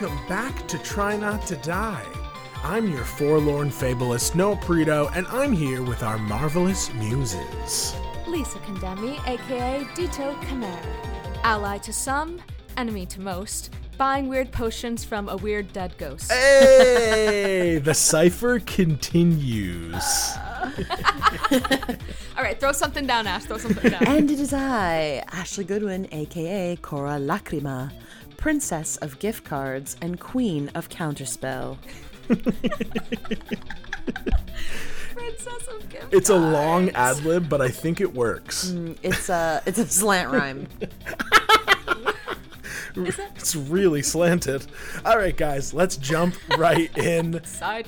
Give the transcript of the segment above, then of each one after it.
welcome back to Try Not to Die. I'm your forlorn fabulist, Noah Perito, and I'm here with our marvelous muses. Lisa Condemi, aka Dito Chimera. Ally to some, enemy to most, buying weird potions from a weird dead ghost. Hey, the cipher continues. All right, throw something down, Ash. Throw something down. And it is I, Ashley Goodwin, aka Cora Lacrima, Princess of Gift Cards and Queen of Counterspell. Princess of Gift It's a long ad lib, but I think it works. Mm, it's a it's a slant rhyme. It's really slanted. All right, guys, let's jump right in. Side.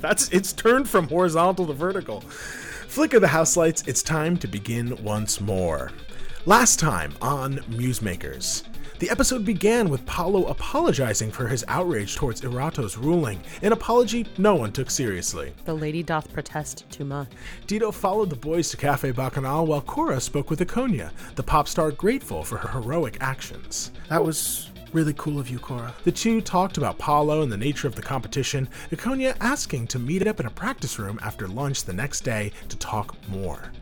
That's it's turned from horizontal to vertical. Flicker the house lights. It's time to begin once more. Last time on Muse Makers, the episode began with Paulo apologizing for his outrage towards Erato's ruling, an apology no one took seriously. The lady doth protest too much. Dito followed the boys to Cafe Bacchanal while Cora spoke with Iconia, the pop star grateful for her heroic actions. That was really cool of you, Cora. The two talked about Paulo and the nature of the competition, Iconia asking to meet up in a practice room after lunch the next day to talk more.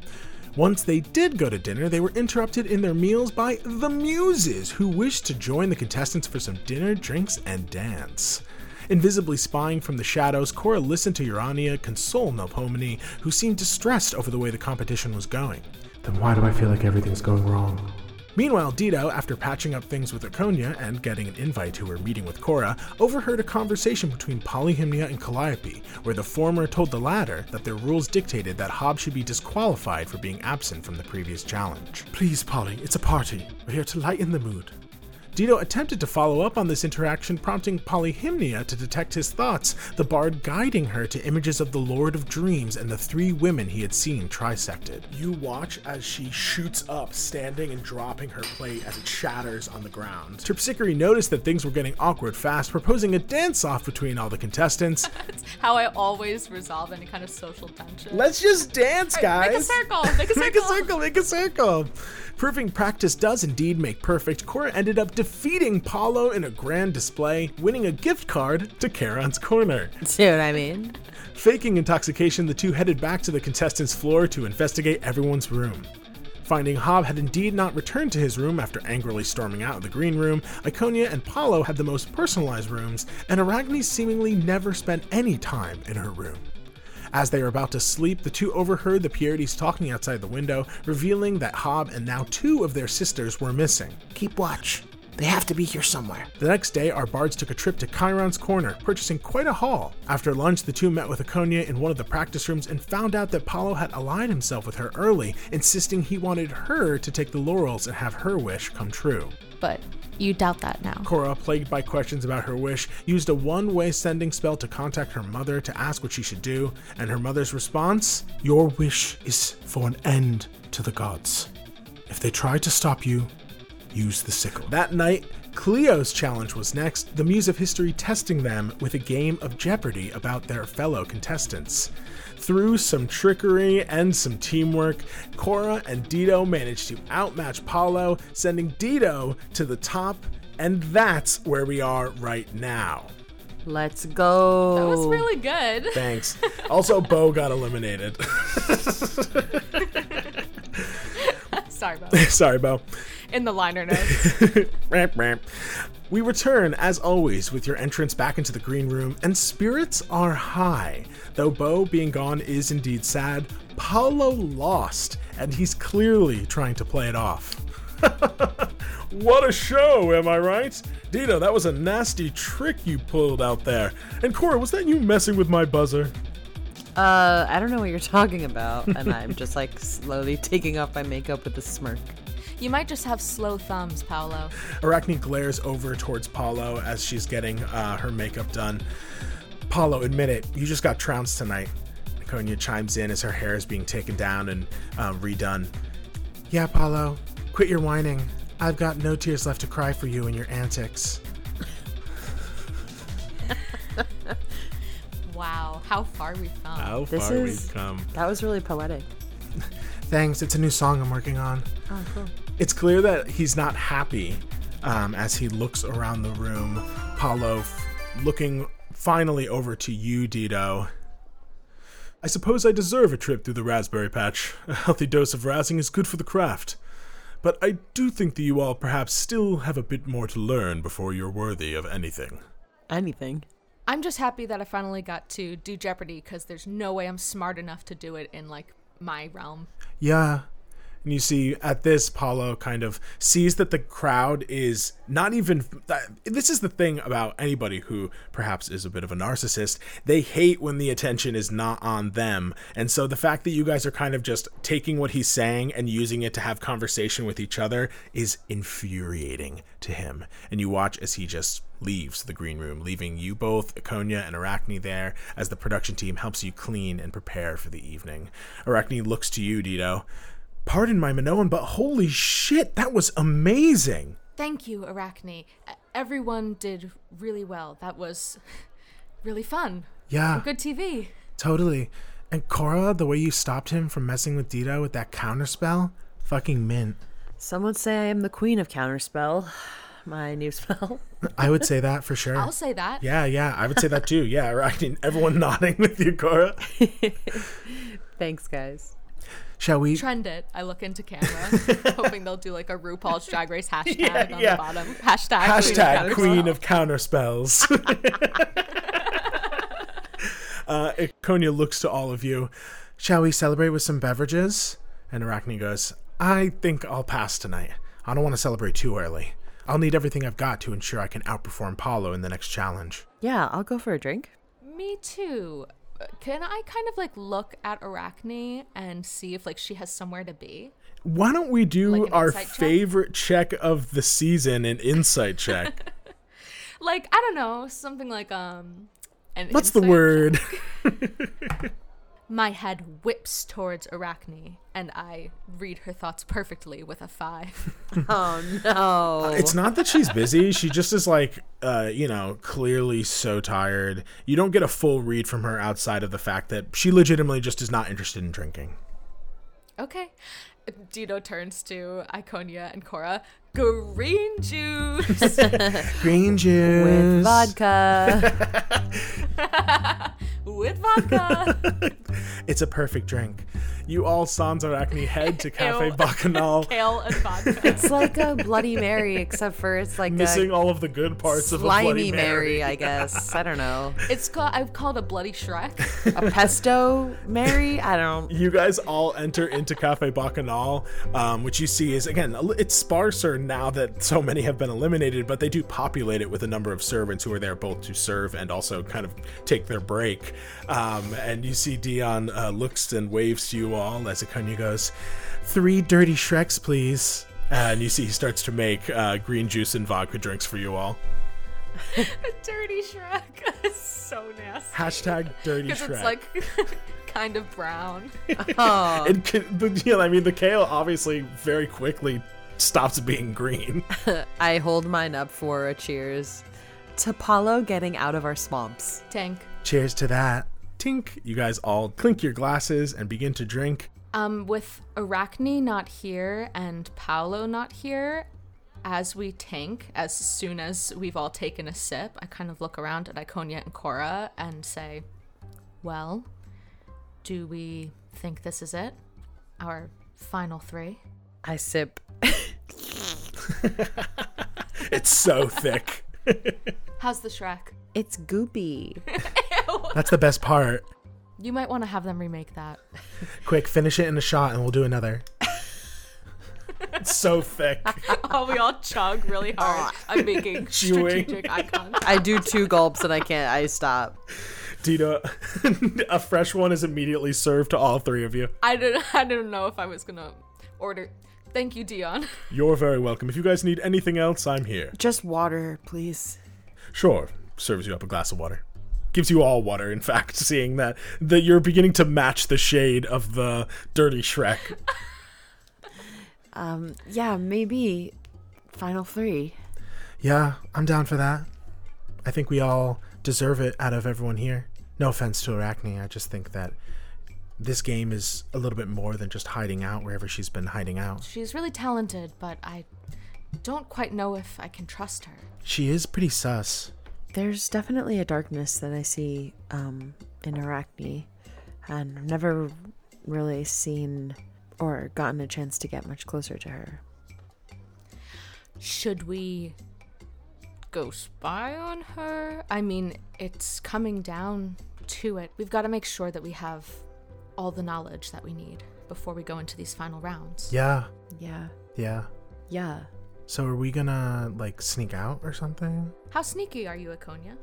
Once they did go to dinner, they were interrupted in their meals by the Muses, who wished to join the contestants for some dinner, drinks, and dance. Invisibly spying from the shadows, Cora listened to Urania console Melpomene, who seemed distressed over the way the competition was going. Then why do I feel like everything's going wrong? Meanwhile, Dido, after patching up things with Iconia and getting an invite to her meeting with Cora, overheard a conversation between Polyhymnia and Calliope, where the former told the latter that their rules dictated that Hob should be disqualified for being absent from the previous challenge. Please, Polly, it's a party. We're here to lighten the mood. Dido attempted to follow up on this interaction, prompting Polyhymnia to detect his thoughts, the bard guiding her to images of the Lord of Dreams and the three women he had seen trisected. You watch as she shoots up, standing and dropping her plate as it shatters on the ground. Terpsichore noticed that things were getting awkward fast, proposing a dance off between all the contestants. That's how I always resolve any kind of social tension. Let's just dance, guys! Make a circle. Make a circle. Make a circle, make a circle. Proving practice does indeed make perfect, Cora ended up defeating Paulo in a grand display, winning a gift card to Charon's Corner. See what I mean? Faking intoxication, the two headed back to the contestants' floor to investigate everyone's room. Finding Hob had indeed not returned to his room after angrily storming out of the green room, Iconia and Paulo had the most personalized rooms, and Arachne seemingly never spent any time in her room. As they were about to sleep, the two overheard the Pierides talking outside the window, revealing that Hob and now two of their sisters were missing. Keep watch. They have to be here somewhere. The next day, our bards took a trip to Charon's Corner, purchasing quite a haul. After lunch, the two met with Iconia in one of the practice rooms and found out that Paulo had allied himself with her early, insisting he wanted her to take the laurels and have her wish come true. But you doubt that now. Cora, plagued by questions about her wish, used a one way sending spell to contact her mother to ask what she should do, and her mother's response Your wish is for an end to the gods. If they try to stop you, use the sickle. That night, Clio's challenge was next, the Muse of History testing them with a game of Jeopardy about their fellow contestants. Through some trickery and some teamwork, Cora and Dido managed to outmatch Paulo, sending Dido to the top, and that's where we are right now. Let's go. That was really good. Thanks. Also, Bo got eliminated. Sorry, Bo. Sorry, Bo. In the liner notes. Ramp, ramp. We return, as always, with your entrance back into the green room, and spirits are high. Though Bo being gone is indeed sad, Paulo lost, and he's clearly trying to play it off. what a show, am I right? Dito, that was a nasty trick you pulled out there. And Cora, was that you messing with my buzzer? Uh, I don't know what you're talking about, and I'm just like slowly taking off my makeup with a smirk. You might just have slow thumbs, Paolo. Arachne glares over towards Paolo as she's getting uh, her makeup done. Paolo, admit it, you just got trounced tonight. Iconia chimes in as her hair is being taken down and uh, redone. Yeah, Paolo, quit your whining. I've got no tears left to cry for you and your antics. How far we've come. How This far is- we've come. That was really poetic. Thanks, it's a new song I'm working on. Oh, cool. It's clear that he's not happy um, as he looks around the room. Paulo f- looking finally over to you, Dido. I suppose I deserve a trip through the raspberry patch. A healthy dose of razzing is good for the craft. But I do think that you all perhaps still have a bit more to learn before you're worthy of anything. Anything. I'm just happy that I finally got to do Jeopardy because there's no way I'm smart enough to do it in like my realm. Yeah. And you see at this, Paulo kind of sees that the crowd is not even. This is the thing about anybody who perhaps is a bit of a narcissist. They hate when the attention is not on them. And so the fact that you guys are kind of just taking what he's saying and using it to have conversation with each other is infuriating to him. And you watch as he just leaves the green room, leaving you both, Iconia and Arachne, there as the production team helps you clean and prepare for the evening. Arachne looks to you, Dido. Pardon my Minoan, but holy shit, that was amazing! Thank you, Arachne. Everyone did really well. That was really fun. Yeah, Good TV. totally. And Cora, the way you stopped him from messing with Dido with that counterspell, fucking mint. Some would say I am the queen of counterspell. My new spell. I would say that for sure. I'll say that. yeah, yeah, I would say that too. Yeah, Arachne, everyone nodding with you, Cora. Thanks, guys. Shall we? Trend it. I look into camera, hoping they'll do like a RuPaul's Drag Race hashtag Yeah, on yeah. the bottom. Hashtag, Hashtag Queen Queen of Counterspells. uh, Iconia looks to all of you. Shall we celebrate with some beverages? And Arachne goes, I think I'll pass tonight. I don't want to celebrate too early. I'll need everything I've got to ensure I can outperform Paolo in the next challenge. Yeah, I'll go for a drink. Me too. Uh, Can I kind of like look at Arachne and see if like she has somewhere to be? Why don't we do Like our check? favorite check of the season, an insight check? Like I don't know, something like um. An What's the insight word? My head whips towards Arachne, and I read her thoughts perfectly with a five. Oh no. It's not that she's busy. She just is like, uh, you know, clearly so tired. You don't get a full read from her outside of the fact that she legitimately just is not interested in drinking. okay. Dido turns to Iconia and Cora. Green juice Green juice. With vodka. with vodka. It's a perfect drink. You all sans arachne head to Cafe Ew. Bacchanal, Kale and vodka. it's like a Bloody Mary, except for it's like missing a all of the good parts of a slimy Bloody Mary. Mary. I guess. I don't know. It's called. I've called a bloody Shrek. A pesto Mary? I don't. you guys all enter into Cafe Bacchanal, um, which you see is again it's sparser now that so many have been eliminated, but they do populate it with a number of servants who are there both to serve and also kind of take their break. Um, and you see Dion uh, looks and waves to you all as Iconia goes, three dirty Shreks, please." And you see he starts to make uh, green juice and vodka drinks for you all. a dirty Shrek. So nasty. Hashtag dirty Because Shrek. it's like kind of brown. Oh. The, you know, I mean, the kale obviously very quickly stops being green. I hold mine up for a cheers to Paulo getting out of our swamps. Tank. Cheers to that. Tink. You guys all clink your glasses and begin to drink. Um, with Arachne not here and Paolo not here, as we tank, as soon as we've all taken a sip, I kind of look around at Iconia and Cora and say, Well, do we think this is it? Our final three? I sip. It's so thick. How's the Shrek? It's goopy. That's the best part. You might want to have them remake that. Quick, finish it in a shot and we'll do another. it's so thick. oh, we all chug really hard. I'm making Chewing. strategic eye contact. I do two gulps and I can't. I stop. Dito, a fresh one is immediately served to all three of you. I didn't. I didn't know if I was gonna order. Thank you, Dion. You're very welcome. If you guys need anything else, I'm here. Just water, please. Sure. Serves you up a glass of water. Gives you all water, in fact, seeing that that you're beginning to match the shade of the dirty Shrek. Um, yeah, maybe final three. Yeah, I'm down for that. I think we all deserve it out of everyone here. No offense to Arachne, I just think that this game is a little bit more than just hiding out wherever she's been hiding out. She's really talented, but I don't quite know if I can trust her. She is pretty sus. There's definitely a darkness that I see um, in Arachne, and I've never really seen or gotten a chance to get much closer to her. Should we go spy on her? I mean, it's coming down to it. We've got to make sure that we have all the knowledge that we need before we go into these final rounds. Yeah, Yeah. yeah. Yeah. So are we gonna like sneak out or something? How sneaky are you, Iconia?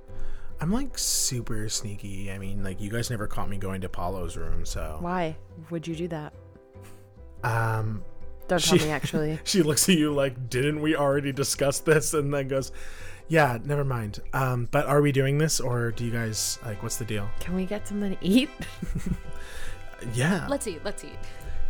I'm like super sneaky. I mean, like you guys never caught me going to Paulo's room, so Why would you do that? um Don't She- tell me, actually. she looks at you like, didn't we already discuss this? And then goes, Yeah, never mind. Um, but are we doing this or do you guys like what's the deal? Can we get something to eat? Yeah. Let's eat. Let's eat.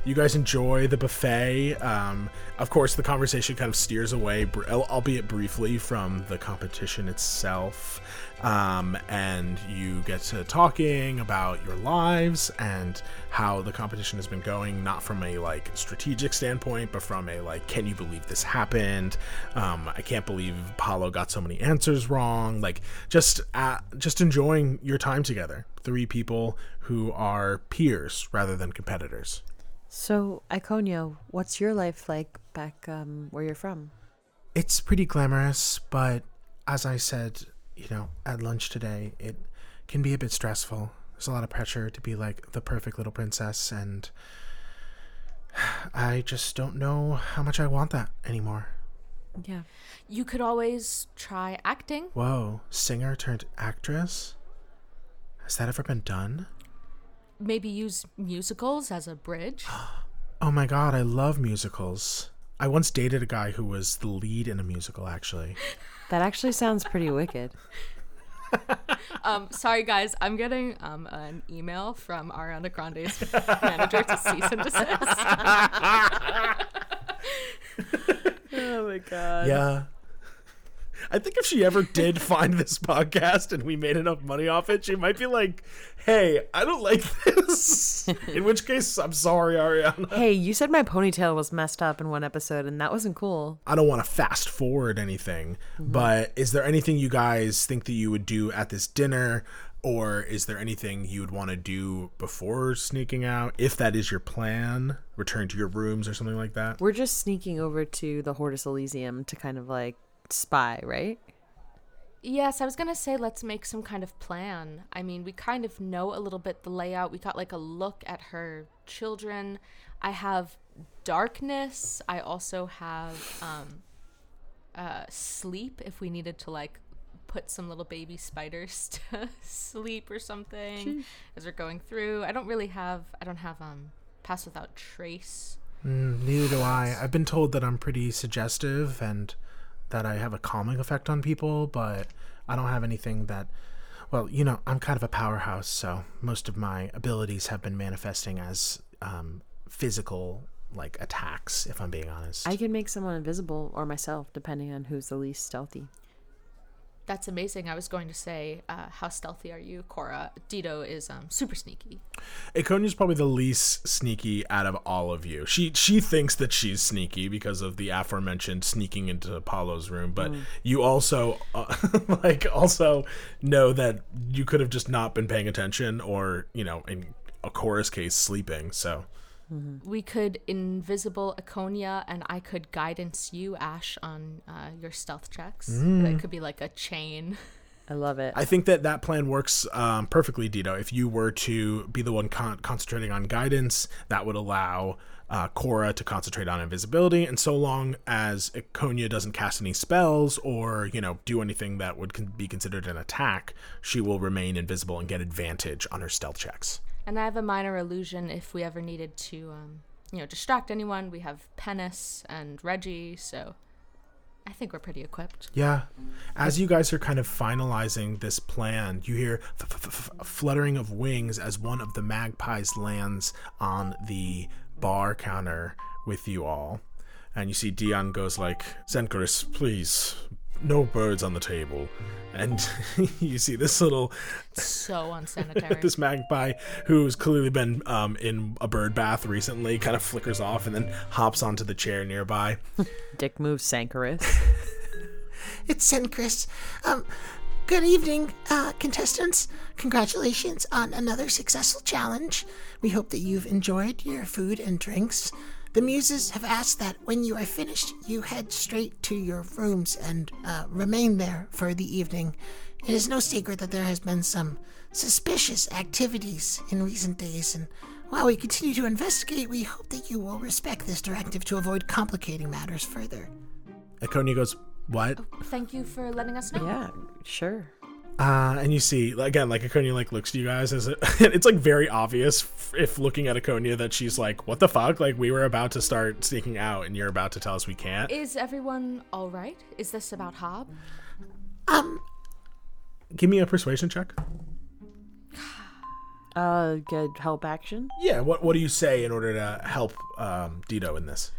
You guys enjoy the buffet. Um, of course, the conversation kind of steers away, br- albeit briefly, from the competition itself. Um, and you get to talking about your lives and how the competition has been going, not from a like strategic standpoint, but from a like, can you believe this happened? Um, I can't believe Paulo got so many answers wrong. Like, just uh, just enjoying your time together. Three people who are peers rather than competitors. so, Iconia, what's your life like back um, where you're from? It's pretty glamorous, but as I said, you know, at lunch today, it can be a bit stressful. There's a lot of pressure to be like the perfect little princess, and I just don't know how much I want that anymore. Yeah. You could always try acting. Whoa, singer turned actress? Has that ever been done? Maybe use musicals as a bridge. Oh my god, I love musicals. I once dated a guy who was the lead in a musical, actually. That actually sounds pretty wicked. Um, sorry guys, I'm getting um an email from Ariana Grande's manager to cease and desist. Oh my god. Yeah. I think if she ever did find this podcast and we made enough money off it, she might be like, hey, I don't like this. In which case, I'm sorry, Ariana. Hey, you said my ponytail was messed up in one episode, and that wasn't cool. I don't want to fast forward anything, mm-hmm. but is there anything you guys think that you would do at this dinner? Or is there anything you would want to do before sneaking out? If that is your plan, return to your rooms or something like that? We're just sneaking over to the Hortus Elysium to kind of like spy, right? Yes, I was gonna say let's make some kind of plan. I mean, we kind of know a little bit the layout. We got like a look at her children. I have darkness. I also have um, uh, sleep if we needed to like put some little baby spiders to sleep or something as we're going through. I don't really have. I don't have um pass without trace. Mm, neither do I. I've been told that I'm pretty suggestive and that I have a calming effect on people, but I don't have anything that. Well, you know, I'm kind of a powerhouse, so most of my abilities have been manifesting as um, physical, like attacks. If I'm being honest. I can make someone invisible or myself, depending on who's the least stealthy. That's amazing. I was going to say, uh, how stealthy are you, Cora? Dido is um, super sneaky. Iconia's probably the least sneaky out of all of you. She she thinks that she's sneaky because of the aforementioned sneaking into Paulo's room, but you also uh, like also know that you could have just not been paying attention or, you know, in a chorus case sleeping. So, We could invisible Iconia, and I could guidance you, Ash, on uh, your stealth checks. That could be like a chain. I love it. I think that that plan works um, perfectly, Dito. If you were to be the one con- concentrating on guidance, that would allow uh, Cora to concentrate on invisibility. And so long as Iconia doesn't cast any spells or you know do anything that would con- be considered an attack, she will remain invisible and get advantage on her stealth checks. And I have a minor illusion if we ever needed to, um, you know, distract anyone. We have Pennis and Reggie, so I think we're pretty equipped. Yeah. As you guys are kind of finalizing this plan, you hear f- f- f- fluttering of wings as one of the magpies lands on the bar counter with you all. And you see Dion goes like, Zenkaris, please no birds on the table. And you see this little So unsanitary. this magpie who's clearly been um, in a bird bath recently kind of flickers off and then hops onto the chair nearby. Dick moves Sankaris. It's Sencris. Um, good evening, uh, contestants. Congratulations on another successful challenge. We hope that you've enjoyed your food and drinks. The muses have asked that when you are finished, you head straight to your rooms and uh, remain there for the evening. It is no secret that there has been some suspicious activities in recent days, and while we continue to investigate, we hope that you will respect this directive to avoid complicating matters further. Iconia goes, What? Thank you for letting us know. yeah, sure. Uh, and you see again, like Iconia like looks to you guys as it, it's like very obvious if looking at Iconia that she's like, "What the fuck?" Like we were about to start sneaking out, and you're about to tell us we can't. Is everyone all right? Is this about Hob? Um, Give me a persuasion check. Uh, good help action. Yeah. What What do you say in order to help um, Dito in this?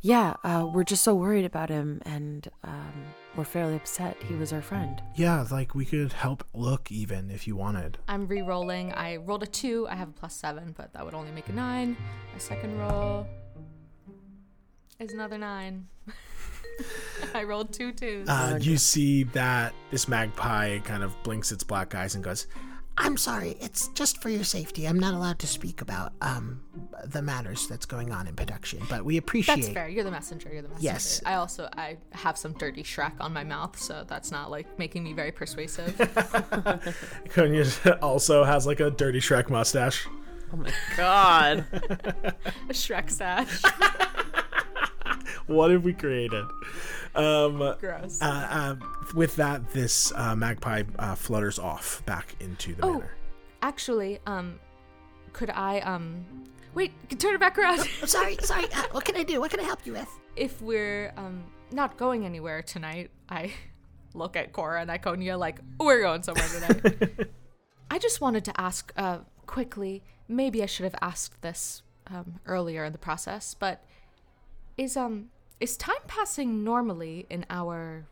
Yeah, uh, we're just so worried about him, and um, we're fairly upset. He was our friend. Yeah, like we could help look even if you wanted. I'm re-rolling. I rolled a two. I have a plus seven, but that would only make a nine. My second roll is another nine. I rolled two twos. Uh, you see that this magpie kind of blinks its black eyes and goes, I'm sorry. It's just for your safety. I'm not allowed to speak about um the matters that's going on in production, but we appreciate. That's fair. You're the messenger. You're the messenger. Yes. I also I have some dirty Shrek on my mouth, so that's not like making me very persuasive. Iconia also has like a dirty Shrek mustache. Oh my god. a Shrek sash. What have we created? Um, Gross. uh, uh, with that, this uh, magpie uh, flutters off back into the Oh. manor. Actually, um, could I um, wait? Turn it back around. I'm sorry, sorry. Uh, what can I do? What can I help you with? if we're um not going anywhere tonight, I look at Cora and Iconia like we're going somewhere tonight. I just wanted to ask uh quickly. Maybe I should have asked this um, earlier in the process, but is um is time passing normally in our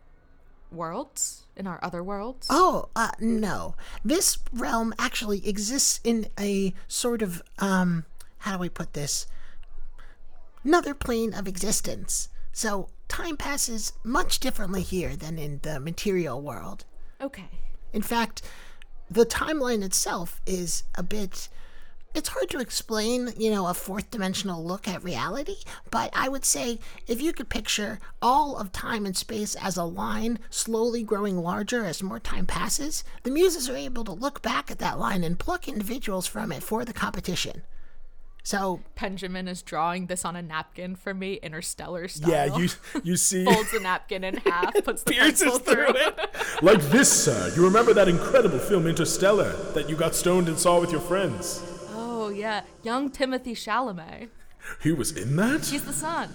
worlds, in our other worlds? Oh, uh, no. This realm actually exists in a sort of um, how do we put this? Another plane of existence. So time passes much differently here than in the material world. Okay. In fact, the timeline itself is a bit. It's hard to explain, you know, a fourth dimensional look at reality, but I would say if you could picture all of time and space as a line slowly growing larger as more time passes, the muses are able to look back at that line and pluck individuals from it for the competition. So, Benjamin is drawing this on a napkin for me, interstellar style. Yeah, you you see folds the napkin in half, puts the pierces through through it. Like this, sir. You remember that incredible film Interstellar that you got stoned and saw with your friends? Oh yeah, young Timothy Chalamet. He was in that? He's the son.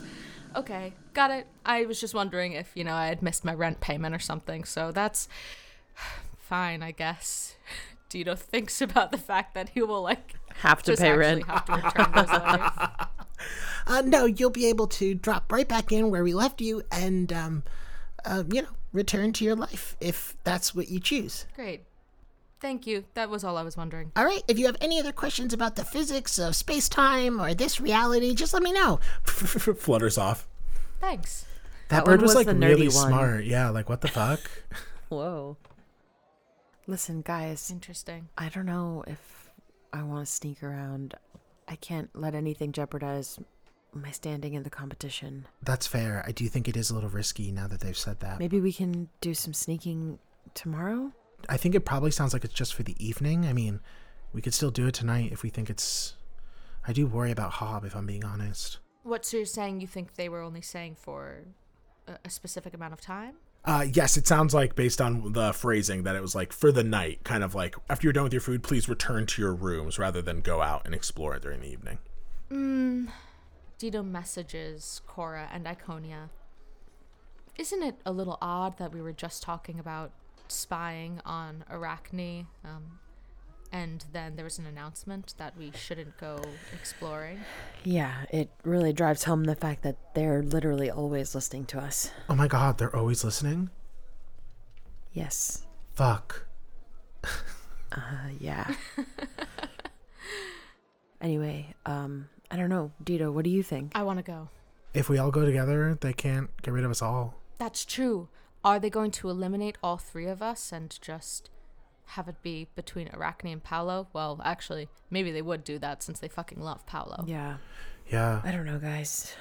Okay, got it. I was just wondering if you know I had missed my rent payment or something. So that's fine, I guess. Dito thinks about the fact that he will like Have to just pay rent. have to return those uh, no, you'll be able to drop right back in where we left you and, um, uh, you know, return to your life if that's what you choose. Great. Thank you. That was all I was wondering. All right, if you have any other questions about the physics of space time or this reality, just let me know. Flutters off. Thanks. That, That bird was, was like the really one. smart. Yeah, like what the fuck? Whoa. Listen, guys, Interesting. I don't know if I want to sneak around. I can't let anything jeopardize my standing in the competition. That's fair. I do think it is a little risky now that they've said that. Maybe we can do some sneaking tomorrow? I think it probably sounds like it's just for the evening. I mean, we could still do it tonight if we think it's. I do worry about Hob, if I'm being honest. What so you're saying you think they were only saying for a, a specific amount of time? Uh, yes, it sounds like based on the phrasing that it was like for the night, kind of like after you're done with your food, please return to your rooms rather than go out and explore during the evening. Mm, Dito messages Cora and Iconia. Isn't it a little odd that we were just talking about spying on Arachne, um, and then there was an announcement that we shouldn't go exploring? Yeah, it really drives home the fact that they're literally always listening to us. Oh my god, they're always listening? Yes. Fuck. Uh, yeah. anyway, um, I don't know. Dito, what do you think? I want to go. If we all go together, they can't get rid of us all. That's true. Are they going to eliminate all three of us and just have it be between Arachne and Paolo? Well, actually, maybe they would do that since they fucking love Paolo. Yeah. Yeah. I don't know, guys.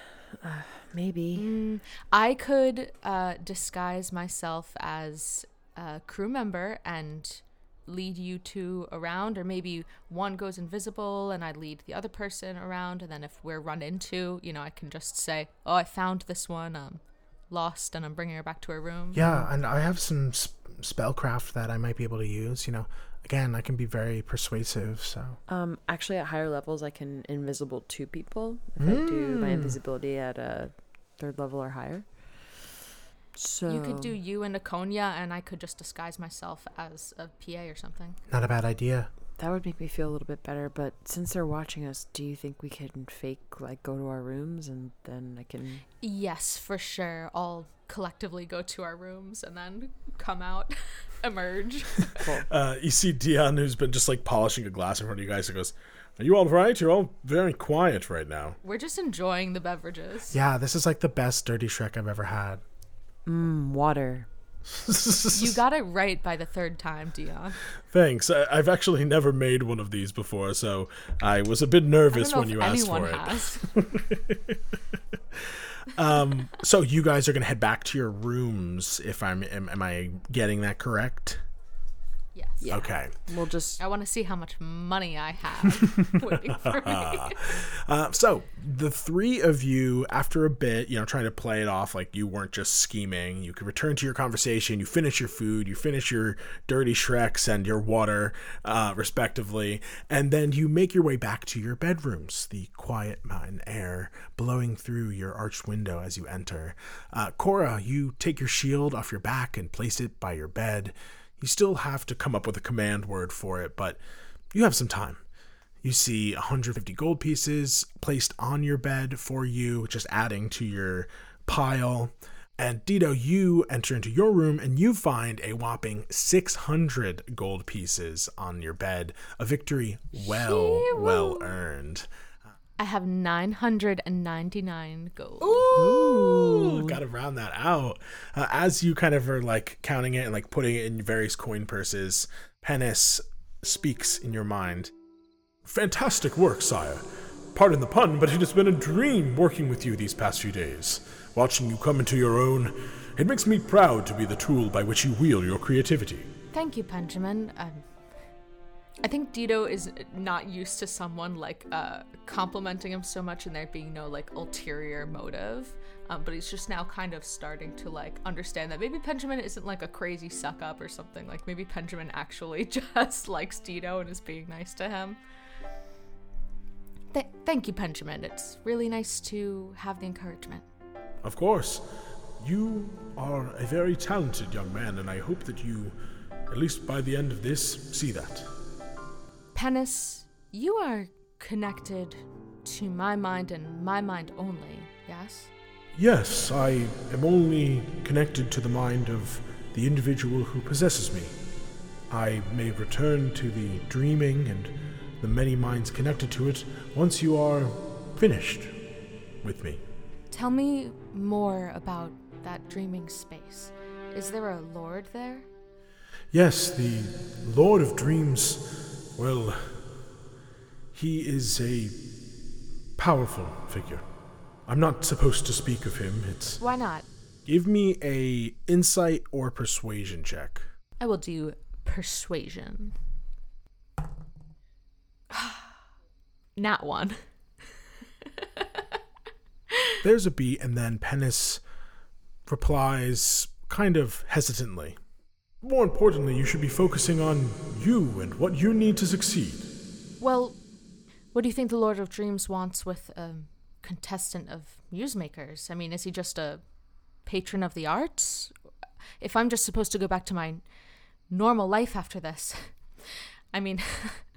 Uh, maybe. Mm, I could uh, disguise myself as a crew member and lead you two around, or maybe one goes invisible and I lead the other person around, and then if we're run into, you know, I can just say, "Oh, I found this one, um, lost, and I'm bringing her back to her room." Yeah, and I have some sp- spellcraft that I might be able to use. You know, again, I can be very persuasive. So Um, actually, at higher levels, I can invisible two people if I do my Mm. invisibility at a third level or higher. So You could do you and Iconia, and I could just disguise myself as a PA or something. not a bad idea. That would make me feel a little bit better. But since they're watching us, do you think we can fake like go to our rooms and then I can? Yes, for sure. All collectively go to our rooms and then come out, emerge. Uh, you see Dion, who's been just like polishing a glass in front of you guys, and goes, "Are you all right? You're all very quiet right now." We're just enjoying the beverages. Yeah, this is like the best Dirty Shrek I've ever had. Mm, water. You got it right by the third time, Dion. Thanks. I- I've actually never made one of these before, so I was a bit nervous when you asked for it. has. Um, so you guys are gonna head back to your rooms. If I'm, am, am I getting that correct? Yes. Yeah. Okay. We'll just I want to see how much money I have waiting for me. Uh, so the three of you, after a bit, you know, trying to play it off like you weren't just scheming, you could return to your conversation. You finish your food, you finish your dirty Shreks and your water, uh, respectively, and then you make your way back to your bedrooms. The quiet mountain air blowing through your arched window as you enter. Uh, Cora, you take your shield off your back and place it by your bed. You still have to come up with a command word for it, but you have some time. You see 150 gold pieces placed on your bed for you, just adding to your pile. And Dido, you enter into your room and you find a whopping 600 gold pieces on your bed. A victory well, well earned. I have 999 gold. Ooh, got to round that out. Uh, as you kind of are like counting it and like putting it in various coin purses, Penis speaks in your mind. Fantastic work, sire. Pardon the pun, but it has been a dream working with you these past few days. Watching you come into your own, it makes me proud to be the tool by which you wield your creativity. Thank you, Benjamin. Um, I think Dido is not used to someone like uh, complimenting him so much and there being no like ulterior motive. Um, but he's just now kind of starting to like understand that maybe Benjamin isn't like a crazy suck up or something. Like maybe Benjamin actually just likes Dido and is being nice to him. Th- thank you, Benjamin. It's really nice to have the encouragement. Of course, you are a very talented young man, and I hope that you, at least by the end of this, see that. Penis, you are connected to my mind and my mind only, yes? Yes, I am only connected to the mind of the individual who possesses me. I may return to the dreaming and the many minds connected to it once you are finished with me. Tell me more about that dreaming space. Is there a lord there? Yes, the Lord of Dreams, well, he is a powerful figure. I'm not supposed to speak of him. It's Why not? give me a insight or persuasion check. I will do persuasion. Not one. There's a beat, and then Penis replies kind of hesitantly. More importantly, you should be focusing on you and what you need to succeed. Well, what do you think the Lord of Dreams wants with a contestant of Musemakers? I mean, is he just a patron of the arts? If I'm just supposed to go back to my normal life after this, I mean,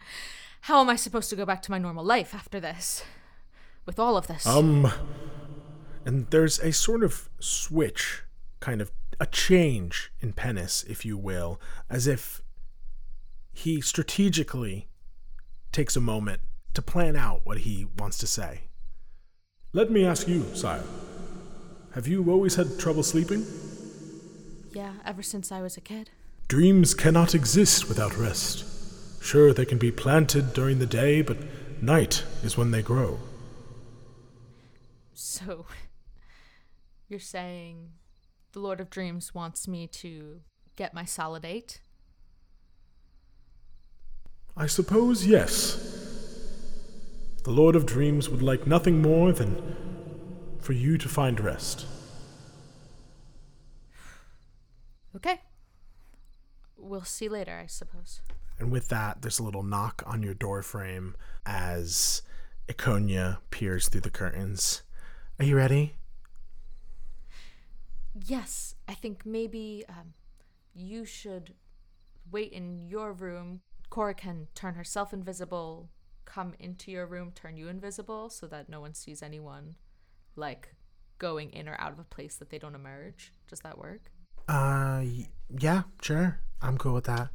how am I supposed to go back to my normal life after this? With all of this? Um, and there's a sort of switch kind of a change in Penis, if you will, as if he strategically takes a moment to plan out what he wants to say. Let me ask you, sire. Have you always had trouble sleeping? Yeah, ever since I was a kid. Dreams cannot exist without rest. Sure, they can be planted during the day, but night is when they grow. So, you're saying the Lord of Dreams wants me to get my solidate? I suppose yes. The Lord of Dreams would like nothing more than for you to find rest. Okay. We'll see later, I suppose. And with that, there's a little knock on your doorframe as Iconia peers through the curtains. Are you ready? Yes, I think maybe um, you should wait in your room. Cora can turn herself invisible, come into your room, turn you invisible so that no one sees anyone, like going in or out of a place that they don't emerge. Does that work? Uh, yeah, sure. I'm cool with that.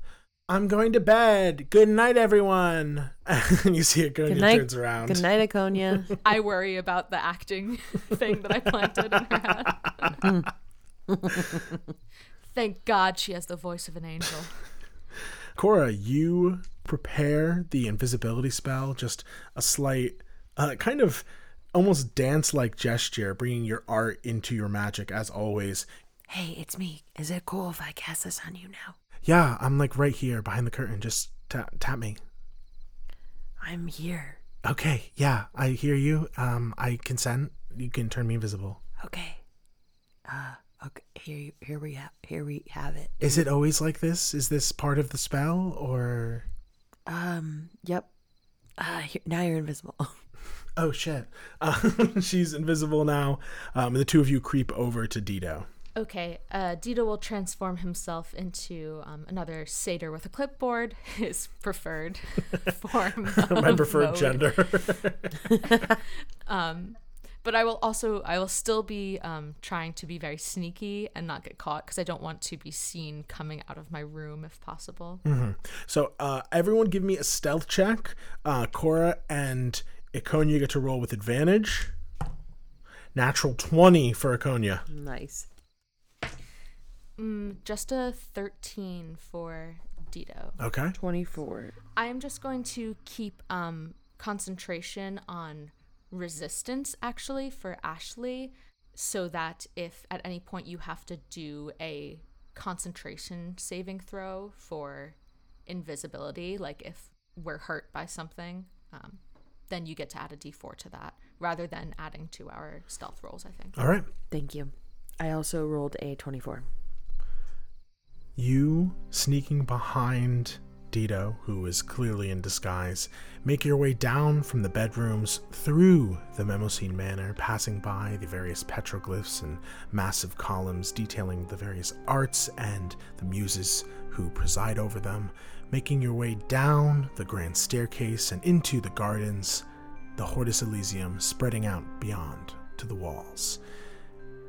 I'm going to bed. Good night, everyone. and you see Iconia Good night. turns around. Good night, Iconia. I worry about the acting thing that I planted in her head. Thank God she has the voice of an angel. Cora, you prepare the invisibility spell, just a slight, uh, kind of almost dance like gesture, bringing your art into your magic as always. hey, it's me. Is it cool if I cast this on you now? Yeah, I'm like right here behind the curtain. Just tap, tap me. I'm here. Okay, yeah, I hear you. Um, I consent. You can turn me invisible. Okay. Uh, okay. Here, here we have, here we have it. Is it always like this? Is this part of the spell, or? Um. Yep. Uh, here, now you're invisible. Oh shit! Um, she's invisible now. Um, and the two of you creep over to Dido. Okay, uh, Dito will transform himself into um, another satyr with a clipboard, his preferred form. My preferred mode. gender. Um, but I will also, I will still be um, trying to be very sneaky and not get caught because I don't want to be seen coming out of my room if possible. So uh, everyone give me a stealth check. Uh, Cora and Iconia get to roll with advantage. Natural 20 for Iconia. nice. Mm, just a 13 for Dito. Okay. Twenty-four. I am just going to keep um, concentration on resistance actually for Ashley so that if at any point you have to do a concentration saving throw for invisibility, like if we're hurt by something, um, then you get to add a d4 to that rather than adding to our stealth rolls, I think. All right. Thank you. I also rolled a twenty-four. You sneaking behind Dido, who is clearly in disguise, make your way down from the bedrooms through the Mnemosyne Manor, passing by the various petroglyphs and massive columns detailing the various arts and the muses who preside over them, making your way down the grand staircase and into the gardens, the Hortus Elysium spreading out beyond to the walls.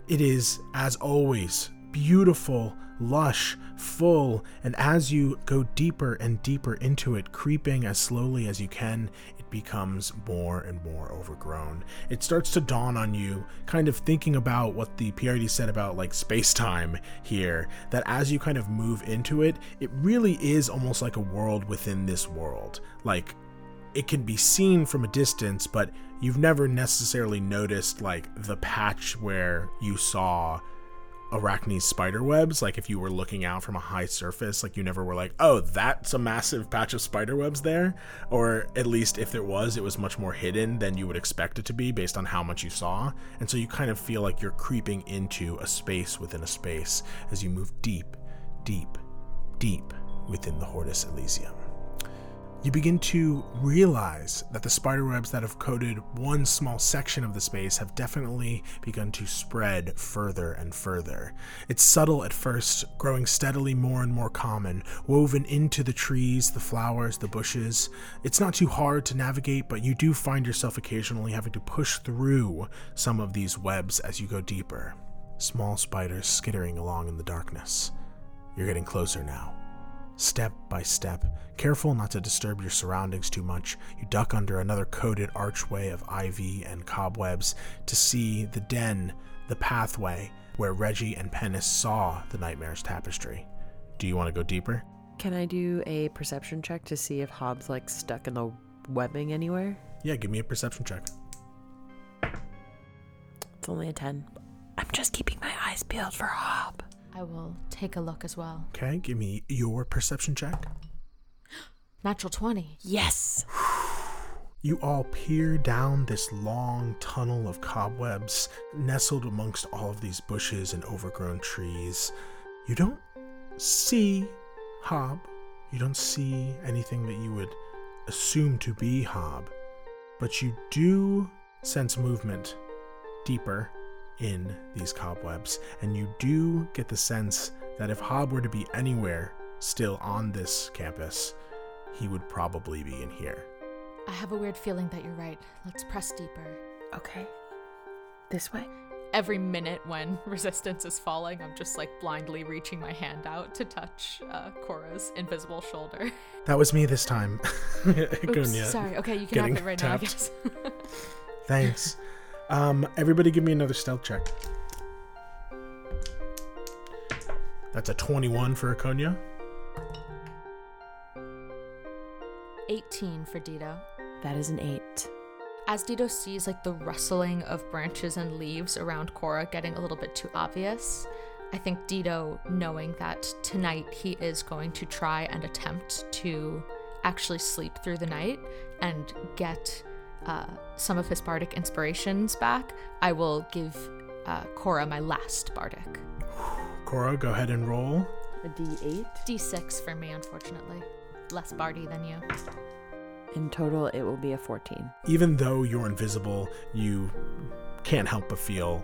It is, as always, beautiful, lush, full, and as you go deeper and deeper into it, creeping as slowly as you can, it becomes more and more overgrown. It starts to dawn on you, kind of thinking about what the PRD said about like space time here, that as you kind of move into it, it really is almost like a world within this world. Like, it can be seen from a distance, but you've never necessarily noticed like the patch where you saw Arachne's spider webs. Like if you were looking out from a high surface, like you never were like, oh, that's a massive patch of spider webs there. Or at least if there was, it was much more hidden than you would expect it to be based on how much you saw. And so you kind of feel like you're creeping into a space within a space as you move deep, deep, deep within the Hortus Elysium you begin to realize that the spiderwebs that have coated one small section of the space have definitely begun to spread further and further. It's subtle at first, growing steadily more and more common, woven into the trees, the flowers, the bushes. It's not too hard to navigate, but you do find yourself occasionally having to push through some of these webs as you go deeper. small spiders skittering along in the darkness. You're getting closer now. Step by step, careful not to disturb your surroundings too much, you duck under another coated archway of ivy and cobwebs to see the den, the pathway where Reggie and Pennis saw the Nightmare's tapestry. Do you want to go deeper? Can I do a perception check to see if Hobbs like stuck in the webbing anywhere? Yeah, give me a perception check. It's only a 10. I'm just keeping my eyes peeled for Hob. I will take a look as well. Okay, give me your perception check. Natural 20. Yes! You all peer down this long tunnel of cobwebs, nestled amongst all of these bushes and overgrown trees. You don't see Hob. You don't see anything that you would assume to be Hob, but you do sense movement deeper in these cobwebs, and you do get the sense that if Hob were to be anywhere still on this campus, he would probably be in here. I have a weird feeling that you're right. Let's press deeper. Okay. This way? Every minute when resistance is falling, I'm just like blindly reaching my hand out to touch uh, Cora's invisible shoulder. That was me this time. Oops, sorry. Okay, you can getting have it right now, I guess. Thanks. Um, everybody give me another stealth check. That's a 21 for Iconia. 18 for Dido. That is an 8. As Dido sees like the rustling of branches and leaves around Cora getting a little bit too obvious, I think Dido, knowing that tonight he is going to try and attempt to actually sleep through the night and get uh, some of his bardic inspirations back, I will give uh, Cora my last bardic. Cora, go ahead and roll. A D8? D6 for me, unfortunately. Less bardy than you. In total, it will be a 14. Even though you're invisible, you can't help but feel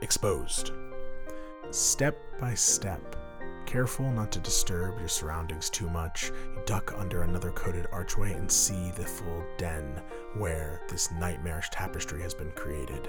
exposed. Step by step, careful not to disturb your surroundings too much, you duck under another coated archway and see the full den where this nightmarish tapestry has been created.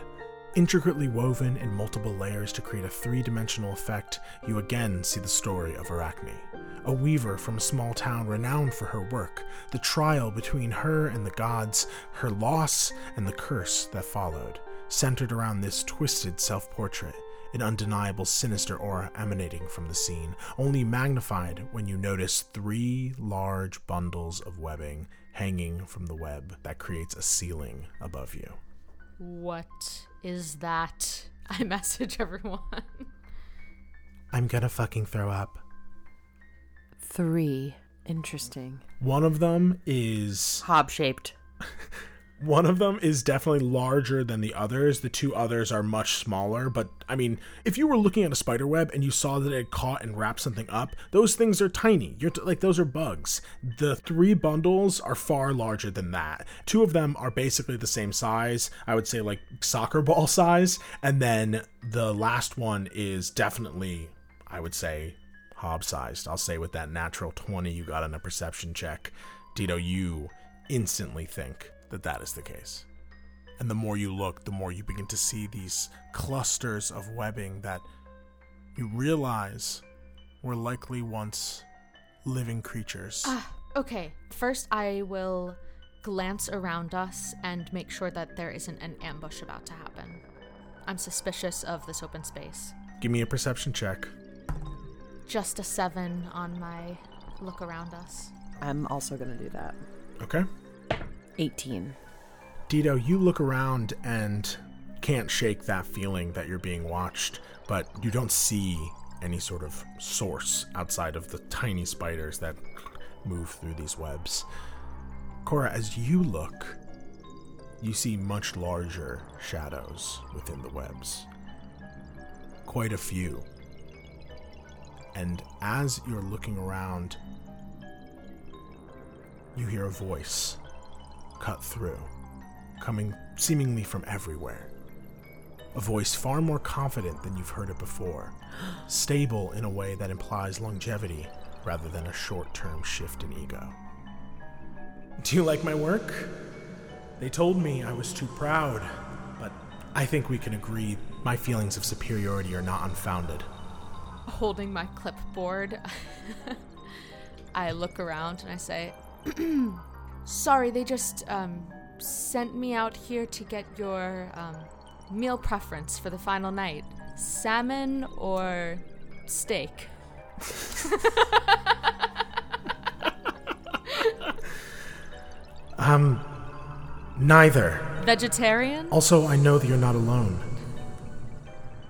Intricately woven in multiple layers to create a three dimensional effect, you again see the story of Arachne. A weaver from a small town renowned for her work, the trial between her and the gods, her loss, and the curse that followed, centered around this twisted self portrait, an undeniable sinister aura emanating from the scene, only magnified when you notice three large bundles of webbing hanging from the web that creates a ceiling above you. What is that? I message everyone. I'm gonna fucking throw up. 3. Interesting. One of them is Hob shaped. one of them is definitely larger than the others. The two others are much smaller, but I mean, if you were looking at a spider web and you saw that it caught and wrapped something up, those things are tiny. You're t- like those are bugs. The three bundles are far larger than that. Two of them are basically the same size. I would say like soccer ball size, and then the last one is definitely I would say hob sized. I'll say with that natural 20 you got on a perception check, Dito, you instantly think that that is the case. And the more you look, the more you begin to see these clusters of webbing that you realize were likely once living creatures. Ah, okay. First, I will glance around us and make sure that there isn't an ambush about to happen. I'm suspicious of this open space. Give me a perception check. Just a seven on my look around us. I'm also going to do that. Okay? 18. Dito, you look around and can't shake that feeling that you're being watched, but you don't see any sort of source outside of the tiny spiders that move through these webs. Cora, as you look, you see much larger shadows within the webs. Quite a few. And as you're looking around, you hear a voice cut through, coming seemingly from everywhere. A voice far more confident than you've heard it before, stable in a way that implies longevity rather than a short term shift in ego. Do you like my work? They told me I was too proud, but I think we can agree my feelings of superiority are not unfounded. Holding my clipboard, I look around and I say, Sorry, they just um, sent me out here to get your um, meal preference for the final night salmon or steak? Um, neither. Vegetarian? Also, I know that you're not alone.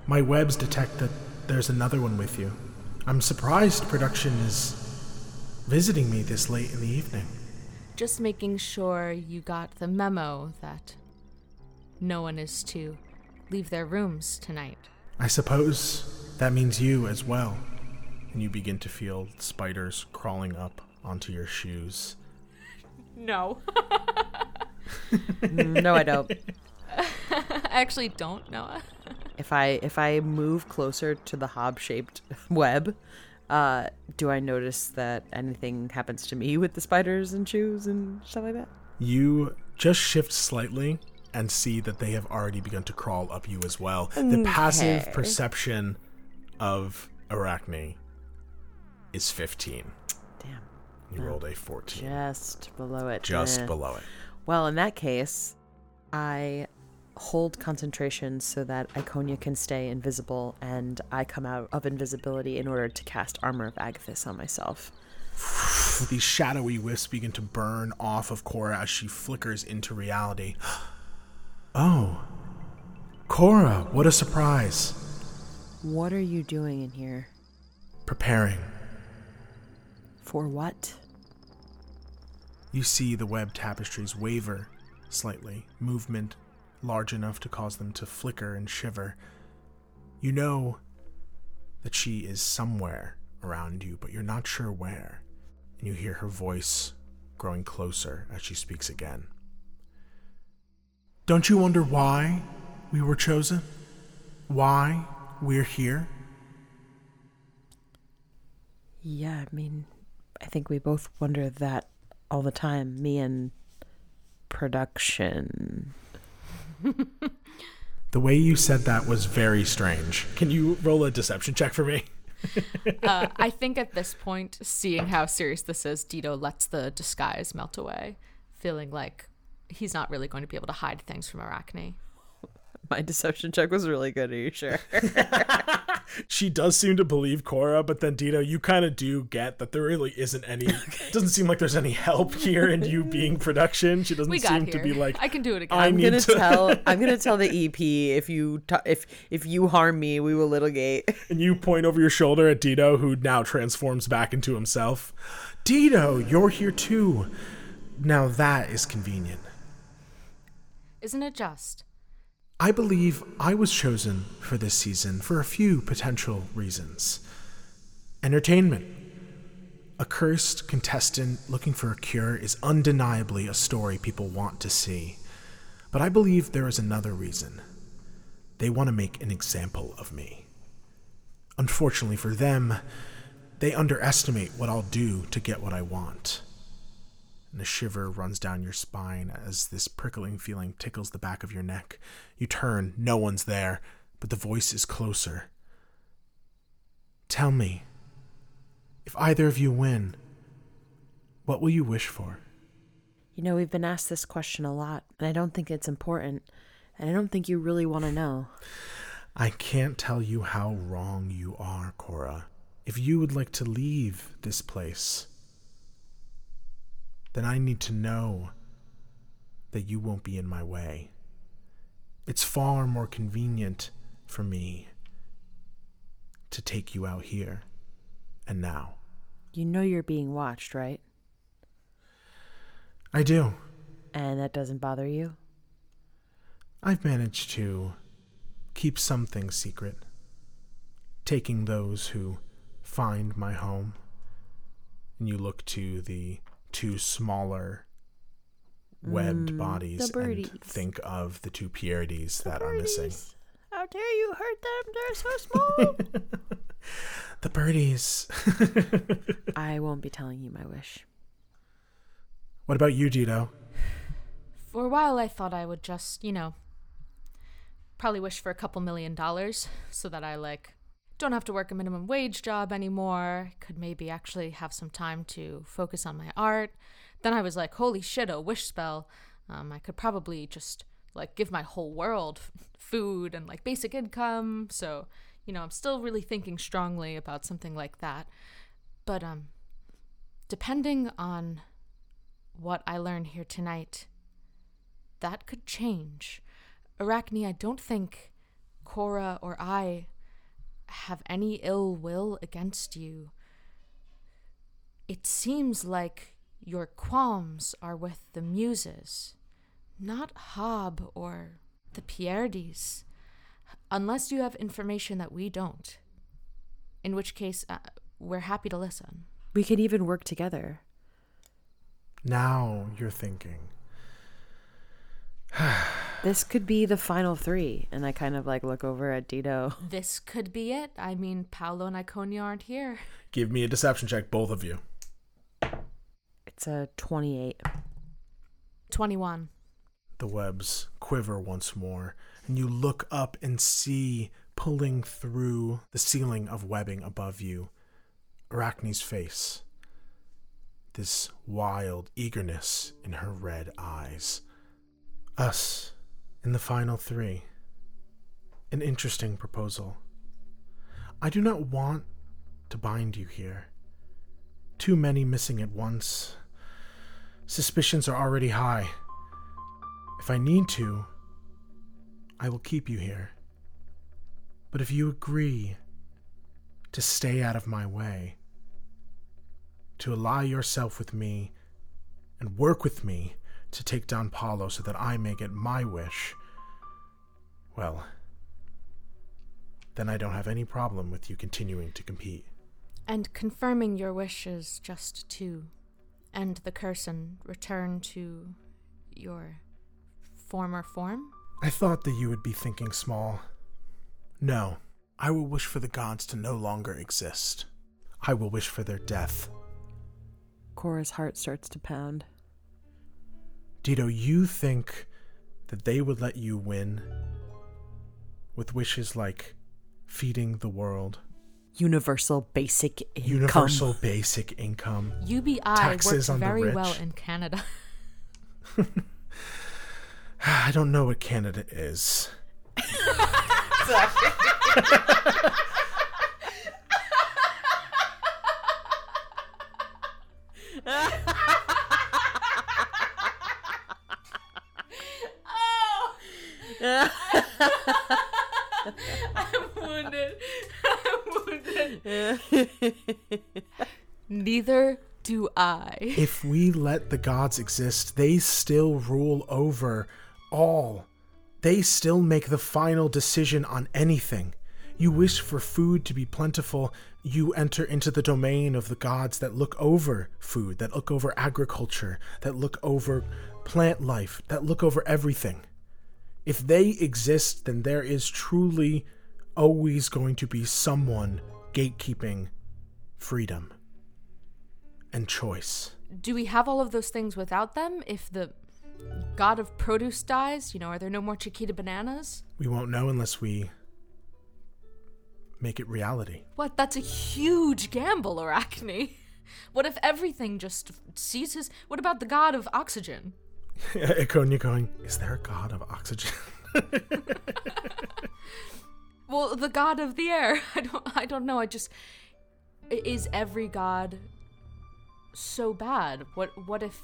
My webs detect that there's another one with you. I'm surprised production is visiting me this late in the evening. Just making sure you got the memo that no one is to leave their rooms tonight. I suppose that means you as well. And you begin to feel spiders crawling up onto your shoes. No. no, I don't. I actually don't know. If I if I move closer to the hob-shaped web, uh, do I notice that anything happens to me with the spiders and shoes and stuff like that? You just shift slightly and see that they have already begun to crawl up you as well. The passive perception of Arachne is 15. Damn, You rolled a 14. just below it. Just Eh. below it. Well, in that case, I hold concentration so that Iconia can stay invisible, and I come out of invisibility in order to cast Armor of Agathys on myself. These shadowy wisps begin to burn off of Cora as she flickers into reality. Oh. Cora, what a surprise. What are you doing in here? Preparing. For what? You see the web tapestries waver slightly, movement large enough to cause them to flicker and shiver. You know that she is somewhere around you, but you're not sure where. And you hear her voice growing closer as she speaks again. Don't you wonder why we were chosen? Why we're here? Yeah, I mean, I think we both wonder that all the time, me and production. The way you said that was very strange. Can you roll a deception check for me? Uh, I think at this point, seeing how serious this is, Dito lets the disguise melt away, feeling like he's not really going to be able to hide things from Arachne. My deception check was really good. Are you sure? she does seem to believe Cora, but then Dito, you kind of do get that there really isn't any. Doesn't seem like there's any help here in you being production. She doesn't seem here. to be like. I can do it again. I I'm gonna to- tell. I'm gonna tell the EP if you t- if if you harm me, we will litigate. And you point over your shoulder at Dito, who now transforms back into himself. Dito, you're here too. Now that is convenient. Isn't it just? I believe I was chosen for this season for a few potential reasons. Entertainment. A cursed contestant looking for a cure is undeniably a story people want to see. But I believe there is another reason. They want to make an example of me. Unfortunately for them, they underestimate what I'll do to get what I want. And a shiver runs down your spine as this prickling feeling tickles the back of your neck. You turn, no one's there, but the voice is closer. Tell me, if either of you win, what will you wish for? You know, we've been asked this question a lot, and I don't think it's important, and I don't think you really want to know. I can't tell you how wrong you are, Cora. If you would like to leave this place, then I need to know that you won't be in my way. It's far more convenient for me to take you out here and now. You know you're being watched, right? I do. And that doesn't bother you? I've managed to keep some things secret, taking those who find my home. And you look to the two smaller webbed mm, bodies and think of the two Pierides that are missing. How dare you hurt them? They're so small. The birdies. I won't be telling you my wish. what about you, Dito? For a while, I thought I would just, you know, probably wish for a couple million dollars so that I like don't have to work a minimum wage job anymore. Could maybe actually have some time to focus on my art. Then I was like, holy shit, a wish spell. Um, I could probably just like give my whole world food and like basic income. So, you know, I'm still really thinking strongly about something like that. But um depending on what I learn here tonight, that could change. Arachne, I don't think Cora or I have any ill will against you. It seems like your qualms are with the muses, not Hob or the Pierides, unless you have information that we don't. In which case, uh, we're happy to listen. We could even work together. Now you're thinking. This could be the final three. And I kind of like look over at Dito. This could be it. I mean, Paolo and Iconia aren't here. Give me a deception check, both of you. It's a 28. 21. The webs quiver once more, and you look up and see, pulling through the ceiling of webbing above you, Arachne's face. This wild eagerness in her red eyes. Us in the final three. An interesting proposal. I do not want to bind you here. Too many missing at once. Suspicions are already high. If I need to, I will keep you here. But if you agree to stay out of my way, to ally yourself with me and work with me to take down Paolo so that I may get my wish, well, then I don't have any problem with you continuing to compete. And confirming your wish is just to end the curse and return to your former form? I thought that you would be thinking small. No, I will wish for the gods to no longer exist. I will wish for their death. Cora's heart starts to pound. Dito, you think that they would let you win with wishes like feeding the world, Universal basic income. universal basic income, UBI Taxes works very well in Canada. I don't know what Canada is. I'm. Oh! I'm wounded. Neither do I. If we let the gods exist, they still rule over all. They still make the final decision on anything. You wish for food to be plentiful, you enter into the domain of the gods that look over food, that look over agriculture, that look over plant life, that look over everything. If they exist, then there is truly always going to be someone gatekeeping freedom and choice. Do we have all of those things without them? If the god of produce dies, you know, are there no more Chiquita bananas? We won't know unless we make it reality. What? That's a huge gamble, Arachne. What if everything just ceases? What about the god of oxygen? Iconia going, is there a god of oxygen? Well, the god of the air. I don't. I don't know. I just is every god so bad? What? What if?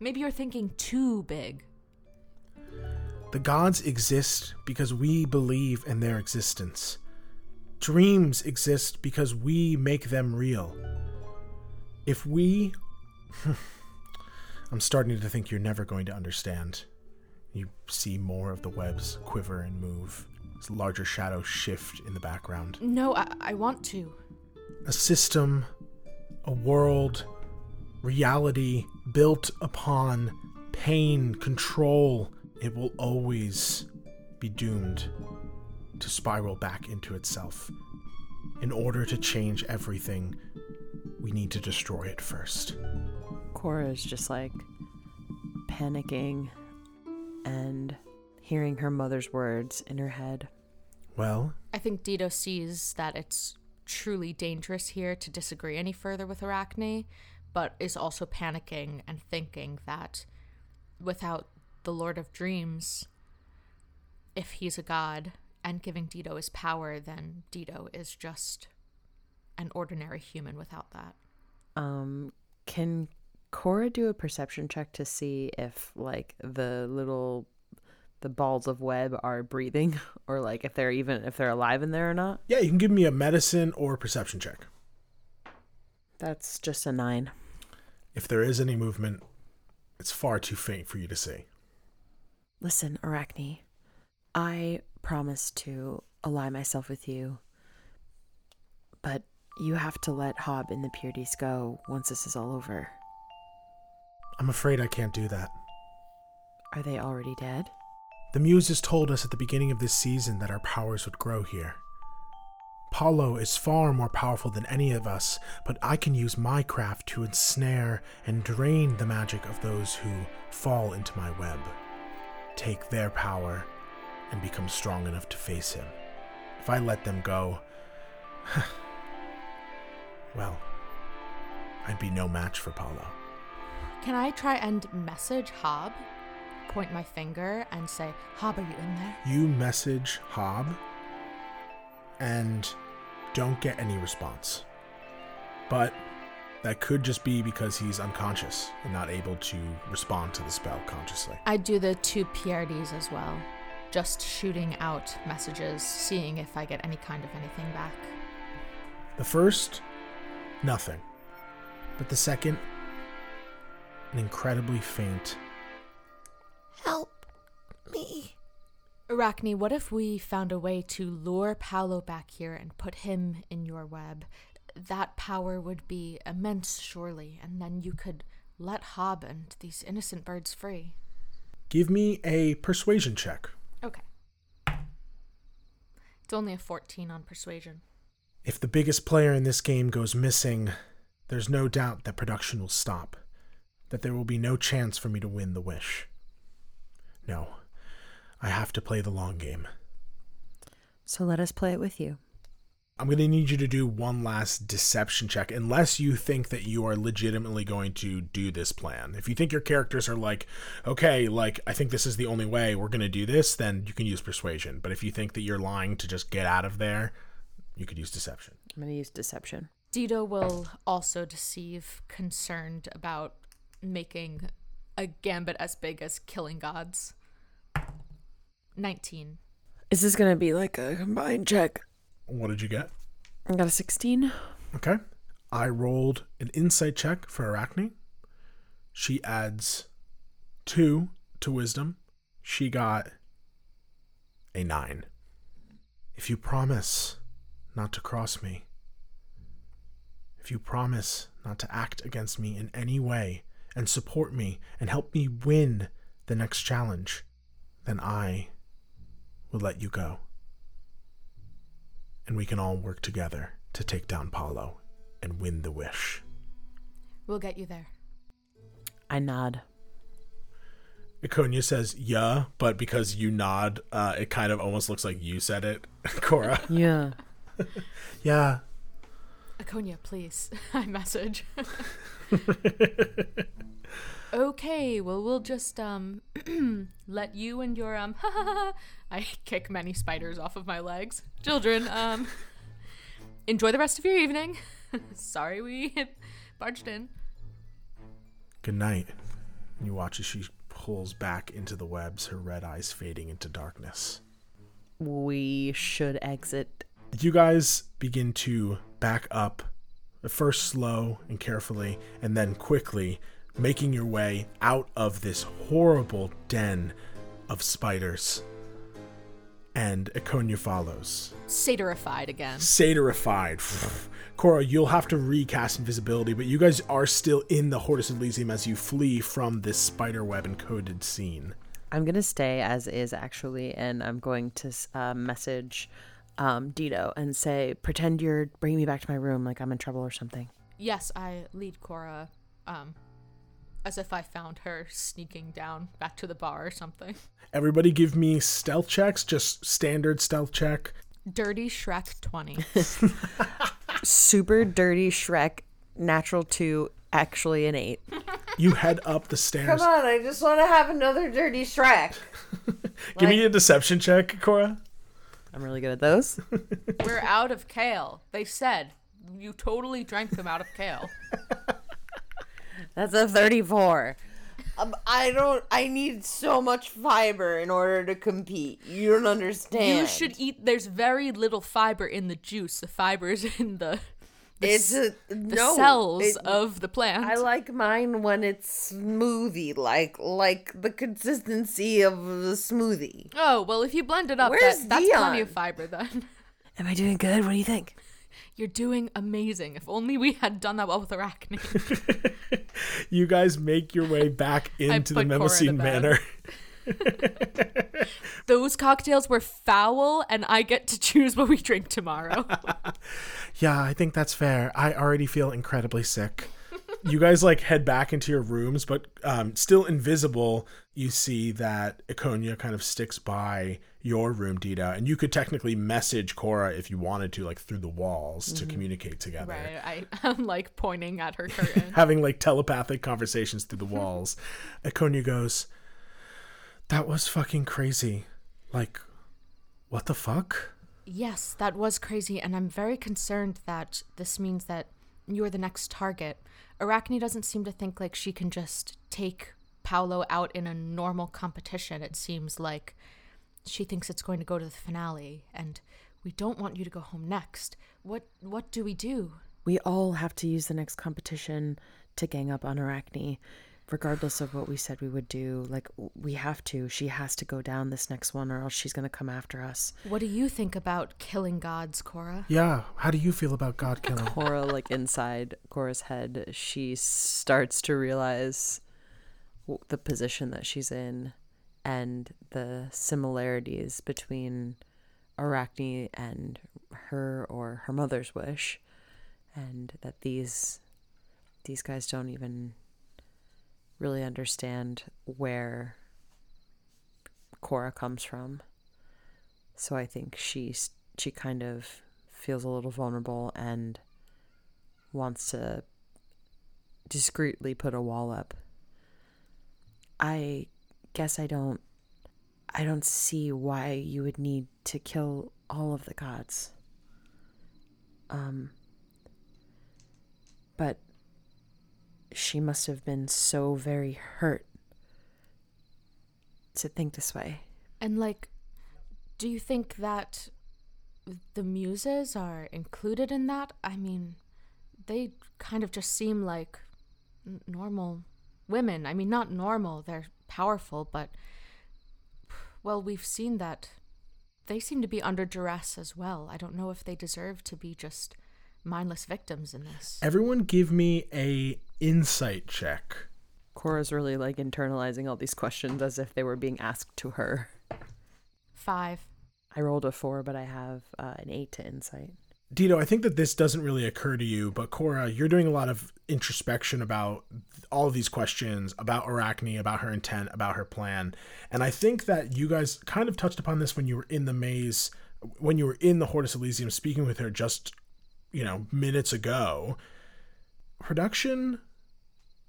Maybe you're thinking too big. the gods exist because we believe in their existence. Dreams exist because we make them real. If we. I'm starting to think you're never going to understand. You see more of the webs quiver and move, larger shadows shift in the background. No, I, I want to. a system, a world, reality built upon pain, control, it will always be doomed to spiral back into itself. In order to change everything, we need to destroy it first. Cora is just like panicking and hearing her mother's words in her head. Well, I think Dido sees that it's truly dangerous here to disagree any further with Arachne, but is also panicking and thinking that without the Lord of Dreams, if he's a god and giving Dido his power, then Dido is just an ordinary human without that. Um, can Cora do a perception check to see if like the little the balls of web are breathing or like if they're even if they're alive in there or not? yeah, you can give me a medicine or perception check. That's just a nine. If there is any movement, it's far too faint for you to see. Listen, Arachne, I promise to ally myself with you, but you have to let Hob and the Pierides go once this is all over. I'm afraid I can't do that. Are they already dead? The Muses told us at the beginning of this season that our powers would grow here. Paolo is far more powerful than any of us, but I can use my craft to ensnare and drain the magic of those who fall into my web, take their power, and become strong enough to face him. If I let them go, well, I'd be no match for Paolo. Can I try and message Hob? Point my finger and say, Hob, are you in there? You message Hob and don't get any response. But that could just be because he's unconscious and not able to respond to the spell consciously. I do the two Pierides as well. Just shooting out messages, seeing if I get any kind of anything back. The first, nothing. But the second, an incredibly faint. Help me. Arachne, what if we found a way to lure Paolo back here and put him in your web? That power would be immense, surely, and then you could let Hob and these innocent birds free. Give me a persuasion check. Okay. It's only a 14 on persuasion. If the biggest player in this game goes missing, there's no doubt that production will stop, that there will be no chance for me to win the wish. No, I have to play the long game. So let us play it with you. I'm going to need you to do one last deception check, unless you think that you are legitimately going to do this plan. If you think your characters are like, okay, like, I think this is the only way we're going to do this, then you can use persuasion. But if you think that you're lying to just get out of there, you could use deception. I'm going to use deception. Dido will also deceive, concerned about making a gambit as big as killing gods. 19. Is this going to be like a combined check? What did you get? I got a 16. Okay. I rolled an insight check for Arachne. She adds two to wisdom. She got a nine. If you promise not to cross me, if you promise not to act against me in any way and support me and help me win the next challenge, then I will let you go. And we can all work together to take down Paolo and win the wish. We'll get you there. I nod. Iconia says, yeah, but because you nod, uh, it kind of almost looks like you said it, Cora. Yeah. yeah. Iconia, please. I message. okay, well we'll just um let you and your um I kick many spiders off of my legs. Children, um enjoy the rest of your evening. Sorry we barged in. Good night. And you watch as she pulls back into the webs, her red eyes fading into darkness. We should exit. You guys begin to back up, at first slow and carefully, and then quickly, making your way out of this horrible den of spiders. And Iconia follows. Satyrified again. Satyrified. Cora, you'll have to recast invisibility, but you guys are still in the Hortus Elysium as you flee from this spiderweb encoded scene. I'm going to stay as is actually, and I'm going to uh, message um, Dido and say, pretend you're bringing me back to my room like I'm in trouble or something. Yes, I lead Cora um As if I found her sneaking down back to the bar or something. Everybody give me stealth checks, just standard stealth check. Dirty Shrek 20. Super dirty Shrek, natural two, actually an eight. You head up the stairs. Come on, I just want to have another dirty Shrek. Give me a deception check, Cora. I'm really good at those. We're out of kale. They said you totally drank them out of kale. That's a 34. Um, I don't. I need so much fiber in order to compete. You don't understand. You should eat. There's very little fiber in the juice. The fiber is in the the, It's s- a, the no, cells it- of the plant. I like mine when it's smoothie, like like the consistency of a smoothie. oh well, if you blend it up, Where's that, that's plenty of fiber. Then Am I doing good? What do you think? you're doing amazing. If only we had done that well with arachne. You guys make your way back into the put Cora Mnemosyne to bed. Manor. Those cocktails were foul, and I get to choose what we drink tomorrow. Yeah, I think that's fair. I already feel incredibly sick. you guys like head back into your rooms, but um, still invisible. You see that Iconia kind of sticks by your room, Dita, and you could technically message Cora if you wanted to, like through the walls, to communicate together. right? I, I'm like pointing at her curtain. having like telepathic conversations through the walls. Iconia goes, That was fucking crazy. Like, what the fuck? Yes, that was crazy, and I'm very concerned that this means that you're the next target. Arachne doesn't seem to think like she can just take Paolo out in a normal competition. It seems like she thinks it's going to go to the finale, and we don't want you to go home next. What what do we do? We all have to use the next competition to gang up on Arachne, regardless of what we said we would do. Like, we have to. She has to go down this next one, or else she's going to come after us. What do you think about killing gods, Cora? Yeah, how do you feel about God killing? Cora, like inside Cora's head, she starts to realize the position that she's in and the similarities between Arachne and her or her mother's wish, and that these these guys don't even really understand where Cora comes from. So I think she's she kind of feels a little vulnerable and wants to discreetly put a wall up. I guess I don't I don't see why you would need to kill all of the gods. Um but she must have been so very hurt to think this way. And like, do you think that the muses are included in that? I mean, they kind of just seem like n- normal women. I mean, not normal, they're powerful, but well, we've seen that they seem to be under duress as well. I don't know if they deserve to be just mindless victims in this. Everyone give me a insight check. Cora's really like internalizing all these questions as if they were being asked to her. Five. I rolled a four, but I have uh, an eight to insight. Dito, I think that this doesn't really occur to you, but Cora, you're doing a lot of introspection about all of these questions about Arachne, about her intent, about her plan. And I think that you guys kind of touched upon this when you were in the maze, when you were in the Hortus Elysium speaking with her just, you know, minutes ago. Production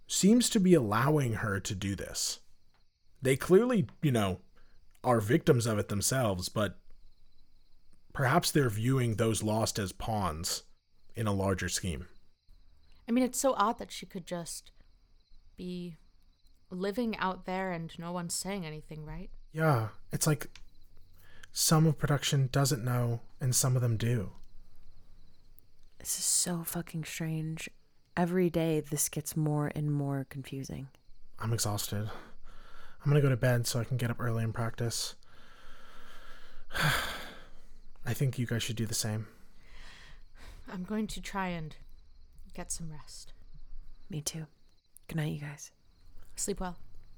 seems to be allowing her to do this. They clearly, you know, are victims of it themselves, but perhaps they're viewing those lost as pawns in a larger scheme. I mean, it's so odd that she could just be living out there and no one's saying anything, right? Yeah, it's like some of production doesn't know and some of them do. This is so fucking strange. Every day, this gets more and more confusing. I'm exhausted. I'm gonna go to bed so I can get up early and practice. I think you guys should do the same. I'm going to try and get some rest. Me too. Good night, you guys. Sleep well.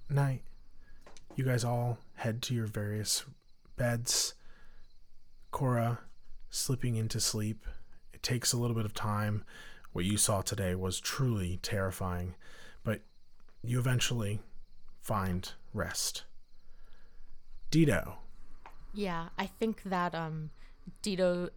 Night. You guys all head to your various beds. Cora slipping into sleep. It takes a little bit of time. What you saw today was truly terrifying, but you eventually find rest. Dido, Yeah, I think that um Dido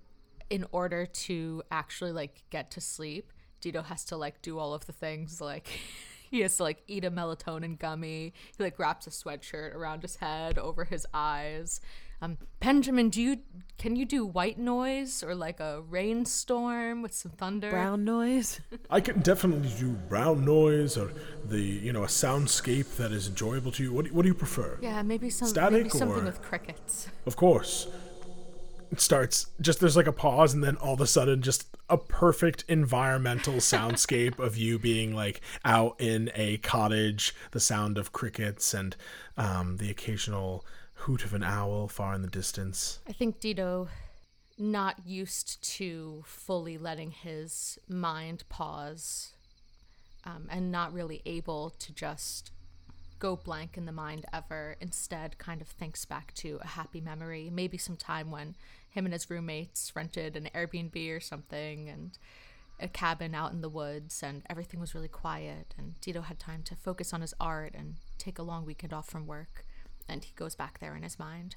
in order to actually like get to sleep, Dido has to like do all of the things like he has to like eat a melatonin gummy. He like wraps a sweatshirt around his head over his eyes. Um Benjamin, do you can you do white noise or like a rainstorm with some thunder? Brown noise. I can definitely do brown noise or the you know a soundscape that is enjoyable to you. What do, what do you prefer? Yeah, maybe some Static maybe something or- with crickets. Of course. Starts just there's like a pause and then all of a sudden just a perfect environmental soundscape of you being like out in a cottage, the sound of crickets and um, the occasional hoot of an owl far in the distance. I think Dido, not used to fully letting his mind pause um, and not really able to just go blank in the mind ever, instead, kind of thinks back to a happy memory, maybe some time when him and his roommates rented an Airbnb or something and a cabin out in the woods and everything was really quiet and Dido had time to focus on his art and take a long weekend off from work and he goes back there in his mind.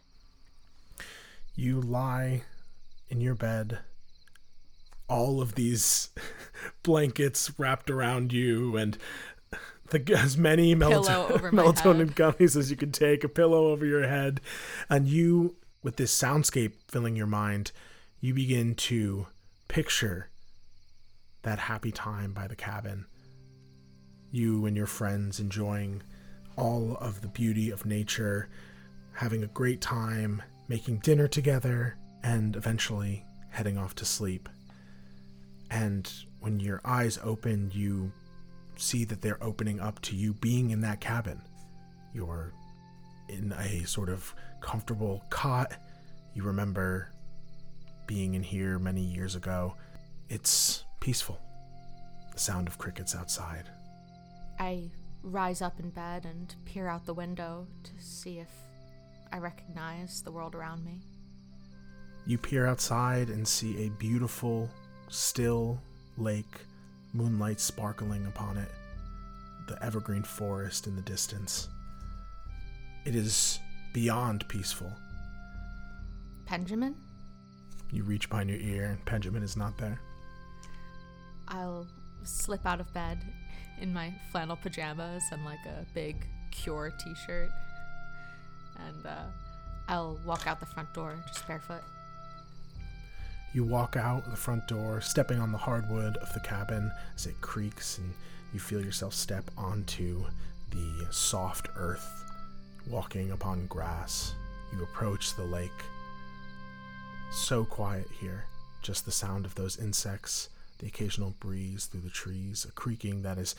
You lie in your bed, all of these blankets wrapped around you, and the, as many my melatonin gummies as you can take, a pillow over your head, and you, with this soundscape filling your mind, you begin to picture that happy time by the cabin. You and your friends enjoying all of the beauty of nature, having a great time, making dinner together, and eventually heading off to sleep. And when your eyes open, you see that they're opening up to you being in that cabin. You're in a sort of comfortable cot. You remember being in here many years ago. It's peaceful. The sound of crickets outside. I rise up in bed and peer out the window to see if I recognize the world around me. You peer outside and see a beautiful, still lake, moonlight sparkling upon it, the evergreen forest in the distance. It is beyond peaceful. Benjamin, You reach behind your ear, and Benjamin is not there. I'll slip out of bed in my flannel pajamas and like a big Cure t shirt. And uh, I'll walk out the front door just barefoot. You walk out the front door, stepping on the hardwood of the cabin as it creaks, and you feel yourself step onto the soft earth, walking upon grass. You approach the lake. So quiet here, just the sound of those insects, the occasional breeze through the trees, a creaking that is,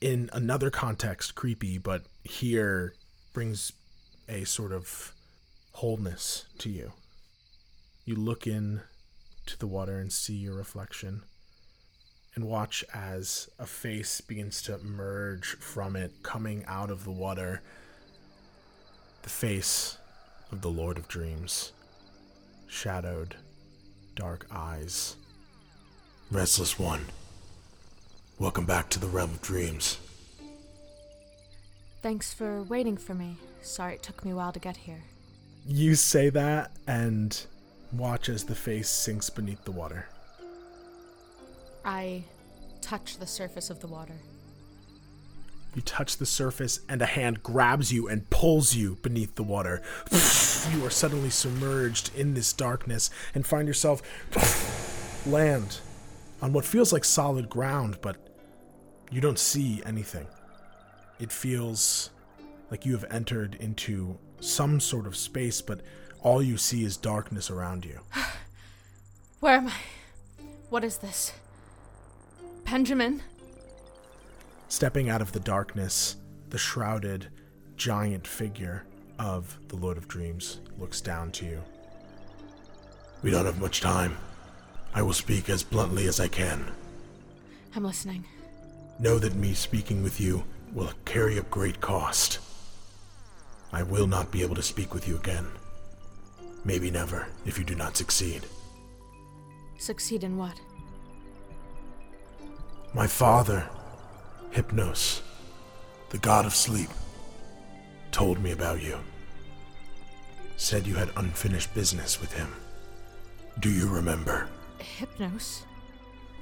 in another context, creepy, but here brings a sort of wholeness to you. You look in to the water and see your reflection and watch as a face begins to emerge from it coming out of the water the face of the lord of dreams shadowed dark eyes restless one welcome back to the realm of dreams Thanks for waiting for me. Sorry it took me a while to get here. you say that and watch as the face sinks beneath the water I touch the surface of the water. You touch the surface, and a hand grabs you and pulls you beneath the water. You are suddenly submerged in this darkness and find yourself land on what feels like solid ground, but you don't see anything. It feels like you have entered into some sort of space, but all you see is darkness around you. Where am I? What is this? Benjamin? Stepping out of the darkness, the shrouded, giant figure of the Lord of Dreams looks down to you. We don't have much time. I will speak as bluntly as I can. I'm listening. Know that me speaking with you will carry a great cost. I will not be able to speak with you again. Maybe never, if you do not succeed. Succeed in what? My father, Hypnos, The god of sleep told me about you. Said you had unfinished business with him. Do you remember? Hypnos.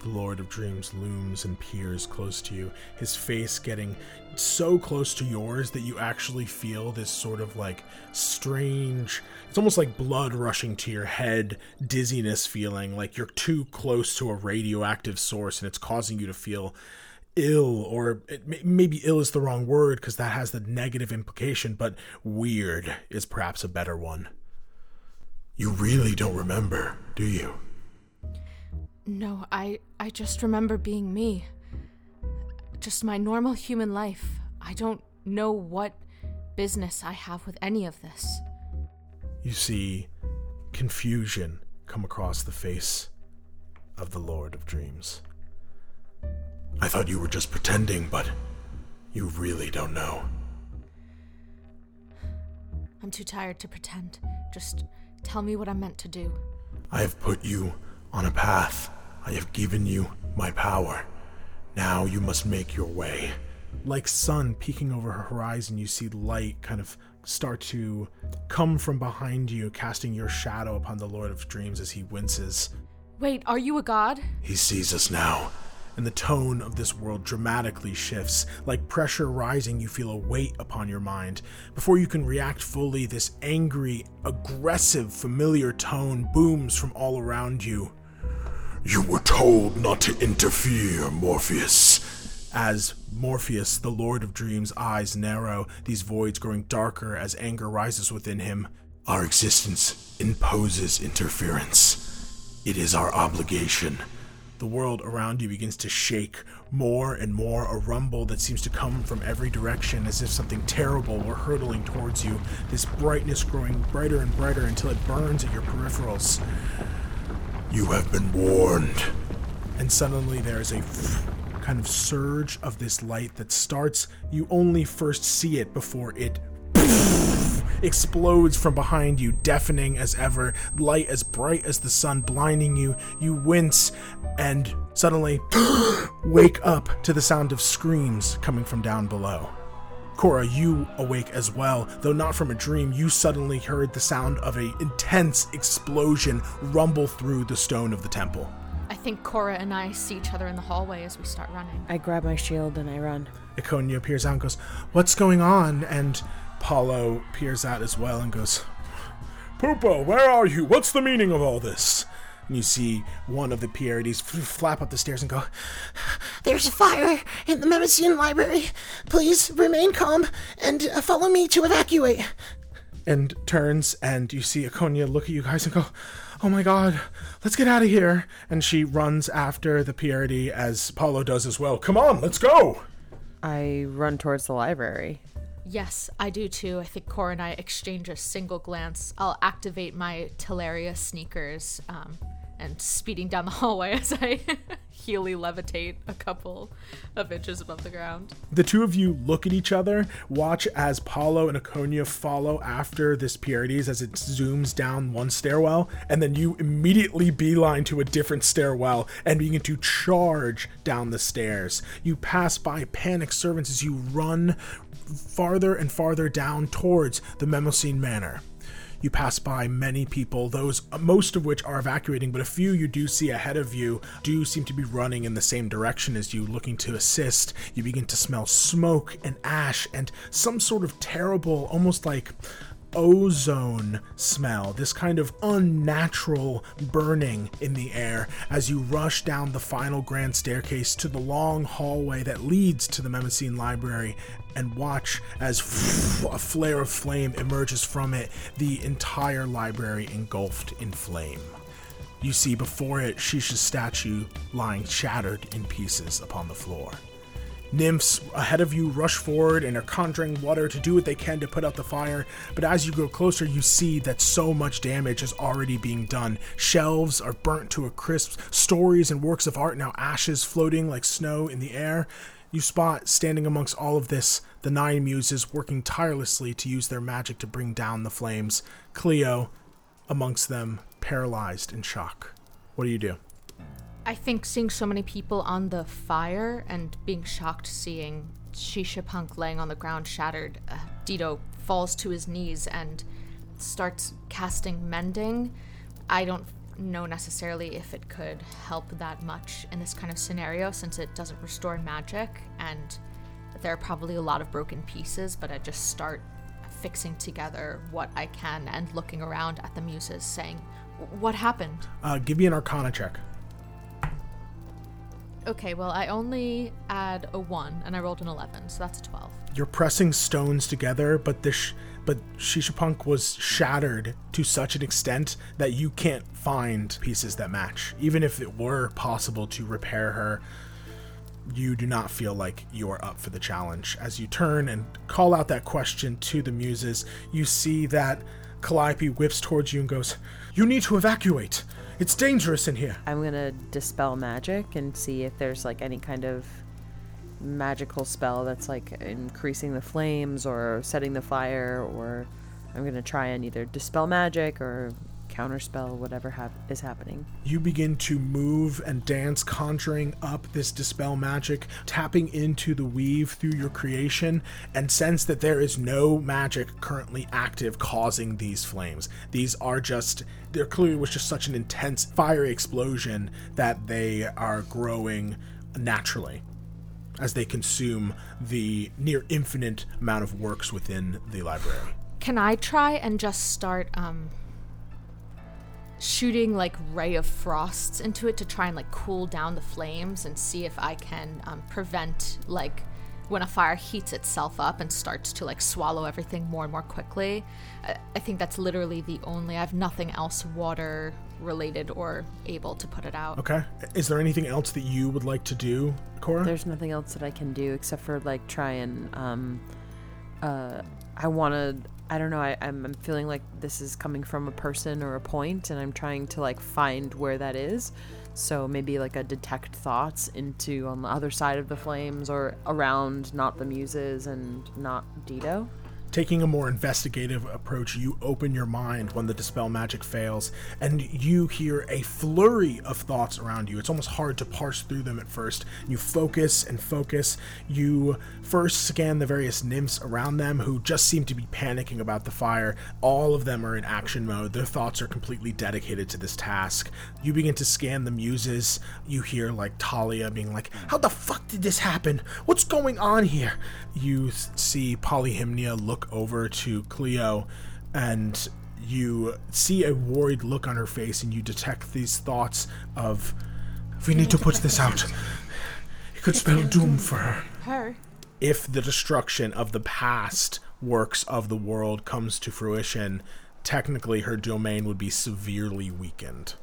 The Lord of Dreams looms and peers close to you, his face getting so close to yours that you actually feel this sort of like strange, it's almost like blood rushing to your head, dizziness feeling, like you're too close to a radioactive source and it's causing you to feel ill, or it, maybe ill is the wrong word because that has the negative implication, but weird is perhaps a better one. You really don't remember, do you? No, I I just remember being me. Just my normal human life. I don't know what business I have with any of this. You see confusion come across the face of the Lord of Dreams. I thought you were just pretending, but you really don't know. I'm too tired to pretend. Just tell me what I'm meant to do. I have put you on a path. I have given you my power. Now you must make your way. Like sun peeking over her horizon, you see light kind of start to come from behind you, casting your shadow upon the Lord of Dreams as he winces. Wait, are you a god? He sees us now, and the tone of this world dramatically shifts. Like pressure rising, you feel a weight upon your mind. Before you can react fully, this angry, aggressive, familiar tone booms from all around you. You were told not to interfere, Morpheus. As Morpheus, the Lord of Dreams' eyes narrow, these voids growing darker as anger rises within him. Our existence imposes interference. It is our obligation. The world around you begins to shake more and more, a rumble that seems to come from every direction as if something terrible were hurtling towards you, this brightness growing brighter and brighter until it burns at your peripherals. You have been warned. And suddenly there is a kind of surge of this light that starts. You only first see it before it explodes from behind you, deafening as ever, light as bright as the sun blinding you. You wince and suddenly wake up to the sound of screams coming from down below. Cora, you awake as well, though not from a dream. You suddenly heard the sound of an intense explosion rumble through the stone of the temple. I think Cora and I see each other in the hallway as we start running. I grab my shield and I run. Iconia peers out and goes, What's going on? And Paolo peers out as well and goes, Pupo, where are you? What's the meaning of all this? And you see one of the Pierides flap up the stairs and go, There's a fire in the Mnemosyne library. Please remain calm and uh, follow me to evacuate. And turns, and you see Iconia look at you guys and go, Oh my god, let's get out of here. And she runs after the Pieride as Paolo does as well. Come on, let's go. I run towards the library. Yes, I do too. I think Cora and I exchange a single glance. I'll activate my Talaria sneakers um, and speeding down the hallway as I heely levitate a couple of inches above the ground. The two of you look at each other, watch as Paolo and Iconia follow after this Pierides as it zooms down one stairwell, and then you immediately beeline to a different stairwell and begin to charge down the stairs. You pass by panicked servants as you run farther and farther down towards the Mnemosyne Manor. You pass by many people, those most of which are evacuating, but a few you do see ahead of you do seem to be running in the same direction as you, looking to assist. You begin to smell smoke and ash and some sort of terrible, almost like ozone smell, this kind of unnatural burning in the air as you rush down the final grand staircase to the long hallway that leads to the Mnemosyne Library and watch as a flare of flame emerges from it, the entire library engulfed in flame. You see before it Shisha's statue lying shattered in pieces upon the floor. Nymphs ahead of you rush forward and are conjuring water to do what they can to put out the fire, but as you go closer, you see that so much damage is already being done. Shelves are burnt to a crisp, stories and works of art now ashes floating like snow in the air. You spot, standing amongst all of this, the nine muses working tirelessly to use their magic to bring down the flames. Clio, amongst them, paralyzed in shock. What do you do? I think seeing so many people on the fire and being shocked seeing Shisha Punk laying on the ground shattered, uh, Dito falls to his knees and starts casting Mending. I don't know necessarily if it could help that much in this kind of scenario since it doesn't restore magic and there are probably a lot of broken pieces, but I just start fixing together what I can and looking around at the muses saying, What happened? Uh, give me an Arcana check. Okay, well, I only add a 1 and I rolled an 11, so that's a 12. You're pressing stones together, but this, but Shisha Punk was shattered to such an extent that you can't find pieces that match. Even if it were possible to repair her, you do not feel like you are up for the challenge. As you turn and call out that question to the muses, you see that Calliope whips towards you and goes, "You need to evacuate. It's dangerous in here." I'm gonna dispel magic and see if there's like any kind of magical spell that's like increasing the flames or setting the fire, or I'm gonna try and either dispel magic or counterspell whatever hap- is happening. You begin to move and dance, conjuring up this dispel magic, tapping into the weave through your creation, and sense that there is no magic currently active causing these flames. These are just, there clearly was just such an intense fiery explosion that they are growing naturally as they consume the near infinite amount of works within the library. Can I try and just start um shooting like ray of frosts into it to try and like cool down the flames and see if I can um, prevent like when a fire heats itself up and starts to like swallow everything more and more quickly. I, I think that's literally the only. I have nothing else water related or able to put it out. Okay. Is there anything else that you would like to do, Cora? There's nothing else that I can do except for like try and um uh I want to I don't know I I'm, I'm feeling like this is coming from a person or a point and I'm trying to like find where that is. So maybe like a detect thoughts into on the other side of the flames or around not the muses and not Dito. Taking a more investigative approach, you open your mind when the dispel magic fails, and you hear a flurry of thoughts around you. It's almost hard to parse through them at first. You focus and focus. You first scan the various nymphs around them who just seem to be panicking about the fire. All of them are in action mode. Their thoughts are completely dedicated to this task. You begin to scan the muses. You hear like Talia being like, How the fuck did this happen? What's going on here? You see Polyhymnia look over to Clio and you see a worried look on her face and you detect these thoughts of we need to put this out. It could spell doom for her Her. if the destruction of the past works of the world comes to fruition, technically her domain would be severely weakened.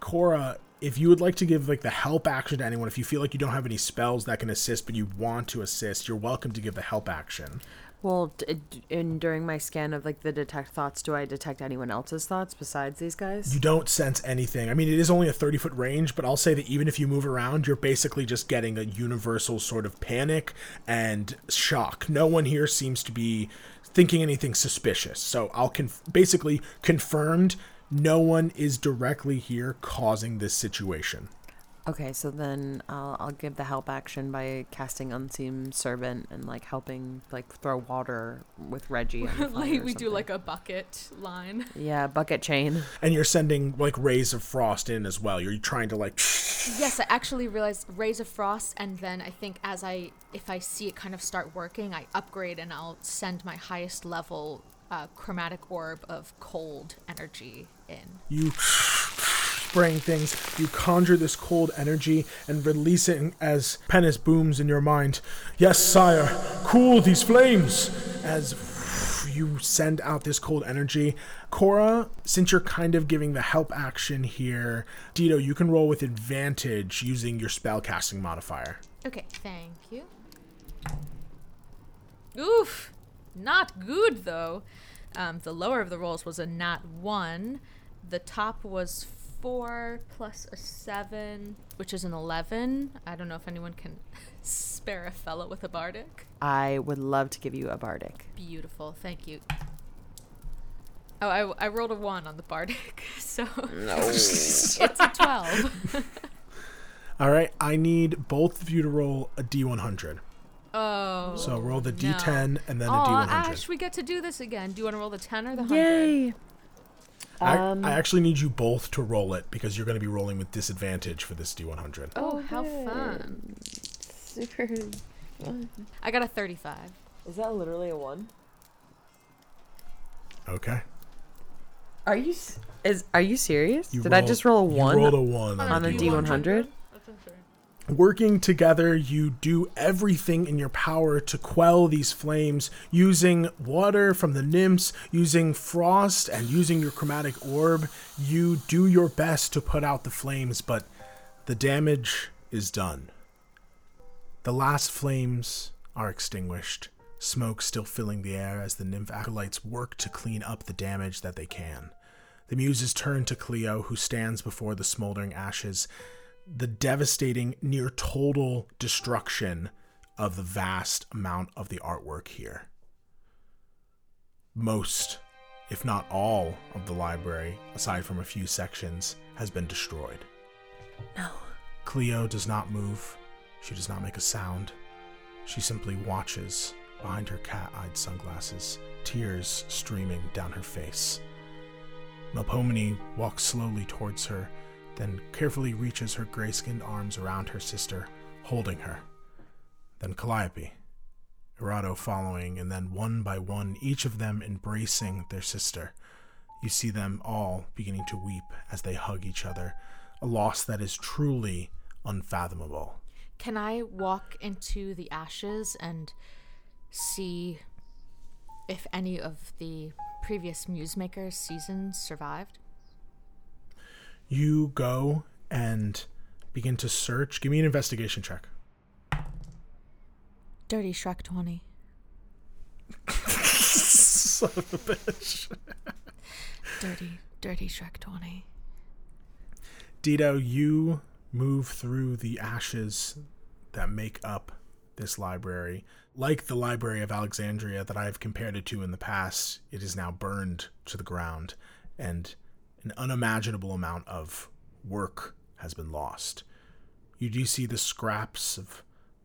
Cora, if you would like to give like the help action to anyone, if you feel like you don't have any spells that can assist but you want to assist, you're welcome to give the help action. Well, d- in during my scan of like the detect thoughts, do I detect anyone else's thoughts besides these guys? You don't sense anything. I mean, it is only a 30 foot range, but I'll say that even if you move around, you're basically just getting a universal sort of panic and shock. No one here seems to be thinking anything suspicious. So I'll conf- basically confirmed no one is directly here causing this situation. Okay, so then I'll, I'll give the help action by casting Unseen Servant and like helping like throw water with Reggie. On the like or we do like a bucket line. yeah bucket chain. And you're sending like rays of frost in as well. You're trying to like Yes, I actually realized rays of frost, and then I think as I, if I see it kind of start working, I upgrade and I'll send my highest level uh, chromatic orb of cold energy in. you spraying things, you conjure this cold energy and release it as Penis booms in your mind. Yes, sire, cool these flames! As you send out this cold energy. Cora, since you're kind of giving the help action here, Dito, you can roll with advantage using your spellcasting modifier. Okay, thank you. Oof, not good though. Um, the lower of the rolls was a nat one. The top was four plus a seven, which is an eleven. I don't know if anyone can spare a fellow with a bardic. I would love to give you a bardic. Beautiful, thank you. Oh, I, I rolled a one on the bardic, so No. it's a twelve. All right, I need both of you to roll a d100. Oh. So roll the d10 and then a Aw, d100. Ash, we get to do this again. Do you want to roll the 10 or the 100? Yay! I, Um, I actually need you both to roll it because you're going to be rolling with disadvantage for this d100. Oh, how fun. Super. fun. I got a 35. Is that literally a one? Okay. Are you s- is Are you serious? You Did I just roll a you one rolled a one on a the D one hundred? Working together, you do everything in your power to quell these flames using water from the nymphs, using frost, and using your chromatic orb. You do your best to put out the flames, but the damage is done. The last flames are extinguished, smoke still filling the air as the nymph acolytes work to clean up the damage that they can. The muses turn to Clio, who stands before the smoldering ashes, the devastating, near total destruction of the vast amount of the artwork here. Most, if not all, of the library, aside from a few sections, has been destroyed. No. Clio does not move. She does not make a sound. She simply watches behind her cat eyed sunglasses, tears streaming down her face. Melpomene walks slowly towards her, then carefully reaches her gray skinned arms around her sister, holding her. Then Calliope, Erato following, and then one by one, each of them embracing their sister. You see them all beginning to weep as they hug each other, a loss that is truly unfathomable. Can I walk into the ashes and see if any of the previous Muse Makers seasons survived? You go and begin to search. Give me an investigation check. Dirty Shrek 20. Son of a bitch. Dirty, dirty Shrek 20. Dido, you move through the ashes that make up this library. Like the Library of Alexandria that I have compared it to in the past, it is now burned to the ground, and an unimaginable amount of work has been lost. You do see the scraps of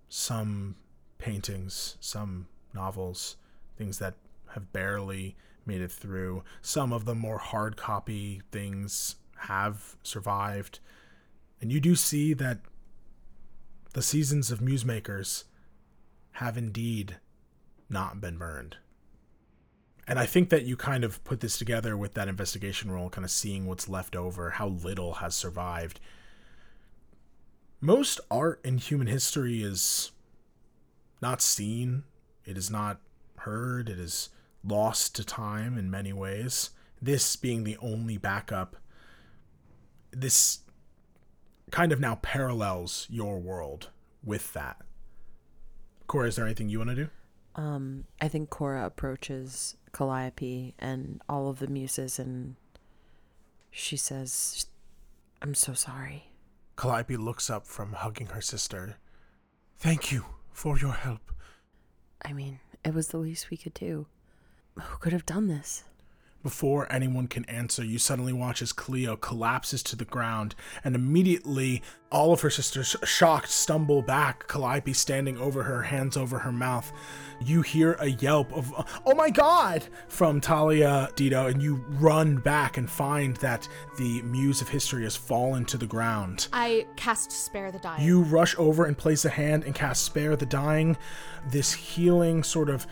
some paintings, some novels, things that have barely made it through. Some of the more hard copy things have survived. And you do see that the seasons of Muse Makers have indeed not been burned. And I think that you kind of put this together with that investigation role, kind of seeing what's left over, how little has survived. Most art in human history is not seen, it is not heard, it is lost to time in many ways. This being the only backup, this kind of now parallels your world with that. Cora, is there anything you want to do? Um, I think Cora approaches Calliope and all of the muses and she says, I'm so sorry. Calliope looks up from hugging her sister. Thank you for your help. I mean, it was the least we could do. Who could have done this? Before anyone can answer, you suddenly watch as Clio collapses to the ground, and immediately all of her sisters, shocked, stumble back. Calliope standing over her, hands over her mouth. You hear a yelp of, oh my god, from Talia Dido, and you run back and find that the Muse of History has fallen to the ground. I cast Spare the Dying. You rush over and place a hand and cast Spare the Dying. This healing, sort of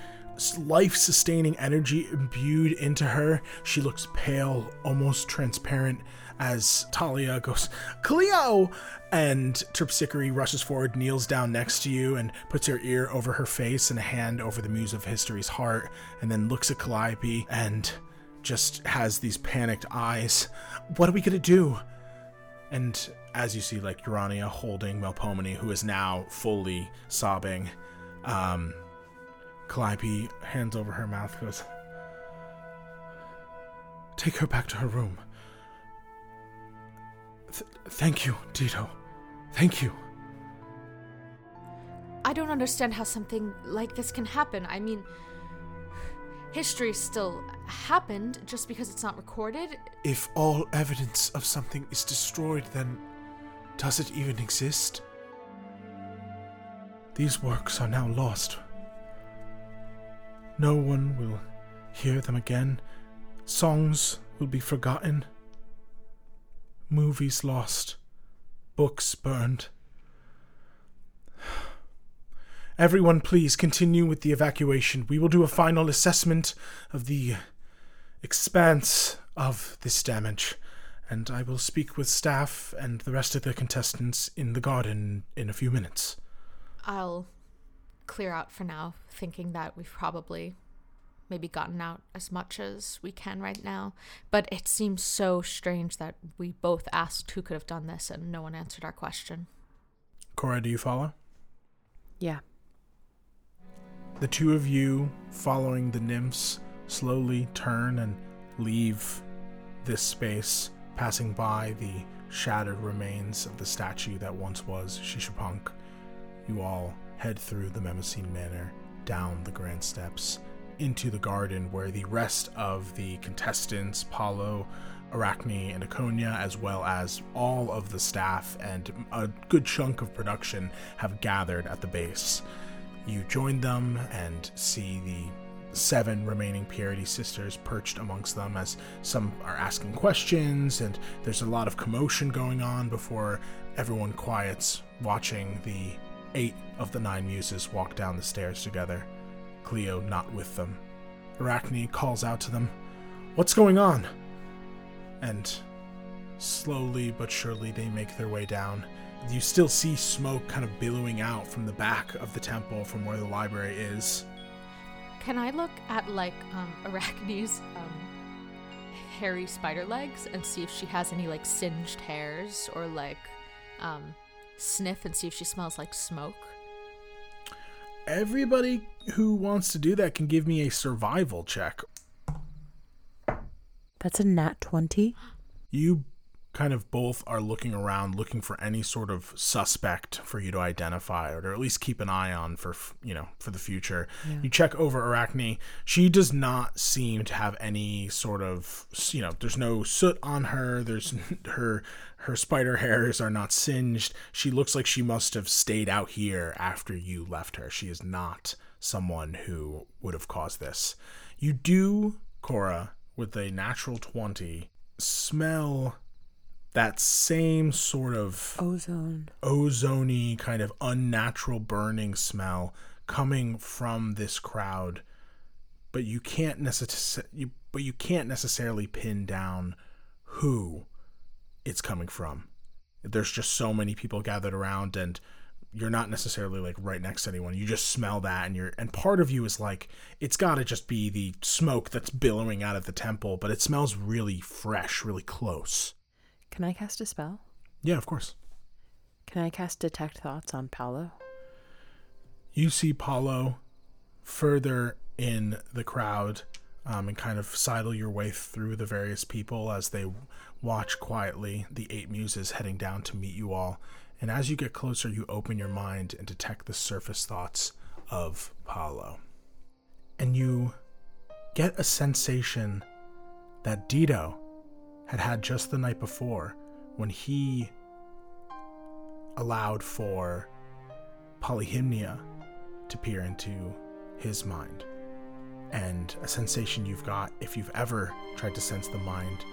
life sustaining energy imbued into her. She looks pale, almost transparent, as Talia goes, Clio! And Terpsichore rushes forward, kneels down next to you, and puts her ear over her face and a hand over the Muse of History's heart, and then looks at Calliope and just has these panicked eyes. What are we gonna do? And as you see, like Urania holding Melpomene, who is now fully sobbing, um, Calliope, hands over her mouth, goes, Take her back to her room. Th- thank you, Dido. Thank you. I don't understand how something like this can happen. I mean, history still happened just because it's not recorded. If all evidence of something is destroyed, then does it even exist? These works are now lost. No one will hear them again. Songs will be forgotten. Movies lost. Books burned. Everyone, please continue with the evacuation. We will do a final assessment of the expanse of this damage, and I will speak with staff and the rest of the contestants in the garden in a few minutes. I'll clear out for now, thinking that we've probably maybe gotten out as much as we can right now. But it seems so strange that we both asked who could have done this and no one answered our question. Cora, do you follow? Yeah. The two of you, following the nymphs, slowly turn and leave this space, passing by the shattered remains of the statue that once was Shishapunk. You all head through the Mnemosyne Manor, down the grand steps, into the garden where the rest of the contestants, Paolo, Arachne, and Iconia, as well as all of the staff and a good chunk of production, have gathered at the base. You join them and see the seven remaining Pierides sisters perched amongst them as some are asking questions, and there's a lot of commotion going on before everyone quiets, watching the eight of the nine muses walk down the stairs together, Clio not with them. Arachne calls out to them, What's going on? And slowly but surely they make their way down. You still see smoke kind of billowing out from the back of the temple from where the library is. Can I look at like um, Arachne's um, hairy spider legs and see if she has any like singed hairs or like um, sniff and see if she smells like smoke? Everybody who wants to do that can give me a survival check. That's a nat 20. You kind of both are looking around looking for any sort of suspect for you to identify or to at least keep an eye on for you know for the future you check over arachne she does not seem to have any sort of you know there's no soot on her there's her her spider hairs are not singed. She looks like she must have stayed out here after you left her. She is not someone who would have caused this. You do cora with a natural 20 smell that same sort of Ozone. ozony kind of unnatural burning smell coming from this crowd. But you can't necessarily you, but you can't necessarily pin down who it's coming from there's just so many people gathered around and you're not necessarily like right next to anyone you just smell that and you're and part of you is like it's got to just be the smoke that's billowing out of the temple but it smells really fresh really close Can I cast a spell? yeah of course Can I cast Detect Thoughts on Paolo? you see Paolo further in the crowd um, and kind of sidle your way through the various people as they watch quietly the eight muses heading down to meet you all. And as you get closer, you open your mind and detect the surface thoughts of Paolo. And you get a sensation that Dido had had just the night before when he allowed for polyhymnia to peer into his mind. And a sensation you've got if you've ever tried to sense the mind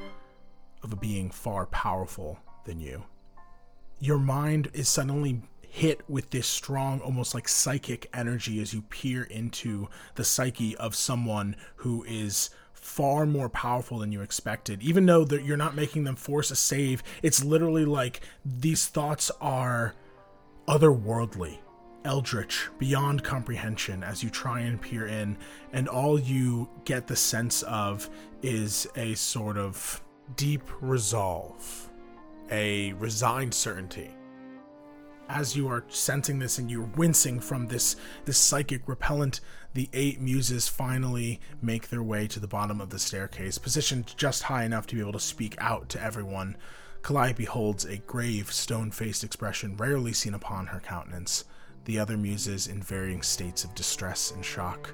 of a being far powerful than you. Your mind is suddenly hit with this strong, almost like psychic energy as you peer into the psyche of someone who is far more powerful than you expected. Even though that you're not making them force a save, it's literally like these thoughts are otherworldly, eldritch, beyond comprehension as you try and peer in, and all you get the sense of is a sort of deep resolve, a resigned certainty. As you are sensing this and you're wincing from this this psychic repellent, the eight muses finally make their way to the bottom of the staircase, positioned just high enough to be able to speak out to everyone. Calliope holds a grave, stone faced expression rarely seen upon her countenance, the other muses in varying states of distress and shock.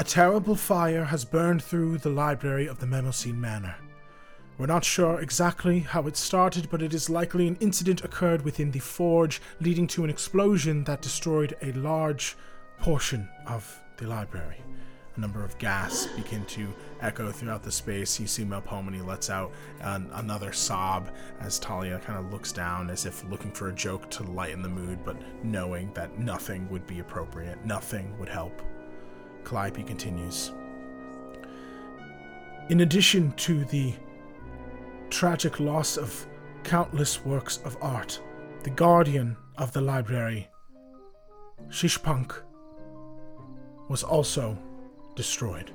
A terrible fire has burned through the library of the Mnemosyne Manor. We're not sure exactly how it started, but it is likely an incident occurred within the forge, leading to an explosion that destroyed a large portion of the library. A number of gas begin to echo throughout the space. You see Melpomene lets out an, another sob as Talia kind of looks down as if looking for a joke to lighten the mood, but knowing that nothing would be appropriate, nothing would help. Calliope continues. In addition to the tragic loss of countless works of art, the guardian of the library, Shishpunk, was also destroyed.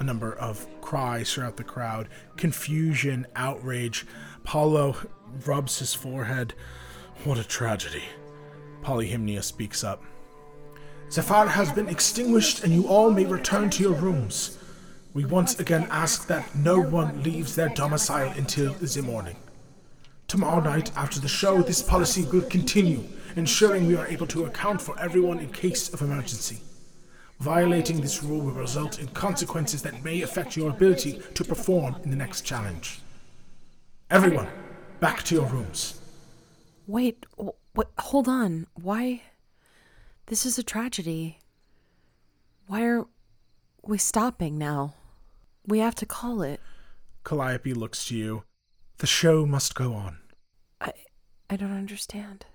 A number of cries throughout the crowd, confusion, outrage. Paolo rubs his forehead. What a tragedy. Polyhymnia speaks up. The fire has been extinguished, and you all may return to your rooms. We once again ask that no one leaves their domicile until the morning. Tomorrow night, after the show, this policy will continue, ensuring we are able to account for everyone in case of emergency. Violating this rule will result in consequences that may affect your ability to perform in the next challenge. Everyone, back to your rooms. Wait, w- wait, hold on. Why? This is a tragedy. Why are we stopping now? We have to call it. Calliope looks to you. The show must go on. I I don't understand.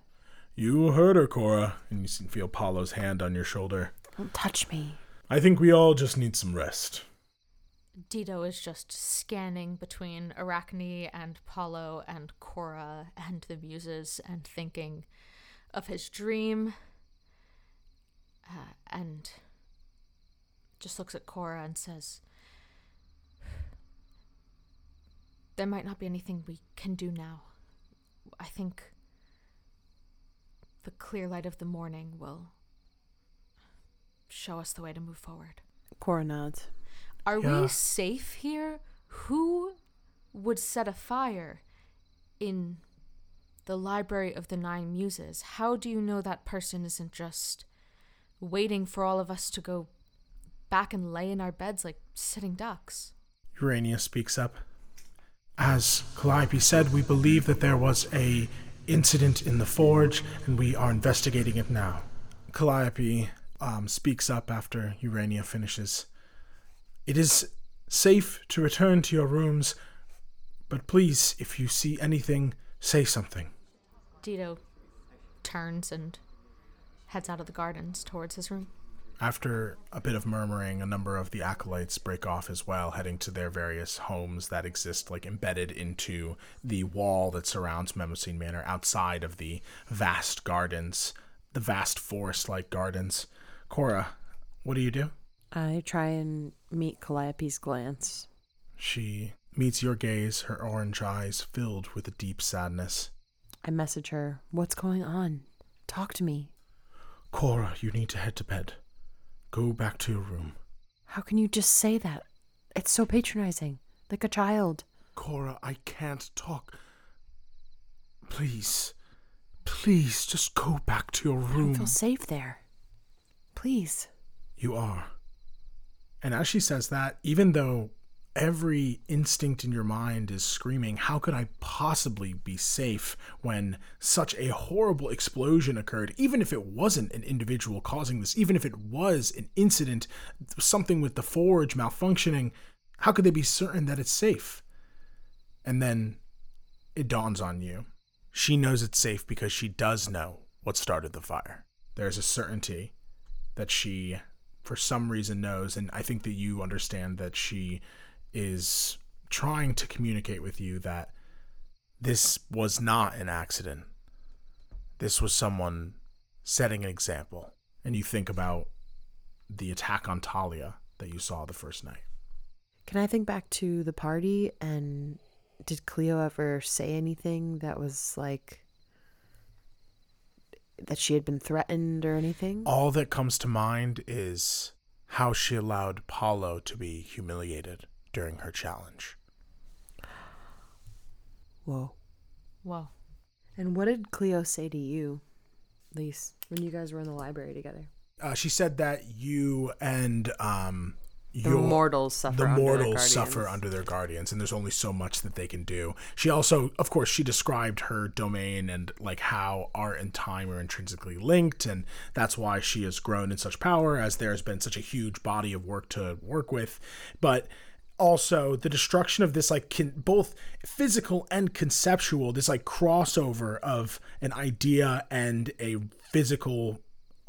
You heard her, Cora, and you can feel Paolo's hand on your shoulder. Don't touch me. I think we all just need some rest. Dito is just scanning between Arachne and Paolo and Cora and the muses and thinking of his dream. Uh, and just looks at Cora and says, There might not be anything we can do now. I think the clear light of the morning will show us the way to move forward. Cora nods. Are Yeah. we safe here? Who would set a fire in the Library of the Nine Muses? How do you know that person isn't just waiting for all of us to go back and lay in our beds like sitting ducks? Urania speaks up. As Calliope said, we believe that there was a incident in the forge, and we are investigating it now. Calliope um, speaks up after Urania finishes. It is safe to return to your rooms, but please, if you see anything, say something. Dito turns and heads out of the gardens towards his room. After a bit of murmuring, a number of the acolytes break off as well, heading to their various homes that exist, like embedded into the wall that surrounds Mnemosyne Manor outside of the vast gardens, the vast forest like gardens. Cora, what do you do? I try and meet Calliope's glance. She meets your gaze, her orange eyes filled with a deep sadness. I message her. What's going on? Talk to me. Cora, you need to head to bed. Go back to your room. How can you just say that? It's so patronizing, like a child. Cora, I can't talk. Please, please, just go back to your room. I don't feel safe there. Please. You are. And as she says that, even though every instinct in your mind is screaming, How could I possibly be safe when such a horrible explosion occurred? Even if it wasn't an individual causing this, even if it was an incident, something with the forge malfunctioning, how could they be certain that it's safe? And then it dawns on you. She knows it's safe because she does know what started the fire. There's a certainty that she, for some reason, knows, and I think that you understand that she is trying to communicate with you that this was not an accident. This was someone setting an example. And you think about the attack on Talia that you saw the first night. Can I think back to the party and did Clio ever say anything that was like that she had been threatened or anything? All that comes to mind is how she allowed Paolo to be humiliated during her challenge. Whoa. Whoa. And what did Clio say to you, Lise, when you guys were in the library together? uh, she said that you and um, The mortals suffer. the under their mortals suffer guardians. under their guardians and there's only so much that they can do she also of course she described her domain and like how art and time are intrinsically linked and that's why she has grown in such power as there's been such a huge body of work to work with but also the destruction of this like con- both physical and conceptual this like crossover of an idea and a physical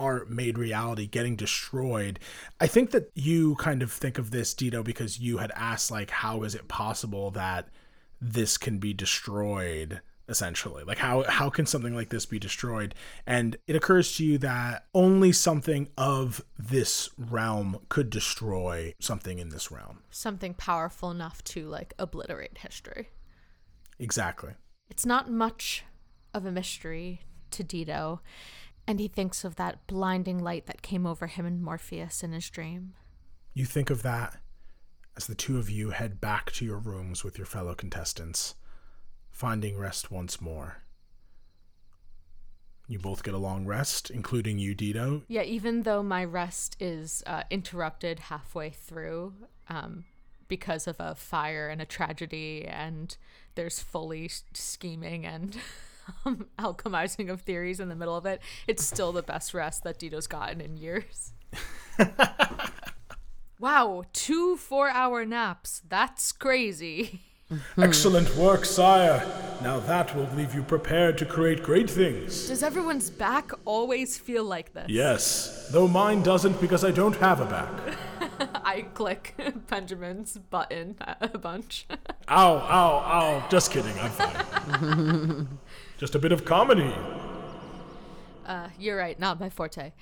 art made reality getting destroyed. I think that you kind of think of this, Dito, because you had asked, like, how is it possible that this can be destroyed? Essentially, like how how can something like this be destroyed? And it occurs to you that only something of this realm could destroy something in this realm. Something powerful enough to like obliterate history. Exactly. It's not much of a mystery to Dido, and he thinks of that blinding light that came over him and Morpheus in his dream. You think of that as the two of you head back to your rooms with your fellow contestants, finding rest once more. You both get a long rest, including you, Dido. Yeah, even though my rest is uh, interrupted halfway through um, because of a fire and a tragedy, and there's fully scheming and um, alchemizing of theories in the middle of it, it's still the best rest that Dido's gotten in years. wow, two four hour naps. That's crazy. Excellent work, sire. Now that will leave you prepared to create great things. Does everyone's back always feel like this? Yes, though mine doesn't because I don't have a back. I click Benjamin's button a bunch. Ow, ow, ow. Just kidding, I'm fine. Just a bit of comedy. Uh, you're right, not my forte.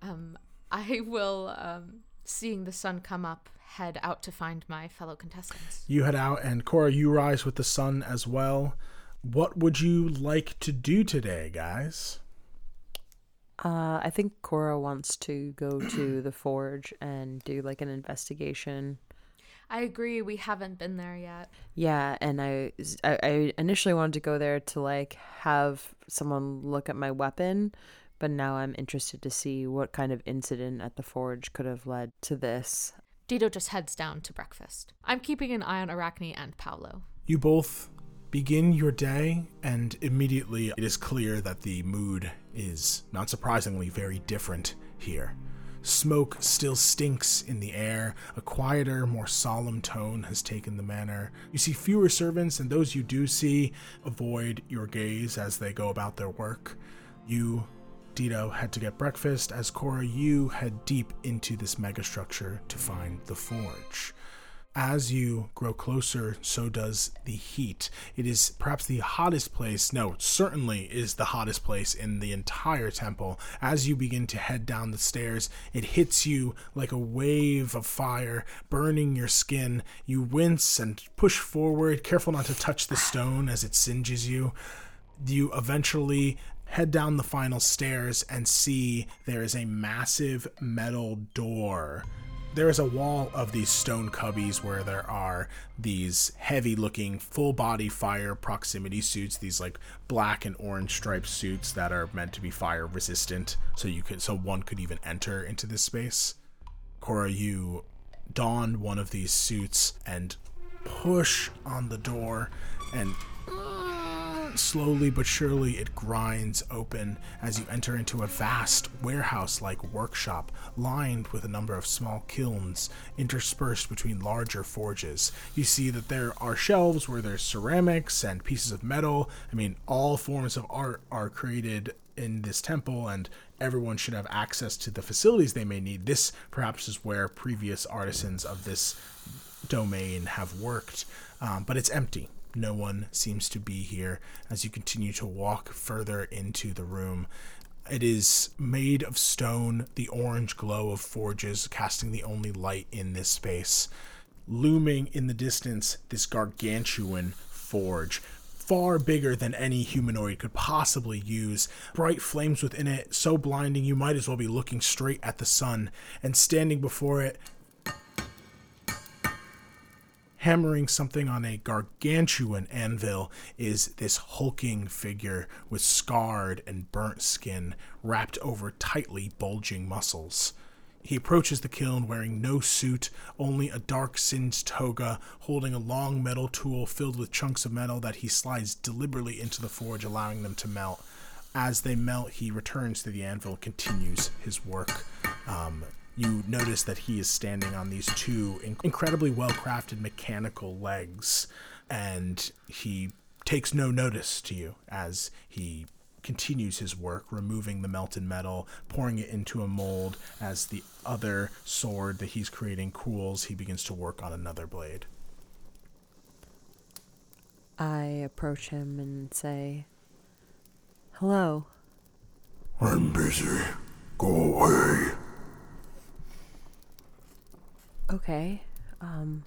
Um, I will, um, seeing the sun come up, head out to find my fellow contestants. You head out, and Cora, you rise with the sun as well. What would you like to do today, guys? Uh, I think Cora wants to go to the forge and do like an investigation. I agree, we haven't been there yet. Yeah, and I, I I initially wanted to go there to like have someone look at my weapon, but now I'm interested to see what kind of incident at the forge could have led to this. Dido just heads down to breakfast. I'm keeping an eye on Arachne and Paolo. You both begin your day, and immediately it is clear that the mood is, not surprisingly, very different here. Smoke still stinks in the air. A quieter, more solemn tone has taken the manor. You see fewer servants, and those you do see avoid your gaze as they go about their work. You, Dido, head to get breakfast, as Cora, you head deep into this megastructure to find the forge. As you grow closer, so does the heat. It is perhaps the hottest place, no, certainly is the hottest place in the entire temple. As you begin to head down the stairs, it hits you like a wave of fire, burning your skin. You wince and push forward, careful not to touch the stone as it singes you. You eventually head down the final stairs and see there is a massive metal door. There is a wall of these stone cubbies where there are these heavy looking full body fire proximity suits these like black and orange striped suits that are meant to be fire resistant. So you could so one could even enter into this space. Cora you don one of these suits and push on the door and Slowly but surely, it grinds open as you enter into a vast warehouse like workshop lined with a number of small kilns interspersed between larger forges. You see that there are shelves where there's ceramics and pieces of metal. I mean, all forms of art are created in this temple, and everyone should have access to the facilities they may need. This perhaps is where previous artisans of this domain have worked, um, but it's empty. No one seems to be here as you continue to walk further into the room. It is made of stone, the orange glow of forges casting the only light in this space. Looming in the distance, this gargantuan forge, far bigger than any humanoid could possibly use. Bright flames within it, so blinding you might as well be looking straight at the sun. And standing before it, hammering something on a gargantuan anvil is this hulking figure with scarred and burnt skin wrapped over tightly bulging muscles. He approaches the kiln wearing no suit, only a dark singed toga, holding a long metal tool filled with chunks of metal that he slides deliberately into the forge, allowing them to melt. As they melt, he returns to the anvil and continues his work. Um, you notice that he is standing on these two in- incredibly well crafted mechanical legs, and he takes no notice to you as he continues his work, removing the melted metal, pouring it into a mold. As the other sword that he's creating cools, he begins to work on another blade. I approach him and say, Hello. I'm busy. Go away. Okay. Um,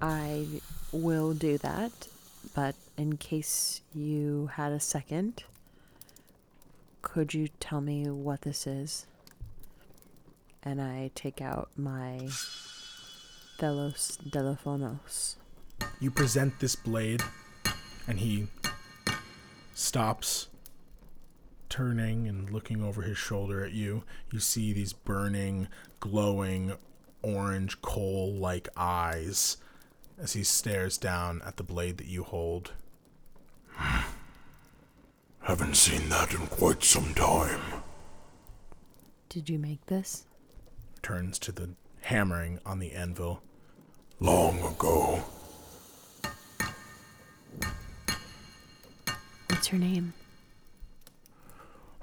I will do that, but in case you had a second, could you tell me what this is? And I take out my Delos Delophonos. You present this blade, and he stops, turning and looking over his shoulder at you. You see these burning, glowing, orange coal like eyes as he stares down at the blade that you hold. Haven't seen that in quite some time. Did you make this? Turns to the hammering on the anvil. Long ago. What's your name?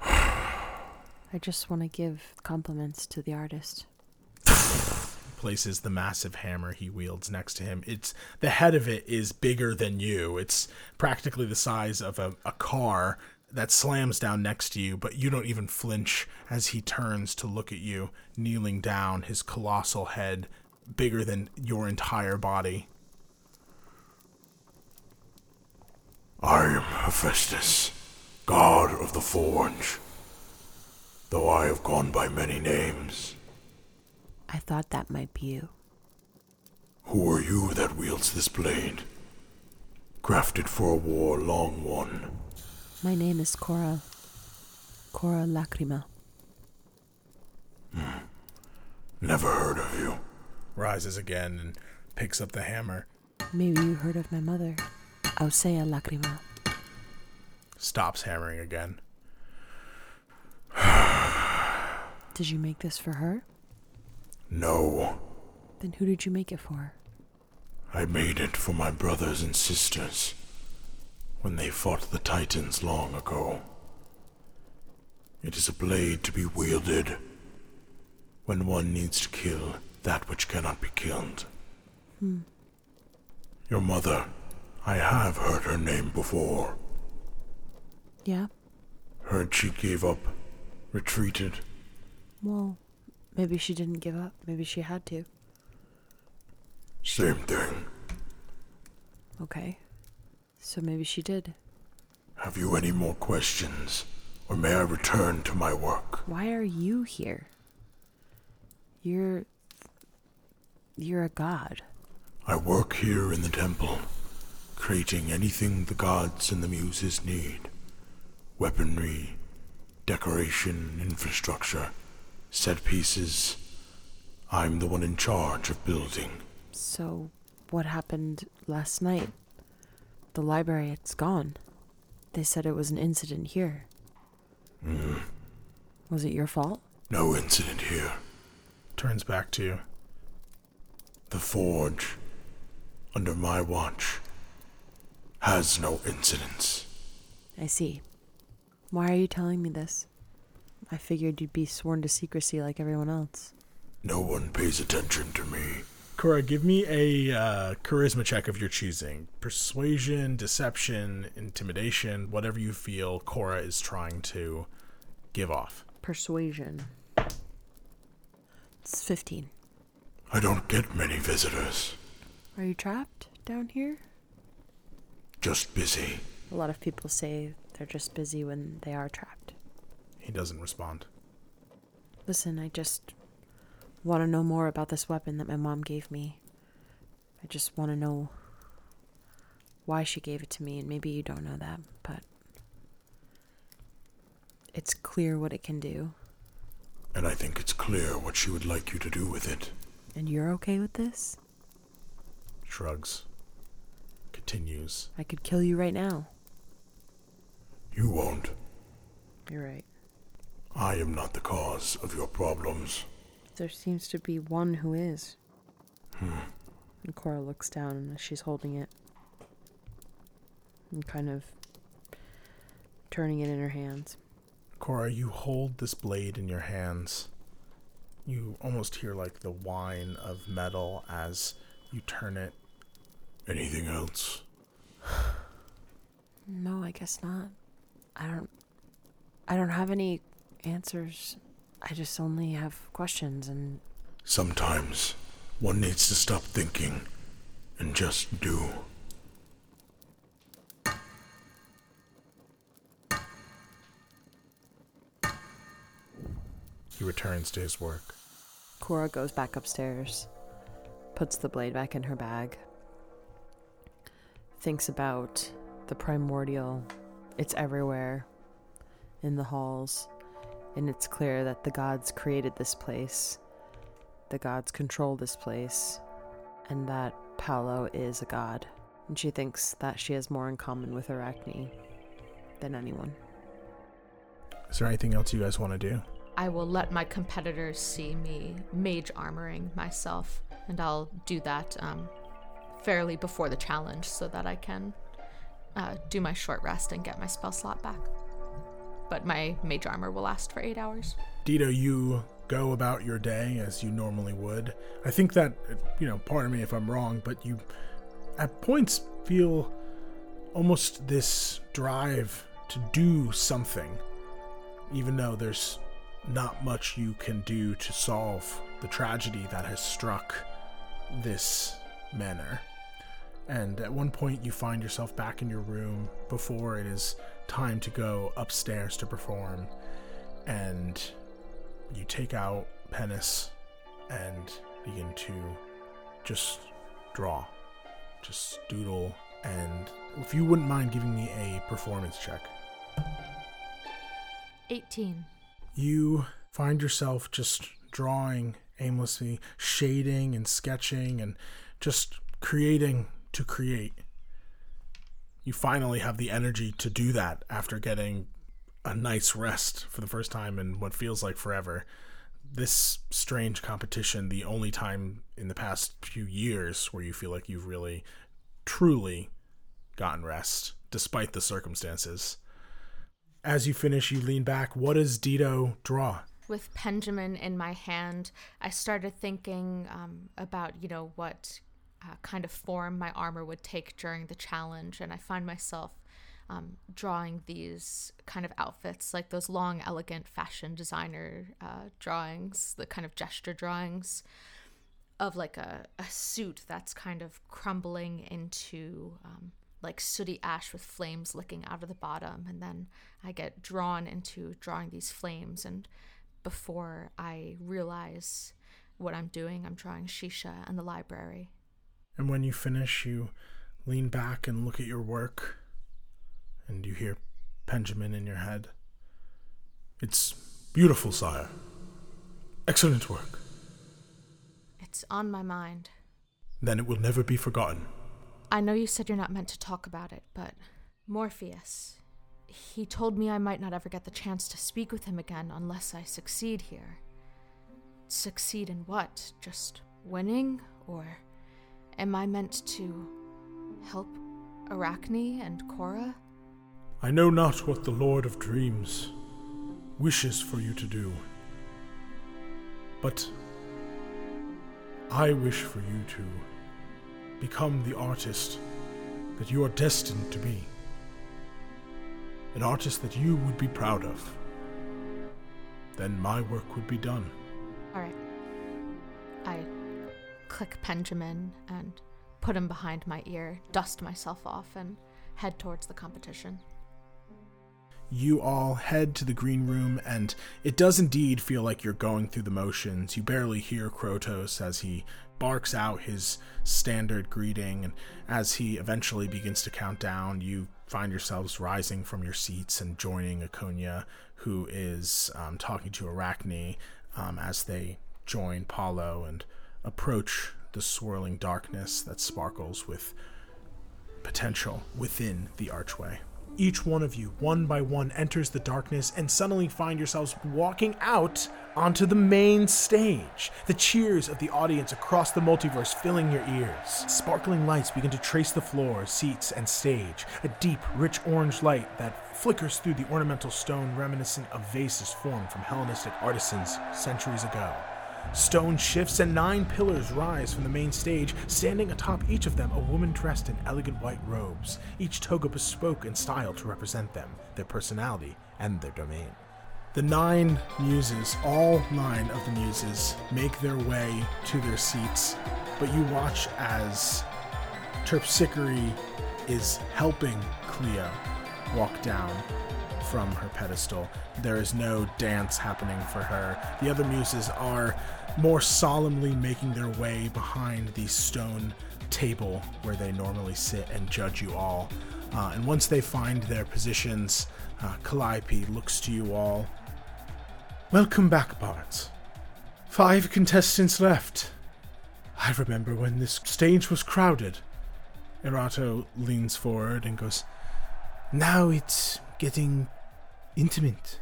I just want to give compliments to the artist. Places the massive hammer he wields next to him. It's the head of it is bigger than you. It's practically the size of a, a car that slams down next to you, but you don't even flinch as he turns to look at you, kneeling down, his colossal head bigger than your entire body. I am Hephaestus, god of the forge. Though I have gone by many names, I thought that might be you. who are you that wields this blade? Crafted for a war long won. My name is Cora. Cora Lacrima. Hmm. Never heard of you. Rises again and picks up the hammer, Maybe you heard of my mother. Ausea Lacrima. stops hammering again. Did you make this for her? No, Then who did you make it for? I made it for my brothers and sisters when they fought the Titans long ago. It is a blade to be wielded when one needs to kill that which cannot be killed. Hmm. Your mother, I have heard her name before. Yeah? Heard she gave up, retreated. Well, maybe she didn't give up. Maybe she had to. Same thing. Okay. So maybe she did. Have you any more questions? Or may I return to my work? Why are you here? You're. You're a god. I work here in the temple, creating anything the gods and the muses need weaponry, decoration, infrastructure, set pieces. I'm the one in charge of building. So, what happened last night? The library, it's gone. They said it was an incident here. Mm-hmm. Was it your fault? No incident here. Turns back to you. The forge, under my watch, has no incidents. I see. Why are you telling me this? I figured you'd be sworn to secrecy like everyone else. No one pays attention to me. Cora, give me a uh, charisma check of your choosing. Persuasion, deception, intimidation, whatever you feel Cora is trying to give off. Persuasion. It's 15. I don't get many visitors. Are you trapped down here? Just busy. A lot of people say they're just busy when they are trapped. He doesn't respond. Listen, I just want to know more about this weapon that my mom gave me. I just want to know why she gave it to me, and maybe you don't know that, but it's clear what it can do. and I think it's clear what she would like you to do with it. And you're okay with this? Shrugs. Continues. I could kill you right now. You won't. You're right. I am not the cause of your problems. There seems to be one who is. Hmm. And Cora looks down as she's holding it. And kind of turning it in her hands. Cora, you hold this blade in your hands. You almost hear like the whine of metal as you turn it. Anything else? No, I guess not. I don't I don't have any answers. I just only have questions and Sometimes one needs to stop thinking and just do. He returns to his work. Cora goes back upstairs, puts the blade back in her bag, thinks about the primordial. It's everywhere in the halls, and it's clear that the gods created this place, the gods control this place, and that Paolo is a god. And she thinks that she has more in common with Arachne than anyone. Is there anything else you guys want to do? I will let my competitors see me mage armoring myself, and I'll do that um, fairly before the challenge so that I can uh, do my short rest and get my spell slot back. But my mage armor will last for eight hours. Dito, you go about your day as you normally would. I think that, you know, pardon me if I'm wrong, but you at points feel almost this drive to do something, even though there's not much you can do to solve the tragedy that has struck this manor. And at one point, you find yourself back in your room before it is time to go upstairs to perform. And you take out Penis and begin to just draw, just doodle. And if you wouldn't mind giving me a performance check, 18. you find yourself just drawing aimlessly, shading and sketching and just creating to create. You finally have the energy to do that after getting a nice rest for the first time in what feels like forever. This strange competition, the only time in the past few years where you feel like you've really, truly gotten rest, despite the circumstances. As you finish, you lean back. What does Dito draw? With Benjamin in my hand, I started thinking um, about, you know, what uh, kind of form my armor would take during the challenge. And I find myself um, drawing these kind of outfits, like those long, elegant fashion designer uh, drawings, the kind of gesture drawings of like a, a suit that's kind of crumbling into um, like sooty ash with flames licking out of the bottom. And then I get drawn into drawing these flames. And before I realize what I'm doing, I'm drawing Shisha and the library. And when you finish, you lean back and look at your work, and you hear Benjamin in your head. It's beautiful, sire. Excellent work. It's on my mind. Then it will never be forgotten. I know you said you're not meant to talk about it, but Morpheus, he told me I might not ever get the chance to speak with him again unless I succeed here. Succeed in what? Just winning? Or am I meant to help Arachne and Cora? I know not what the Lord of Dreams wishes for you to do, but I wish for you to become the artist that you are destined to be. An artist that you would be proud of. Then my work would be done. All right. I click Benjamin and put him behind my ear, dust myself off, and head towards the competition. You all head to the green room, and it does indeed feel like you're going through the motions. You barely hear Krotos as he barks out his standard greeting, and as he eventually begins to count down, you find yourselves rising from your seats and joining Iconia, who is um, talking to Arachne. um, as they join Paolo and approach the swirling darkness that sparkles with potential within the archway. Each one of you, one by one, enters the darkness and suddenly find yourselves walking out onto the main stage. The cheers of the audience across the multiverse filling your ears. Sparkling lights begin to trace the floor, seats, and stage. A deep, rich orange light that flickers through the ornamental stone reminiscent of vases formed from Hellenistic artisans centuries ago. Stone shifts and nine pillars rise from the main stage, standing atop each of them a woman dressed in elegant white robes, each toga bespoke in style to represent them, their personality, and their domain. The nine muses, all nine of the muses, make their way to their seats, but you watch as Terpsichore is helping Clio walk down from her pedestal. There is no dance happening for her. The other muses are more solemnly making their way behind the stone table where they normally sit and judge you all. Uh, and once they find their positions, uh, Calliope looks to you all. Welcome back, Bards. Five contestants left. I remember when this stage was crowded. Erato leans forward and goes, Now it's getting intimate.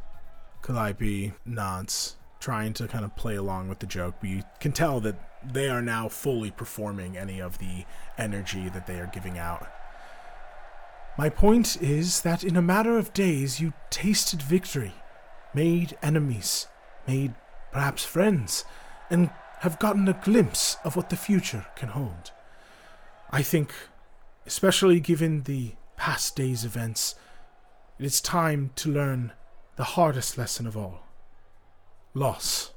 Calliope nods, trying to kind of play along with the joke, but you can tell that they are now fully performing any of the energy that they are giving out. My point is that in a matter of days you tasted victory, made enemies, made perhaps friends, and have gotten a glimpse of what the future can hold. I think, especially given the past day's events, it is time to learn the hardest lesson of all loss.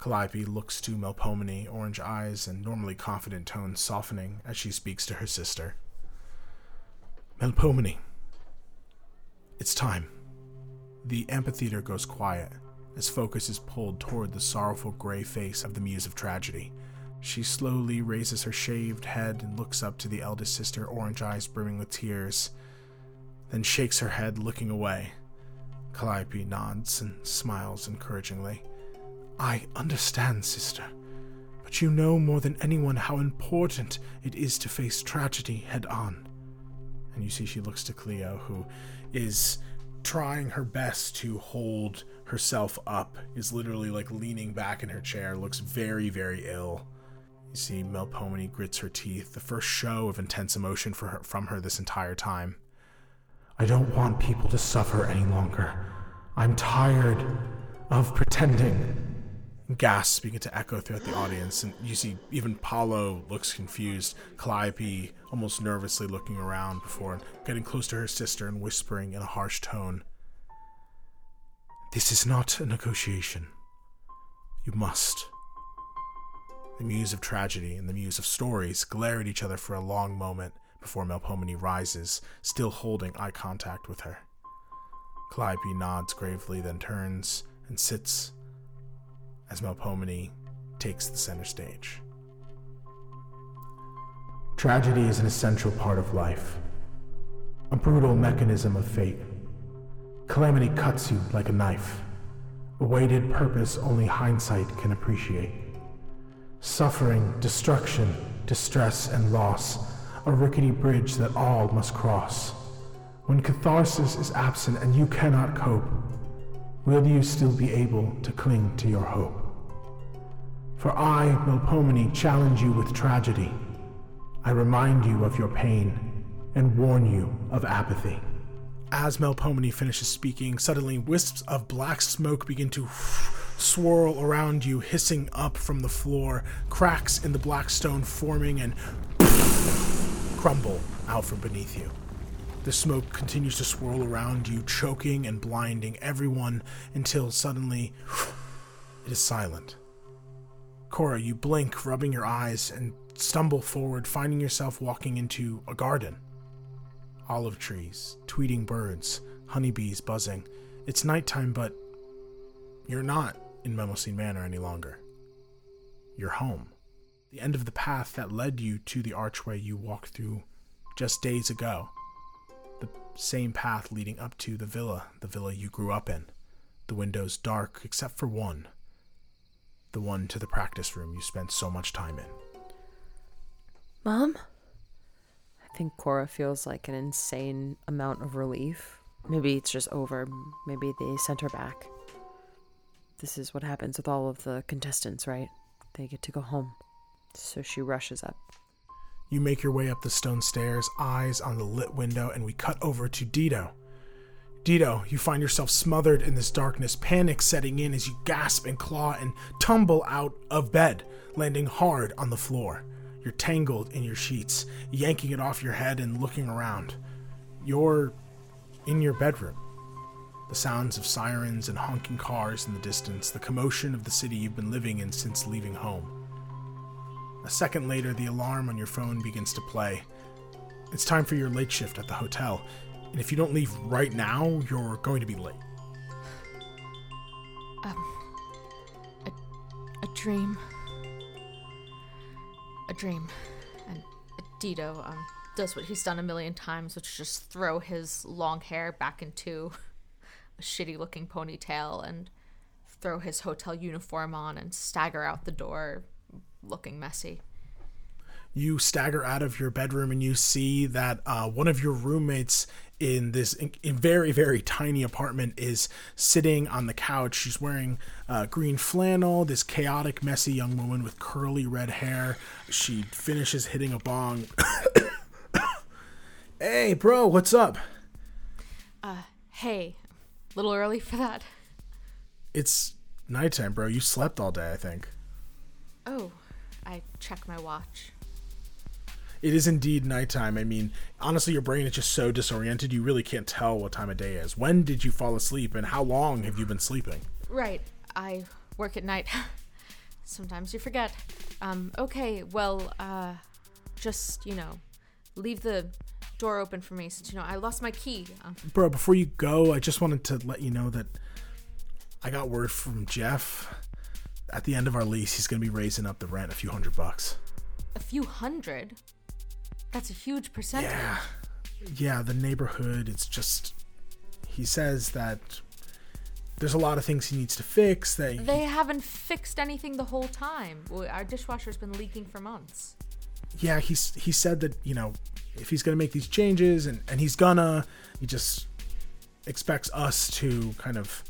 Calliope looks to Melpomene, orange eyes and normally confident tone softening as she speaks to her sister. Melpomene, it's time. The amphitheater goes quiet as focus is pulled toward the sorrowful gray face of the Muse of Tragedy. She slowly raises her shaved head and looks up to the eldest sister, orange eyes brimming with tears, then shakes her head, looking away. Calliope nods and smiles encouragingly. I understand, sister, but you know more than anyone how important it is to face tragedy head on. And you see she looks to Clio, who is trying her best to hold herself up, is literally like leaning back in her chair, looks very, very ill. You see Melpomene grits her teeth, the first show of intense emotion her, from her this entire time. I don't want people to suffer any longer. I'm tired of pretending. Gasps begin to echo throughout the audience, and you see even Paolo looks confused, Calliope almost nervously looking around before getting close to her sister and whispering in a harsh tone This is not a negotiation. You must. The muse of tragedy and the muse of stories glare at each other for a long moment before Melpomene rises, still holding eye contact with her. Calliope nods gravely, then turns and sits as Melpomene takes the center stage. Tragedy is an essential part of life, a brutal mechanism of fate. Calamity cuts you like a knife, a weighted purpose only hindsight can appreciate. Suffering, destruction, distress, and loss a rickety bridge that all must cross. When catharsis is absent and you cannot cope, will you still be able to cling to your hope? For I, Melpomene, challenge you with tragedy. I remind you of your pain and warn you of apathy. As Melpomene finishes speaking, suddenly wisps of black smoke begin to swirl around you, hissing up from the floor, cracks in the black stone forming and crumble out from beneath you. The smoke continues to swirl around you, choking and blinding everyone until suddenly it is silent. Cora, you blink, rubbing your eyes, and stumble forward, finding yourself walking into a garden. Olive trees, tweeting birds, honeybees buzzing. It's nighttime, but you're not in Mnemosyne Manor any longer. You're home the end of the path that led you to the archway you walked through just days ago. The same path leading up to the villa, the villa you grew up in. The windows dark except for one. The one to the practice room you spent so much time in. Mom? I think Cora feels like an insane amount of relief. Maybe it's just over. Maybe they sent her back. This is what happens with all of the contestants, right? They get to go home. So she rushes up. You make your way up the stone stairs, eyes on the lit window, and we cut over to Dido. Dido, you find yourself smothered in this darkness, panic setting in as you gasp and claw and tumble out of bed, landing hard on the floor. You're tangled in your sheets, yanking it off your head and looking around. You're in your bedroom. The sounds of sirens and honking cars in the distance, the commotion of the city you've been living in since leaving home. A second later, the alarm on your phone begins to play. It's time for your late shift at the hotel, and if you don't leave right now, you're going to be late. Um, a a dream. A dream. And Dido um, does what he's done a million times, which is just throw his long hair back into a shitty looking ponytail and throw his hotel uniform on and stagger out the door looking messy. you stagger out of your bedroom and you see that uh, one of your roommates in this in, in very very tiny apartment is sitting on the couch. She's wearing uh, green flannel this chaotic messy young woman with curly red hair. She finishes hitting a bong. Hey bro what's up? Uh, Hey, little early for that. it's nighttime bro. You slept all day i think. Oh, I check my watch. it is indeed nighttime i mean honestly your brain is just so disoriented you really can't tell what time of day is when did you fall asleep and how long have you been sleeping Right, I work at night. Sometimes you forget. Um, okay, well, uh, just, you know, leave the door open for me since, you know, I lost my key. Um, Bro, before you go, I just wanted to let you know that I got word from Jeff. At the end of our lease, he's going to be raising up the rent a few hundred bucks. a few hundred? That's a huge percentage. Yeah. Yeah, the neighborhood, it's just. He says that there's a lot of things he needs to fix. That They haven't fixed anything the whole time. Our dishwasher's been leaking for months. yeah, he's he said that you know if he's gonna make these changes and and he's gonna, he just expects us to kind of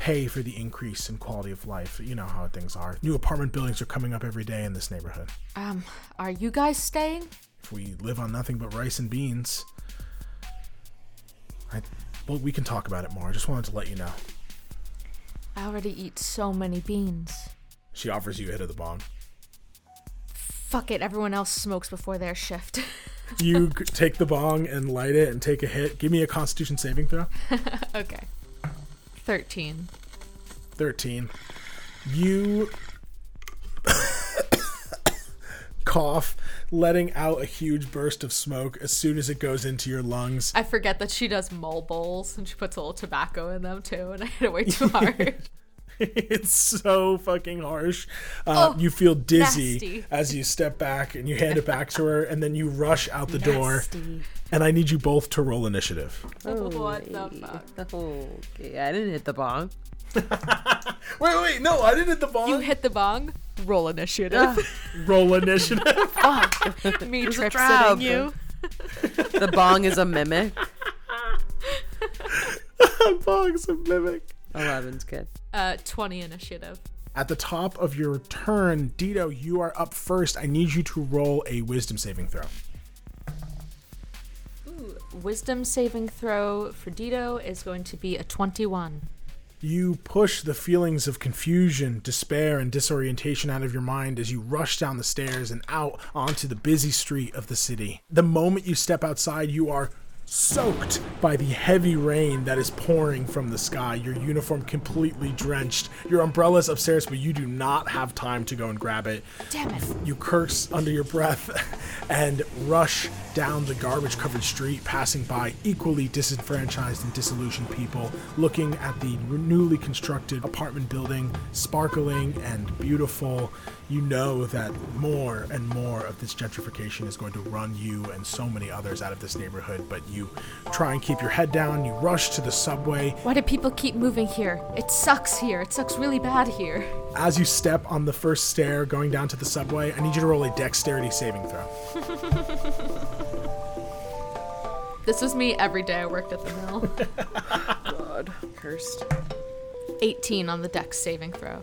pay for the increase in quality of life. You know how things are. New apartment buildings are coming up every day in this neighborhood. Um, are you guys staying? If we live on nothing but rice and beans, I well we can talk about it more. I just wanted to let you know. I already eat so many beans. She offers you a hit of the bong. Fuck it, everyone else smokes before their shift. You take the bong and light it and take a hit. Give me a Constitution saving throw. okay. 13. 13. You cough, letting out a huge burst of smoke as soon as it goes into your lungs. I forget that she does mull bowls and she puts a little tobacco in them too, and I hit it way too hard. it's so fucking harsh. Uh, you feel dizzy nasty. as you step back and you hand it back to her, and then you rush out the door. And I need you both to roll initiative. what the fuck? Okay, I didn't hit the bong. Wait, wait, no, I didn't hit the bong. You hit the bong, roll initiative. roll initiative. Fuck. Me a trip trap. sitting you. The bong is a mimic. Bong's a mimic. 11's good. Uh, 20 initiative. At the top of your turn, Dido, you are up first. I need you to roll a wisdom saving throw. Ooh, Wisdom saving throw for Dido is going to be a 21. You push the feelings of confusion, despair, and disorientation out of your mind as you rush down the stairs and out onto the busy street of the city. The moment you step outside, you are soaked by the heavy rain that is pouring from the sky, your uniform completely drenched. Your umbrella's upstairs, but you do not have time to go and grab it. Damn it. You curse under your breath and rush down the garbage covered street, passing by equally disenfranchised and disillusioned people, looking at the newly constructed apartment building, sparkling and beautiful. You know that more and more of this gentrification is going to run you and so many others out of this neighborhood, but you try and keep your head down. You rush to the subway. Why do people keep moving here? It sucks here. It sucks really bad here. As you step on the first stair going down to the subway, I need you to roll a dexterity saving throw. This was me every day I worked at the mill. God, cursed. 18 on the dex saving throw.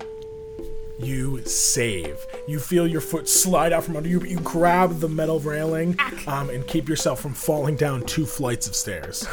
You save. You feel your foot slide out from under you, but you grab the metal railing um, and keep yourself from falling down two flights of stairs.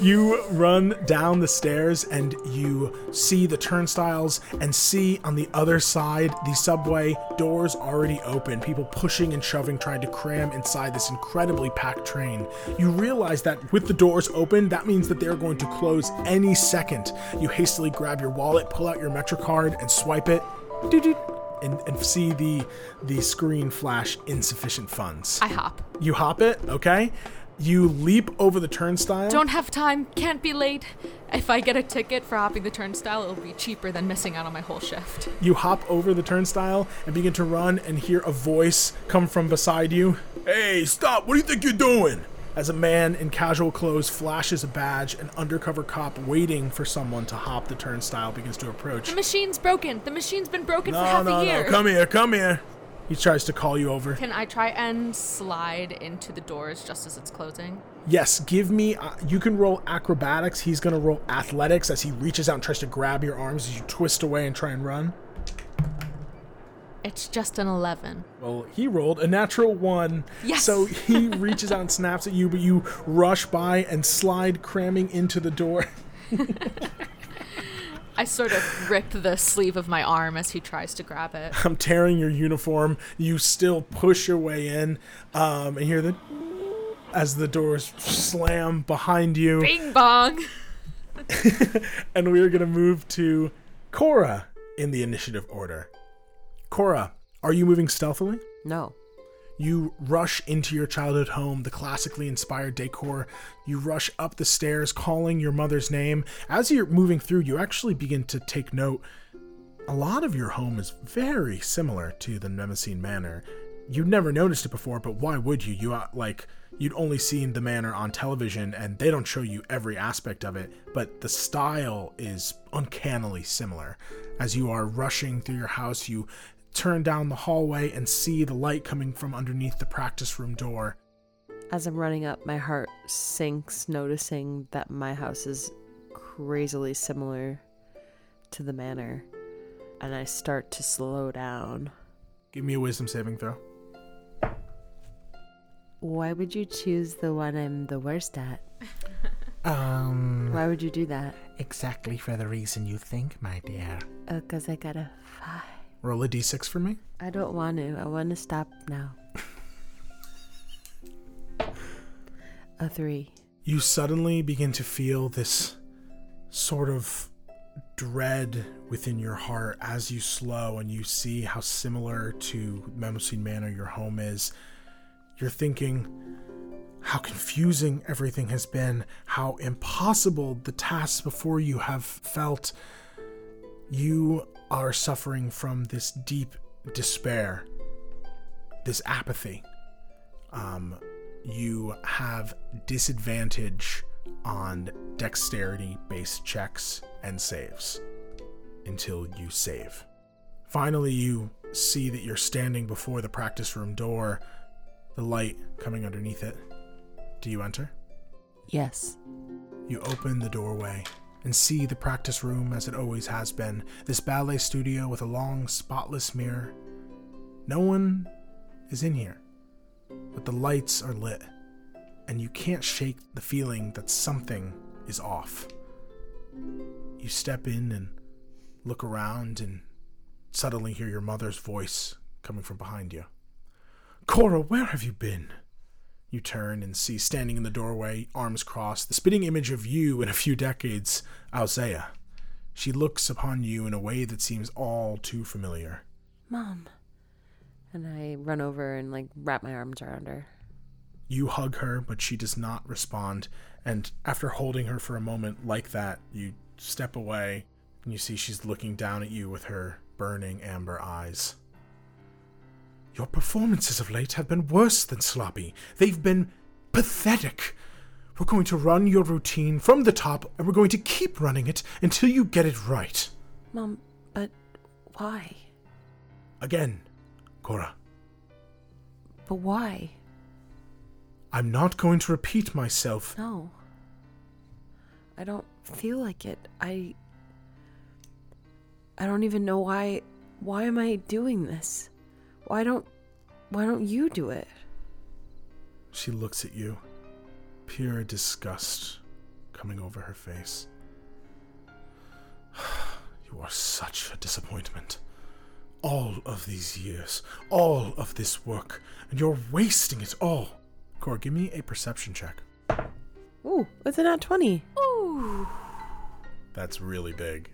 You run down the stairs and you see the turnstiles and see on the other side the subway doors already open, people pushing and shoving, trying to cram inside this incredibly packed train. You realize that with the doors open, that means that they're going to close any second. You hastily grab your wallet, pull out your MetroCard, and swipe it. Doo-doo, And, and see the the screen flash insufficient funds. I hop. You hop it, okay? You leap over the turnstile. Don't have time. Can't be late. If I get a ticket for hopping the turnstile, it'll be cheaper than missing out on my whole shift. You hop over the turnstile and begin to run and hear a voice come from beside you. Hey, stop! What do you think you're doing? As a man in casual clothes flashes a badge, an undercover cop waiting for someone to hop the turnstile begins to approach. The machine's broken. The machine's been broken for half no, a year. no, come here, come here. He tries to call you over. Can I try and slide into the doors just as it's closing? Yes, give me. Uh, you can roll acrobatics. He's gonna roll athletics as he reaches out and tries to grab your arms as you twist away and try and run. It's just an 11. Well, he rolled a natural one. Yes. So he reaches out and snaps at you, but you rush by and slide, cramming into the door. I sort of rip the sleeve of my arm as he tries to grab it. I'm tearing your uniform. You still push your way in, um, and hear the as the doors slam behind you. Bing bong! and we're gonna move to Cora in the initiative order. Cora, are you moving stealthily? No. You rush into your childhood home, the classically inspired decor. You rush up the stairs, calling your mother's name. As you're moving through, you actually begin to take note. A lot of your home is very similar to the Mnemosyne Manor. You'd never noticed it before, but why would you? You uh, like you'd only seen the manor on television, and they don't show you every aspect of it. But the style is uncannily similar. As you are rushing through your house, you turn down the hallway and see the light coming from underneath the practice room door. As I'm running up, my heart sinks, noticing that my house is crazily similar to the manor. And I start to slow down. Give me a wisdom saving throw. Why would you choose the one I'm the worst at? Um, Why would you do that? exactly for the reason you think, my dear. Oh, because I got a five. Roll a d6 for me. I don't want to. I want to stop now. a three. You suddenly begin to feel this sort of dread within your heart as you slow and you see how similar to Mnemosyne Manor your home is. You're thinking how confusing everything has been, how impossible the tasks before you have felt. You are suffering from this deep despair, this apathy. Um, you have disadvantage on dexterity based checks and saves until you save. Finally, you see that you're standing before the practice room door, the light coming underneath it. Do you enter? Yes. You open the doorway and see the practice room as it always has been this ballet studio with a long, spotless mirror. No one is in here, but the lights are lit, and you can't shake the feeling that something is off. You step in and look around and suddenly hear your mother's voice coming from behind you. Cora, where have you been? You turn and see standing in the doorway, arms crossed, the spitting image of you in a few decades, Alzea. She looks upon you in a way that seems all too familiar. Mom. And I run over and like wrap my arms around her. You hug her, but she does not respond. And after holding her for a moment like that, you step away and you see she's looking down at you with her burning amber eyes. Your performances of late have been worse than sloppy. They've been pathetic. We're going to run your routine from the top, and we're going to keep running it until you get it right. Mom, but why? Again, Cora, But why? I'm not going to repeat myself. No. I don't feel like it. I I don't even know why why am I doing this? Why don't why don't you do it? She looks at you, pure disgust coming over her face. You are such a disappointment. All of these years, all of this work, and you're wasting it all. Cora, give me a perception check. Ooh, it's an at 20. That's really big.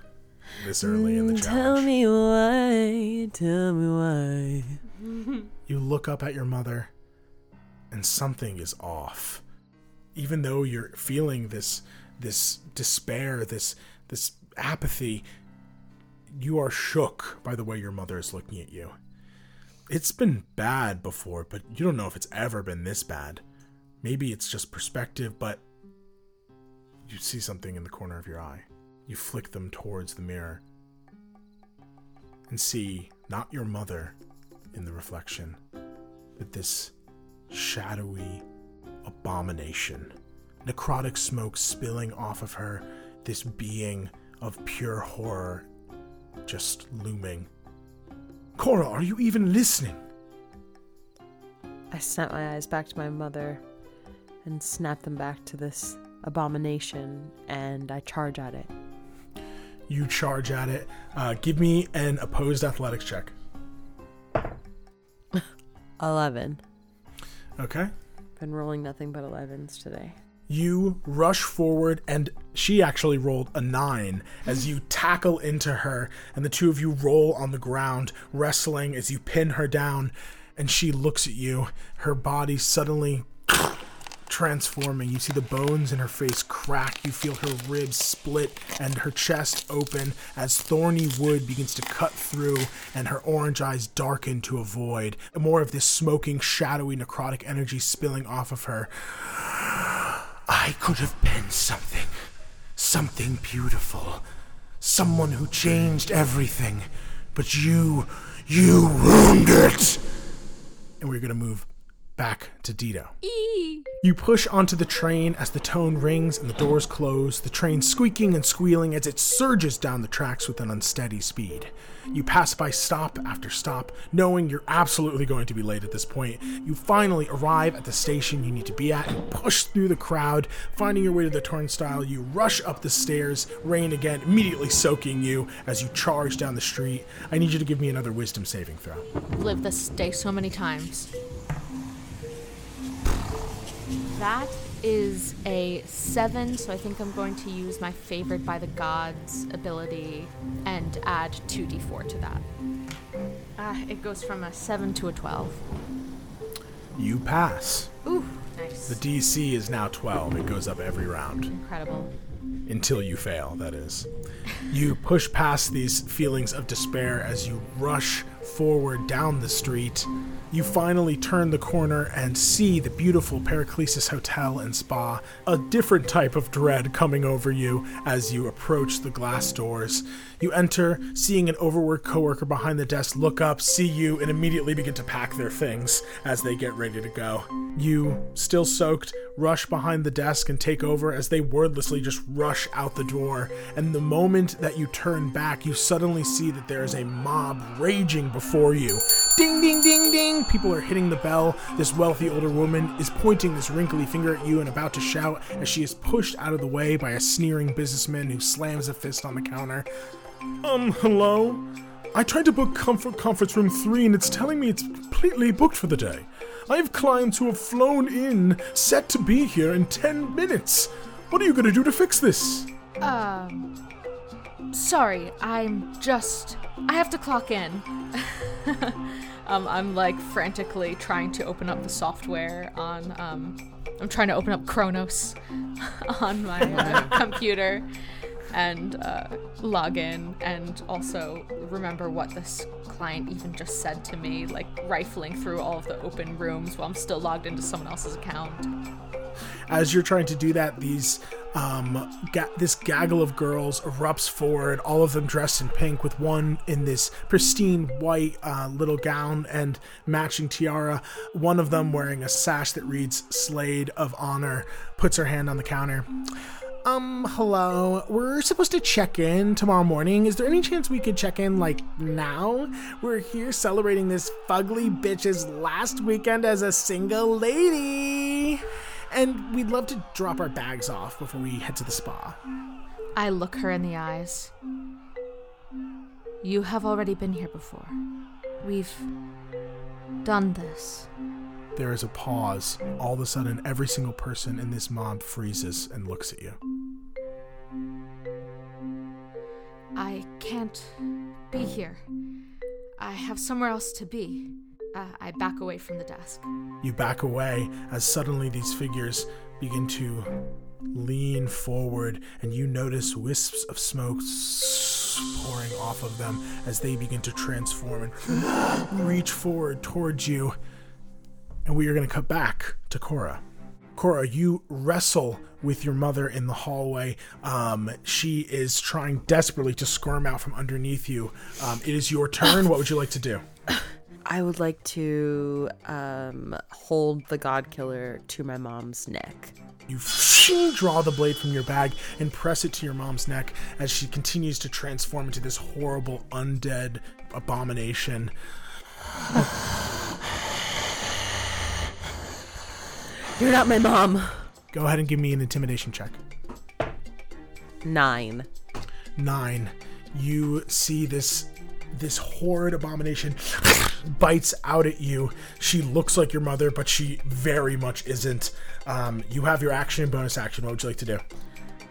This early in the Mm, Tell me why. Tell me why. You look up at your mother, and something is off. Even though you're feeling this this despair, this this apathy, you are shook by the way your mother is looking at you. It's been bad before, but you don't know if it's ever been this bad. Maybe it's just perspective, but you see something in the corner of your eye. You flick them towards the mirror and see not your mother in the reflection, but this shadowy abomination. Necrotic smoke spilling off of her, this being of pure horror just looming. Cora, are you even listening? I snap my eyes back to my mother and snap them back to this abomination and I charge at it. You charge at it. Uh, give me an opposed athletics check. 11. Okay. Been rolling nothing but 11s today. You rush forward, and she actually rolled a nine as you tackle into her, and the two of you roll on the ground, wrestling as you pin her down. And she looks at you, her body suddenly transforming. You see the bones in her face crack. You feel her ribs split and her chest open as thorny wood begins to cut through and her orange eyes darken to a void. More of this smoking, shadowy, necrotic energy spilling off of her. I could have been something. Something beautiful. Someone who changed everything. But you, you ruined it! And we're gonna move back to Dito. You push onto the train as the tone rings and the doors close, the train squeaking and squealing as it surges down the tracks with an unsteady speed. You pass by stop after stop, knowing you're absolutely going to be late at this point. You finally arrive at the station you need to be at and push through the crowd. Finding your way to the turnstile, you rush up the stairs, rain again immediately soaking you as you charge down the street. I need you to give me another wisdom saving throw. Live this day so many times. That is a seven, so I think I'm going to use my favored by the gods ability and add 2d4 to that. Uh, it goes from a 7 to a 12. You pass. Ooh, nice. The DC is now 12. It goes up every round. Incredible. Until you fail, that is. You push past these feelings of despair as you rush forward down the street. You finally turn the corner and see the beautiful Paraclesis Hotel and Spa, a different type of dread coming over you as you approach the glass doors. You enter, seeing an overworked coworker behind the desk look up, see you, and immediately begin to pack their things as they get ready to go. You, still soaked, rush behind the desk and take over as they wordlessly just rush out the door. And the moment that you turn back, you suddenly see that there is a mob raging before you. Ding, ding, ding, ding! People are hitting the bell. This wealthy older woman is pointing this wrinkly finger at you and about to shout as she is pushed out of the way by a sneering businessman who slams a fist on the counter. Um, hello? I tried to book Comfort Conference Room 3 and it's telling me it's completely booked for the day. I have clients who have flown in, set to be here in 10 minutes. What are you gonna do to fix this? Um, sorry, I'm just. I have to clock in. Um, I'm like frantically trying to open up the software on. Um, I'm trying to open up Kronos on my uh, computer and uh, log in and also remember what this client even just said to me, like rifling through all of the open rooms while I'm still logged into someone else's account. As you're trying to do that, these um, ga- this gaggle of girls erupts forward, all of them dressed in pink, with one in this pristine white uh, little gown and matching tiara. One of them wearing a sash that reads "Slade of Honor." Puts her hand on the counter. Um, hello. We're supposed to check in tomorrow morning. Is there any chance we could check in like now? We're here celebrating this fugly bitch's last weekend as a single lady. And we'd love to drop our bags off before we head to the spa. I look her in the eyes. You have already been here before. We've done this. There is a pause. All of a sudden, every single person in this mob freezes and looks at you. I can't be here. I have somewhere else to be. Uh, I back away from the desk. You back away as suddenly these figures begin to lean forward, and you notice wisps of smoke pouring off of them as they begin to transform and reach forward towards you. And we are going to cut back to Cora. Cora, you wrestle with your mother in the hallway. Um, she is trying desperately to squirm out from underneath you. Um, it is your turn. What would you like to do? I would like to um, hold the God Killer to my mom's neck. You draw the blade from your bag and press it to your mom's neck as she continues to transform into this horrible undead abomination. You're not my mom. Go ahead and give me an intimidation check. Nine. Nine. You see this this horrid abomination bites out at you. She looks like your mother, but she very much isn't. Um, you have your action and bonus action. What would you like to do?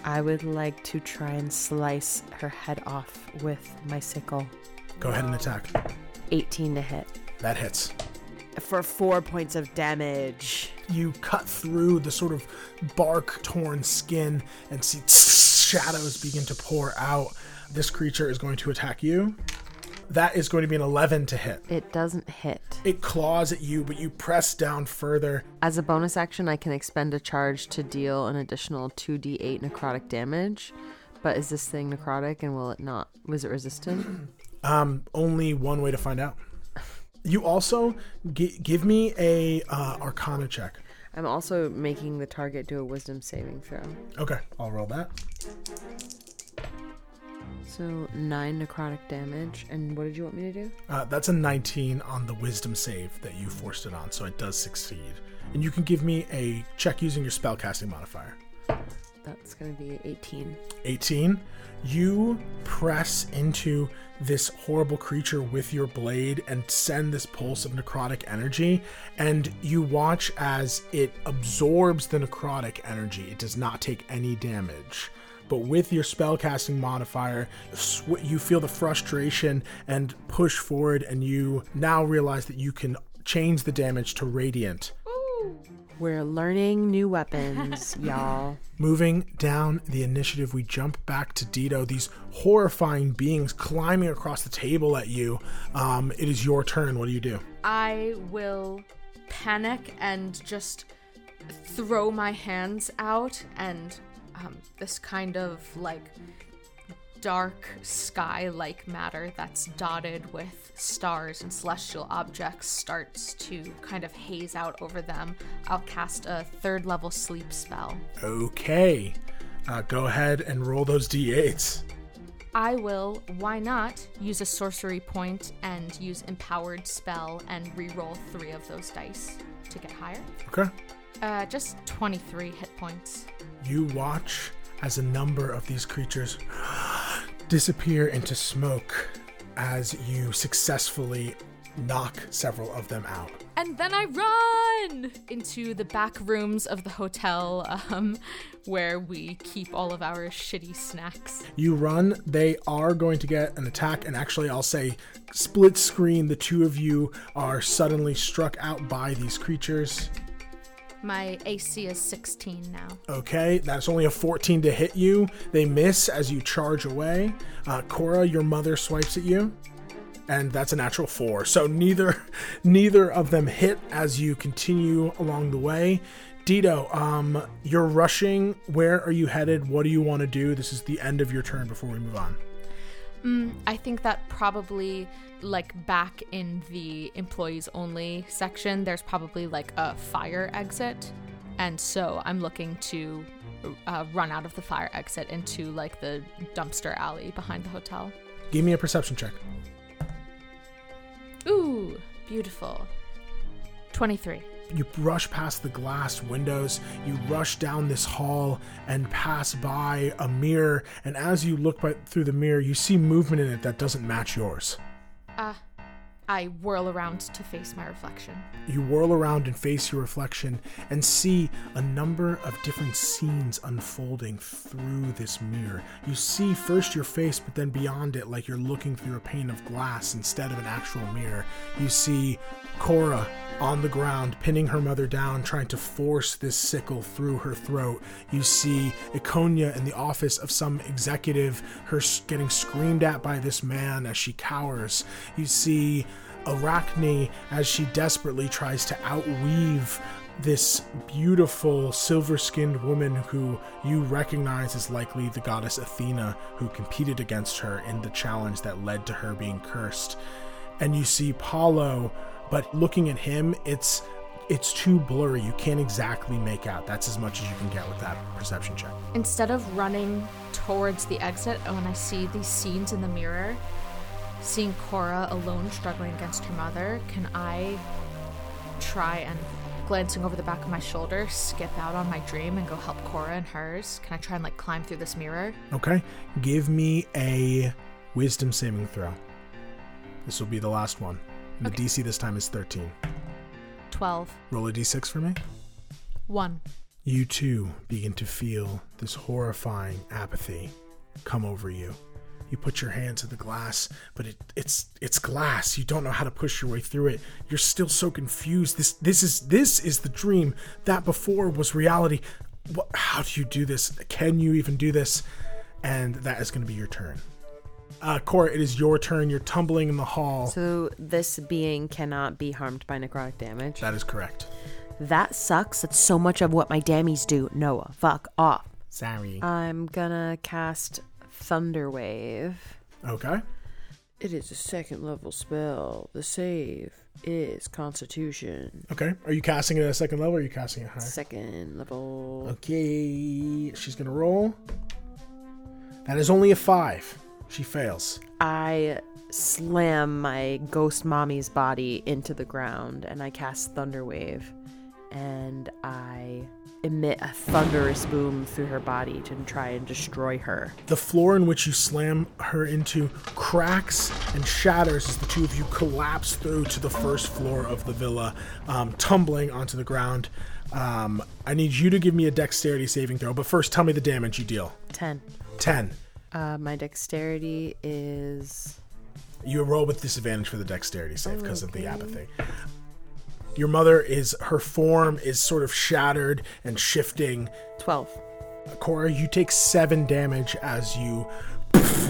I would like to try and slice her head off with my sickle. Go ahead and attack. 18 to hit. That hits. For four points of damage. you cut through the sort of bark torn skin and see shadows begin to pour out. This creature is going to attack you. That is going to be an 11 to hit. It doesn't hit. It claws at you, but you press down further. As a bonus action, I can expend a charge to deal an additional 2d8 necrotic damage. But is this thing necrotic and will it not? Was it resistant? Um, only one way to find out. You also gi- give me a uh, Arcana check. I'm also making the target do a wisdom saving throw. Okay, I'll roll that. So nine necrotic damage. And what did you want me to do? Uh, that's a 19 on the Wisdom save that you forced it on, so it does succeed. And you can give me a check using your spellcasting modifier. That's gonna be 18. 18 you press into this horrible creature with your blade and send this pulse of necrotic energy and you watch as it absorbs the necrotic energy. It does not take any damage. But with your spellcasting modifier you feel the frustration and push forward and you now realize that you can change the damage to radiant We're learning new weapons, y'all. Moving down the initiative, we jump back to Dito. These horrifying beings climbing across the table at you. Um, it is your turn. What do you do? I will panic and just throw my hands out, and um, this kind of like dark sky like matter that's dotted with stars and celestial objects starts to kind of haze out over them. I'll cast a third level sleep spell. Okay. Uh, go ahead and roll those d8s. I will, why not, use a sorcery point and use empowered spell and re-roll three of those dice to get higher. Okay. Uh, just 23 hit points. You watch as a number of these creatures disappear into smoke as you successfully knock several of them out. And then I run into the back rooms of the hotel um, where we keep all of our shitty snacks. You run, they are going to get an attack, and actually, I'll say split screen, the two of you are suddenly struck out by these creatures. My AC is 16 now. Okay, that's only a 14 to hit you. They miss as you charge away. Uh, Cora, your mother swipes at you, and that's a natural four. So neither neither of them hit as you continue along the way. Dito, um, you're rushing. Where are you headed? What do you want to do? This is the end of your turn before we move on. Mm, I think that probably like back in the employees only section, there's probably like a fire exit, and so I'm looking to uh, run out of the fire exit into like the dumpster alley behind the hotel. Give me a perception check. Ooh, beautiful. Twenty-three. You rush past the glass windows, you rush down this hall and pass by a mirror, and as you look by, through the mirror, you see movement in it that doesn't match yours. Ah, I whirl around to face my reflection. You whirl around and face your reflection and see a number of different scenes unfolding through this mirror. You see first your face, but then beyond it, like you're looking through a pane of glass instead of an actual mirror. You see Cora on the ground, pinning her mother down, trying to force this sickle through her throat. You see Iconia in the office of some executive, her getting screamed at by this man as she cowers. You see Arachne as she desperately tries to outweave this beautiful silver skinned woman who you recognize as likely the goddess Athena, who competed against her in the challenge that led to her being cursed. And you see Paolo but looking at him, it's it's too blurry. You can't exactly make out. That's as much as you can get with that perception check. Instead of running towards the exit, oh, when I see these scenes in the mirror, seeing Cora alone struggling against her mother, can I try and glancing over the back of my shoulder, skip out on my dream and go help Cora and hers? Can I try and like climb through this mirror? Okay. Give me a wisdom saving throw. This will be the last one. The Okay. DC this time is 13. 12. Roll a d6 for me. 1. You too begin to feel this horrifying apathy come over you. You put your hand to the glass, but it, it's it's glass. You don't know how to push your way through it. You're still so confused. This this is this is the dream that before was reality. What, how do you do this? Can you even do this? And that is going to be your turn. Uh, Cora, it is your turn. You're tumbling in the hall. So this being cannot be harmed by necrotic damage. that is correct. That sucks. That's so much of what my dammies do. Noah, fuck off. Sorry. I'm gonna cast Thunder Wave. Okay. It is a second level spell. The save is Constitution. Okay. Are you casting it at a second level or are you casting it higher? Second level. Okay, she's gonna roll. That is only a five. She fails. I slam my ghost mommy's body into the ground and I cast Thunderwave and I emit a thunderous boom through her body to try and destroy her. The floor in which you slam her into cracks and shatters as the two of you collapse through to the first floor of the villa, um, tumbling onto the ground. Um, I need you to give me a dexterity saving throw, but first tell me the damage you deal. 10. 10. Uh, my dexterity is You roll with disadvantage for the dexterity save because of the apathy. Your mother is, her form is sort of shattered and shifting. 12. Cora, you take seven damage as you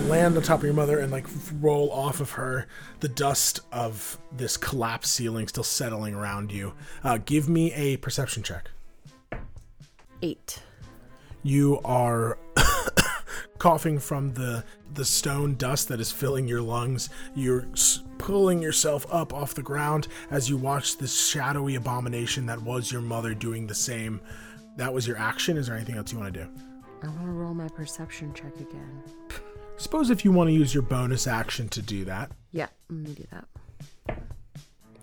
land on top of your mother and like roll off of her. The dust of this collapsed ceiling still settling around you. Uh, give me a perception check. 8. You are coughing from the the stone dust that is filling your lungs. You're pulling yourself up off the ground as you watch this shadowy abomination that was your mother doing the same. That was your action. Is there anything else you want to do? I want to roll my perception check again. Suppose if you want to use your bonus action to do that, Yeah, let me do that.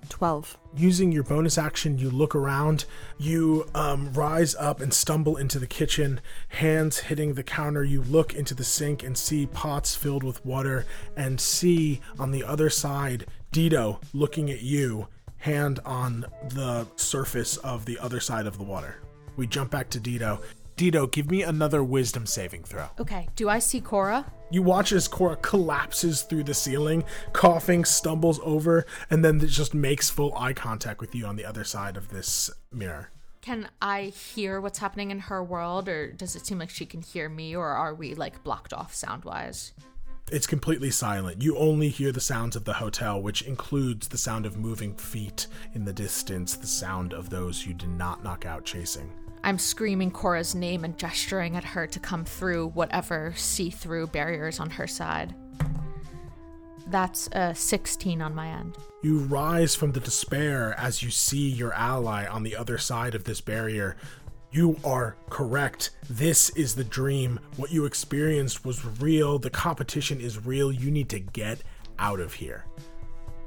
12. using your bonus action, you look around, you um, rise up and stumble into the kitchen, hands hitting the counter. You look into the sink and see pots filled with water, and see on the other side Dido looking at you hand on the surface of the other side of the water. We jump back to Dido. Dido, give me another wisdom saving throw. Okay, do I see Cora? You watch as Cora collapses through the ceiling, coughing, stumbles over, and then just makes full eye contact with you on the other side of this mirror. Can I hear what's happening in her world, or does it seem like she can hear me, or are we like blocked off sound wise? It's completely silent. You only hear the sounds of the hotel, which includes the sound of moving feet in the distance, the sound of those you did not knock out chasing. I'm screaming Cora's name and gesturing at her to come through whatever see through barriers on her side. That's a 16 on my end. You rise from the despair as you see your ally on the other side of this barrier. You are correct. This is the dream. What you experienced was real. The competition is real. You need to get out of here.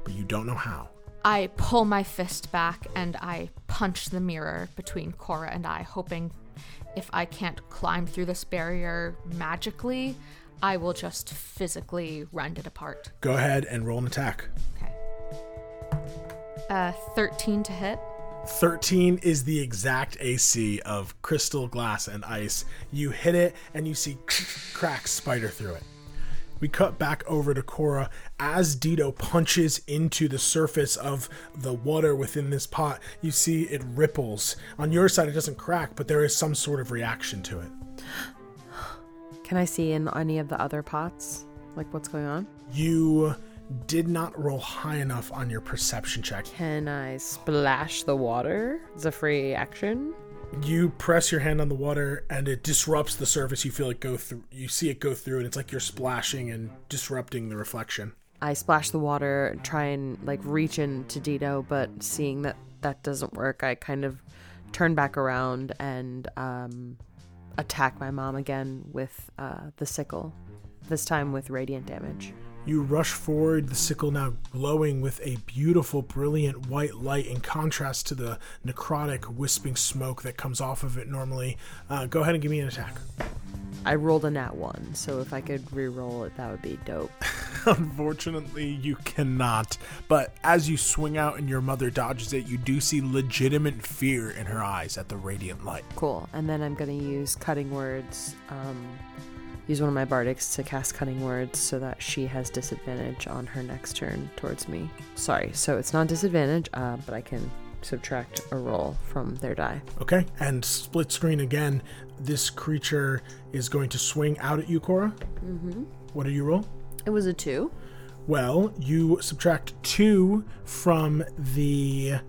But you don't know how. I pull my fist back and I punch the mirror between Cora and I, hoping if I can't climb through this barrier magically, I will just physically rend it apart. Go ahead and roll an attack. Okay. Uh, 13 to hit. 13 is the exact AC of crystal, glass, and ice. You hit it and you see cracks spider through it. We cut back over to Cora as Dido punches into the surface of the water within this pot. You see it ripples. On your side, it doesn't crack, but there is some sort of reaction to it. Can I see in any of the other pots? Like what's going on? You did not roll high enough on your perception check. Can I splash the water? It's a free action. You press your hand on the water and it disrupts the surface. You feel it go through. You see it go through, and it's like you're splashing and disrupting the reflection. I splash the water, try and like reach into Dido, but seeing that that doesn't work, I kind of turn back around and um, attack my mom again with uh, the sickle. This time with radiant damage. You rush forward, the sickle now glowing with a beautiful, brilliant white light in contrast to the necrotic, wisping smoke that comes off of it normally. Uh, go ahead and give me an attack. I rolled a nat one, so if I could re-roll it, that would be dope. Unfortunately, you cannot. But as you swing out and your mother dodges it, you do see legitimate fear in her eyes at the radiant light. Cool. And then I'm gonna use cutting words. Um, use one of my bardics to cast cutting words so that she has disadvantage on her next turn towards me. Sorry, so it's not disadvantage, uh, but I can subtract a roll from their die. Okay, and split screen again. This creature is going to swing out at you, Cora. Mm-hmm. What did you roll? It was a two. Well, you subtract two from the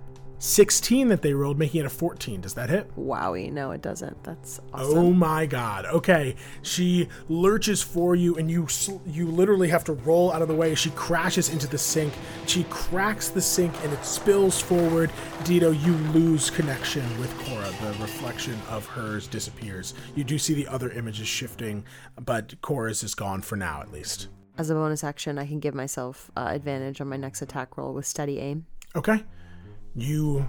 16 that they rolled, making it a 14. Does that hit? Wowie, no, it doesn't. That's awesome. Oh my god. Okay. She lurches for you and you you literally have to roll out of the way. She crashes into the sink. She cracks the sink and it spills forward. Dido, you lose connection with Cora. The reflection of hers disappears. You do see the other images shifting, but Cora's is gone for now at least. As a bonus action, I can give myself uh, advantage on my next attack roll with steady aim. Okay. You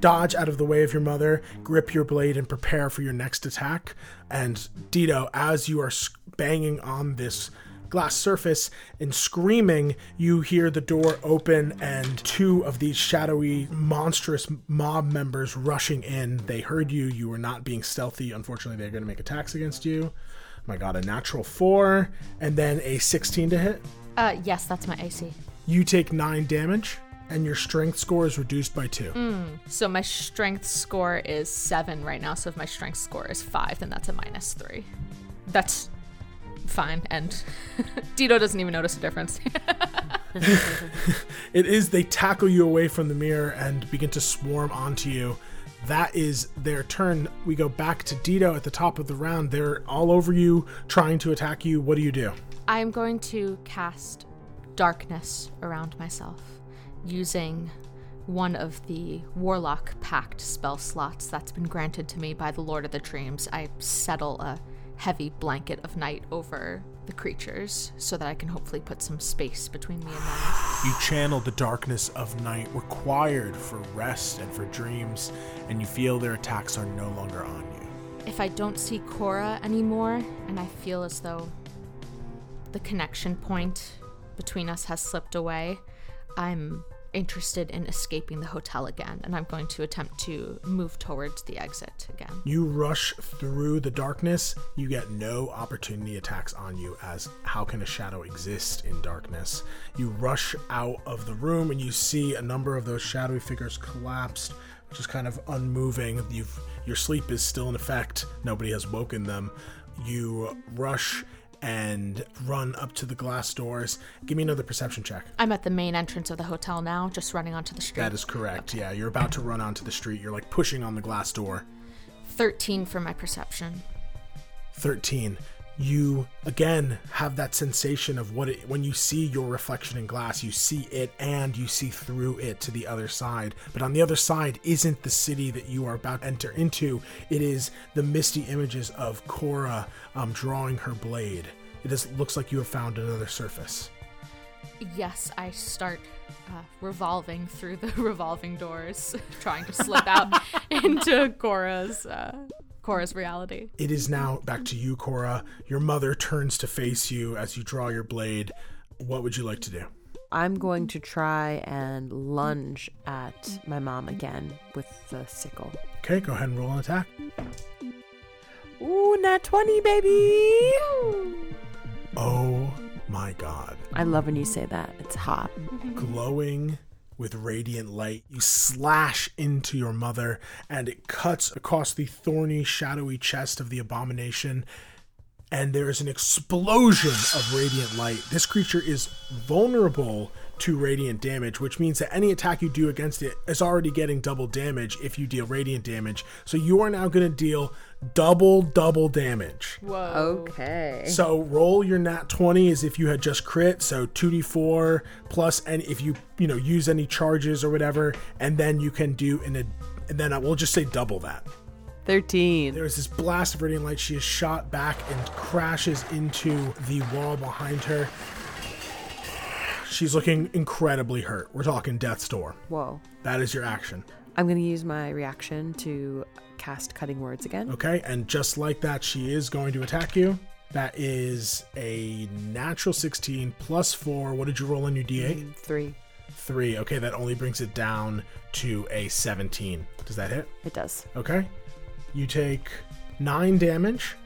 dodge out of the way of your mother, grip your blade, and prepare for your next attack. And Dido, as you are banging on this glass surface and screaming, you hear the door open and two of these shadowy, monstrous mob members rushing in. They heard you. You were not being stealthy. Unfortunately, they're going to make attacks against you. My god, a natural four and then a 16 to hit. Uh, yes, that's my AC. You take nine damage, and your strength score is reduced by two. Mm. So my strength score is seven right now. So if my strength score is five, then that's a minus three. That's fine. And Dido doesn't even notice a difference. It is they tackle you away from the mirror and begin to swarm onto you. That is their turn. We go back to Dido at the top of the round. They're all over you, trying to attack you. What do you do? I am going to cast darkness around myself using one of the Warlock Pact spell slots that's been granted to me by the Lord of the Dreams. I settle a heavy blanket of night over the creatures so that I can hopefully put some space between me and them. You channel the darkness of night required for rest and for dreams, and you feel their attacks are no longer on you. If I don't see Cora anymore, and I feel as though the connection point between us has slipped away, I'm interested in escaping the hotel again, and I'm going to attempt to move towards the exit again. You rush through the darkness. You get no opportunity attacks on you, as how can a shadow exist in darkness? You rush out of the room and you see a number of those shadowy figures collapsed, just kind of unmoving. You've your sleep is still in effect. Nobody has woken them. You rush and run up to the glass doors. Give me another perception check. I'm at the main entrance of the hotel now, just running onto the street. That is correct. Yeah, you're about to run onto the street. You're like pushing on the glass door. 13 for my perception. 13 you again have that sensation of what it when you see your reflection in glass you see it and you see through it to the other side. But on the other side isn't the city that you are about to enter into. It is the misty images of Cora um, drawing her blade. It is, looks like you have found another surface. Yes, I start uh, revolving through the revolving doors, trying to slip out into Cora's uh, Cora's reality. It is now back to you, Cora. Your mother turns to face you as you draw your blade. What would you like to do? I'm going to try and lunge at my mom again with the sickle. Okay, go ahead and roll an attack. Ooh, nat 20, baby! Oh my god. I love when you say that. It's hot. Glowing with radiant light, you slash into your mother, and it cuts across the thorny, shadowy chest of the abomination. And there is an explosion of radiant light. This creature is vulnerable to radiant damage, which means that any attack you do against it is already getting double damage if you deal radiant damage. So you are now going to deal double, double damage. Whoa. Okay. So roll your nat 20 as if you had just crit, so 2d4 plus and if you, you know, use any charges or whatever, and then you can do in a and then I will just say double that. 13. There's this blast of radiant light. She is shot back and crashes into the wall behind her. She's looking incredibly hurt. We're talking death's door. Whoa. That is your action. I'm going to use my reaction to cast Cutting Words again. Okay, and just like that, she is going to attack you. That is a natural 16 plus 4. What did you roll on your d8? Mm, three. 3. Okay, that only brings it down to a 17. Does that hit? It does. Okay. You take 9 damage,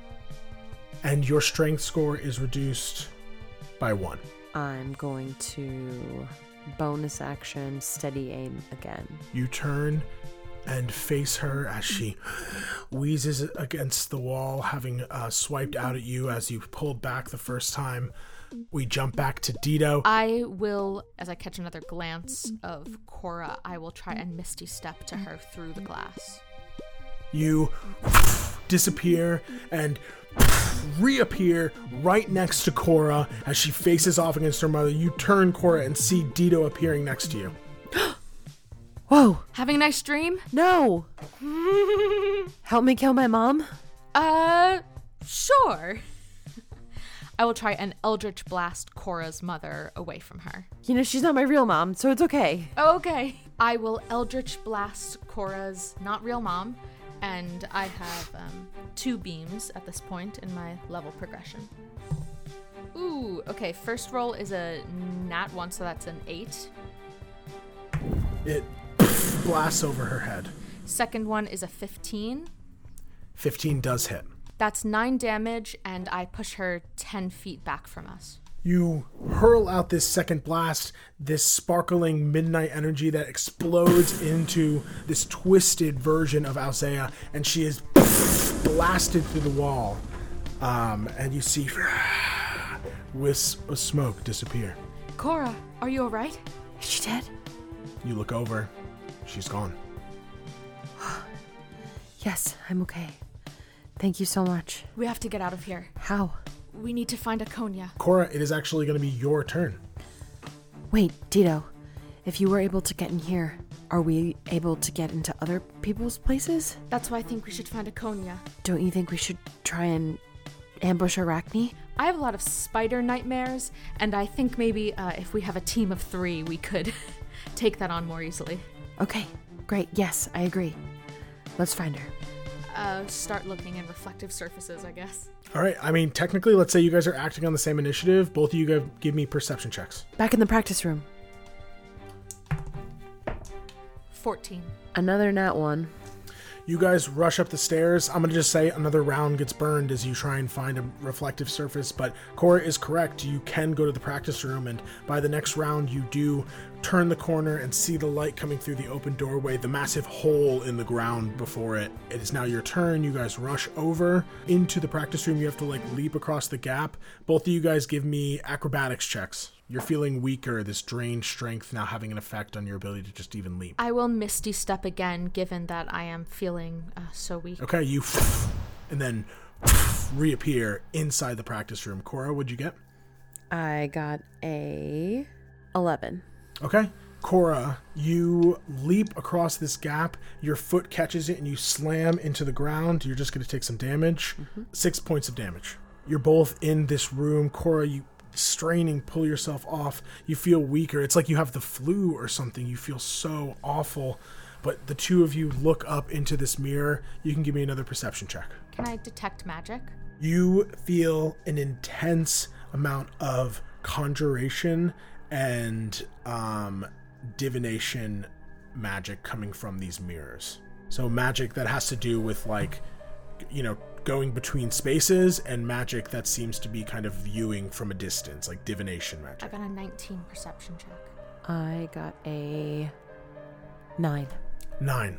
and your strength score is reduced by 1. I'm going to bonus action steady aim again. You turn and face her as she wheezes against the wall, having uh, swiped out at you as you pulled back the first time. We jump back to Dito. I will, as I catch another glance of Cora, I will try and misty step to her through the glass. You disappear and reappear right next to Cora as she faces off against her mother. You turn Cora and see Dito appearing next to you. Whoa! Having a nice dream? No! Help me kill my mom? Uh, sure. I will try and eldritch blast Cora's mother away from her. You know, she's not my real mom, so it's okay. Okay. I will eldritch blast Cora's not real mom, and I have um, two beams at this point in my level progression. Ooh, okay. First roll is a nat one, so that's an eight. It blasts over her head. Second one is a 15. 15 does hit. That's nine damage, and I push her 10 feet back from us. You hurl out this second blast, this sparkling midnight energy that explodes into this twisted version of Alzea, and she is blasted through the wall. Um, and you see wisps of smoke disappear. Cora, are you alright? Is she dead? You look over, she's gone. Yes, I'm okay. Thank you so much. We have to get out of here. How? We need to find Iconia. Cora, it is actually going to be your turn. Wait, Dito. If you were able to get in here, are we able to get into other people's places? That's why I think we should find Iconia. Don't you think we should try and ambush Arachne? I have a lot of spider nightmares, and I think maybe uh, if we have a team of three, we could take that on more easily. Okay, great. Yes, I agree. Let's find her. Uh, start looking in reflective surfaces, I guess. All right. I mean, technically, let's say you guys are acting on the same initiative. Both of you give give me perception checks. Back in the practice room. 14. Another nat one. You guys rush up the stairs. I'm gonna just say another round gets burned as you try and find a reflective surface. But Cora is correct. You can go to the practice room, and by the next round, you do turn the corner and see the light coming through the open doorway, the massive hole in the ground before it. It is now your turn. You guys rush over into the practice room. You have to like leap across the gap. Both of you guys give me acrobatics checks. You're feeling weaker, this drained strength now having an effect on your ability to just even leap. I will Misty Step again, given that I am feeling uh, so weak. Okay, you and then reappear inside the practice room. Cora, what'd you get? I got a 11. Okay. Cora, you leap across this gap, your foot catches it, and you slam into the ground. You're just going to take some damage. Six points of damage. You're both in this room. Cora, you straining, pull yourself off. You feel weaker. It's like you have the flu or something. You feel so awful. But the two of you look up into this mirror. You can give me another perception check. Can I detect magic? you feel an intense amount of conjuration and um, divination magic coming from these mirrors. So magic that has to do with like, you know, going between spaces and magic that seems to be kind of viewing from a distance, like divination magic. I got a 19 perception check. I got a 9. Nine.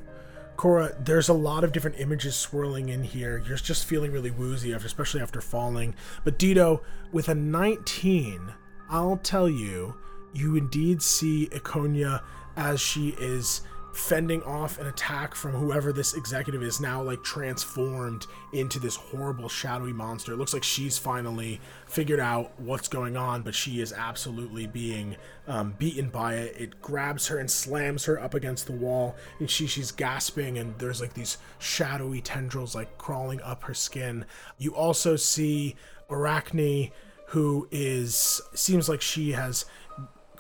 Cora, there's a lot of different images swirling in here. You're just feeling really woozy, after, especially after falling. But Dito, with a 19, I'll tell you, you indeed see Iconia as she is fending off an attack from whoever this executive is now like transformed into this horrible shadowy monster. It looks like she's finally figured out what's going on, but she is absolutely being um, beaten by it. It grabs her and slams her up against the wall, and she she's gasping, and there's like these shadowy tendrils like crawling up her skin. You also see Arachne, who is seems like she has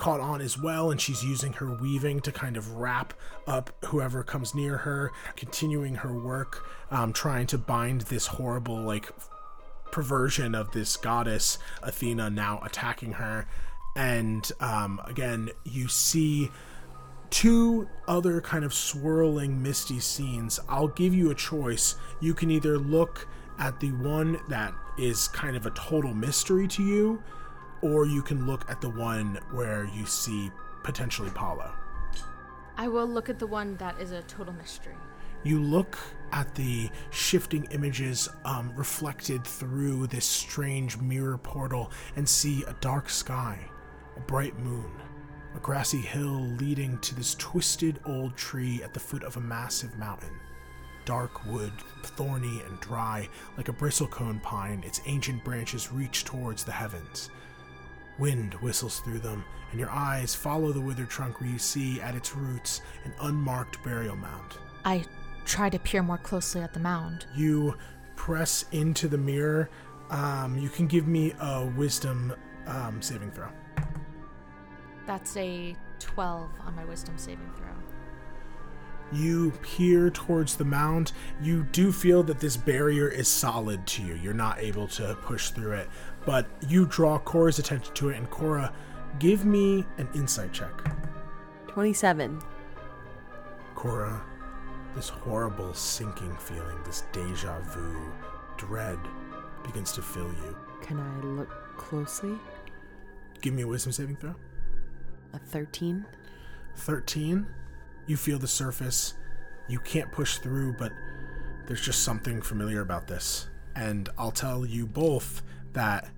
caught on as well, and she's using her weaving to kind of wrap up whoever comes near her, continuing her work, um, trying to bind this horrible, like, perversion of this goddess, Athena, now attacking her. And um, again, you see two other kind of swirling misty scenes i'll give you a choice you can either look at the one that is kind of a total mystery to you or you can look at the one where you see potentially Paolo I will look at the one that is a total mystery. you look at the shifting images um, reflected through this strange mirror portal and see a dark sky, a bright moon, a grassy hill leading to this twisted old tree at the foot of a massive mountain. Dark wood, thorny and dry, like a bristlecone pine, its ancient branches reach towards the heavens. Wind whistles through them, and your eyes follow the withered trunk where you see at its roots an unmarked burial mound. I try to peer more closely at the mound. you press into the mirror. Um, you can give me a wisdom um, saving throw. That's a 12 on my wisdom saving throw. You peer towards the mound. You do feel that this barrier is solid to you. You're not able to push through it, but you draw Cora's attention to it. And Cora, give me an insight check. 27. Cora, this horrible sinking feeling, this deja vu, dread begins to fill you. Can I look closely? Give me a wisdom saving throw. A 13. 13 you feel the surface you can't push through but there's just something familiar about this and i'll tell you both that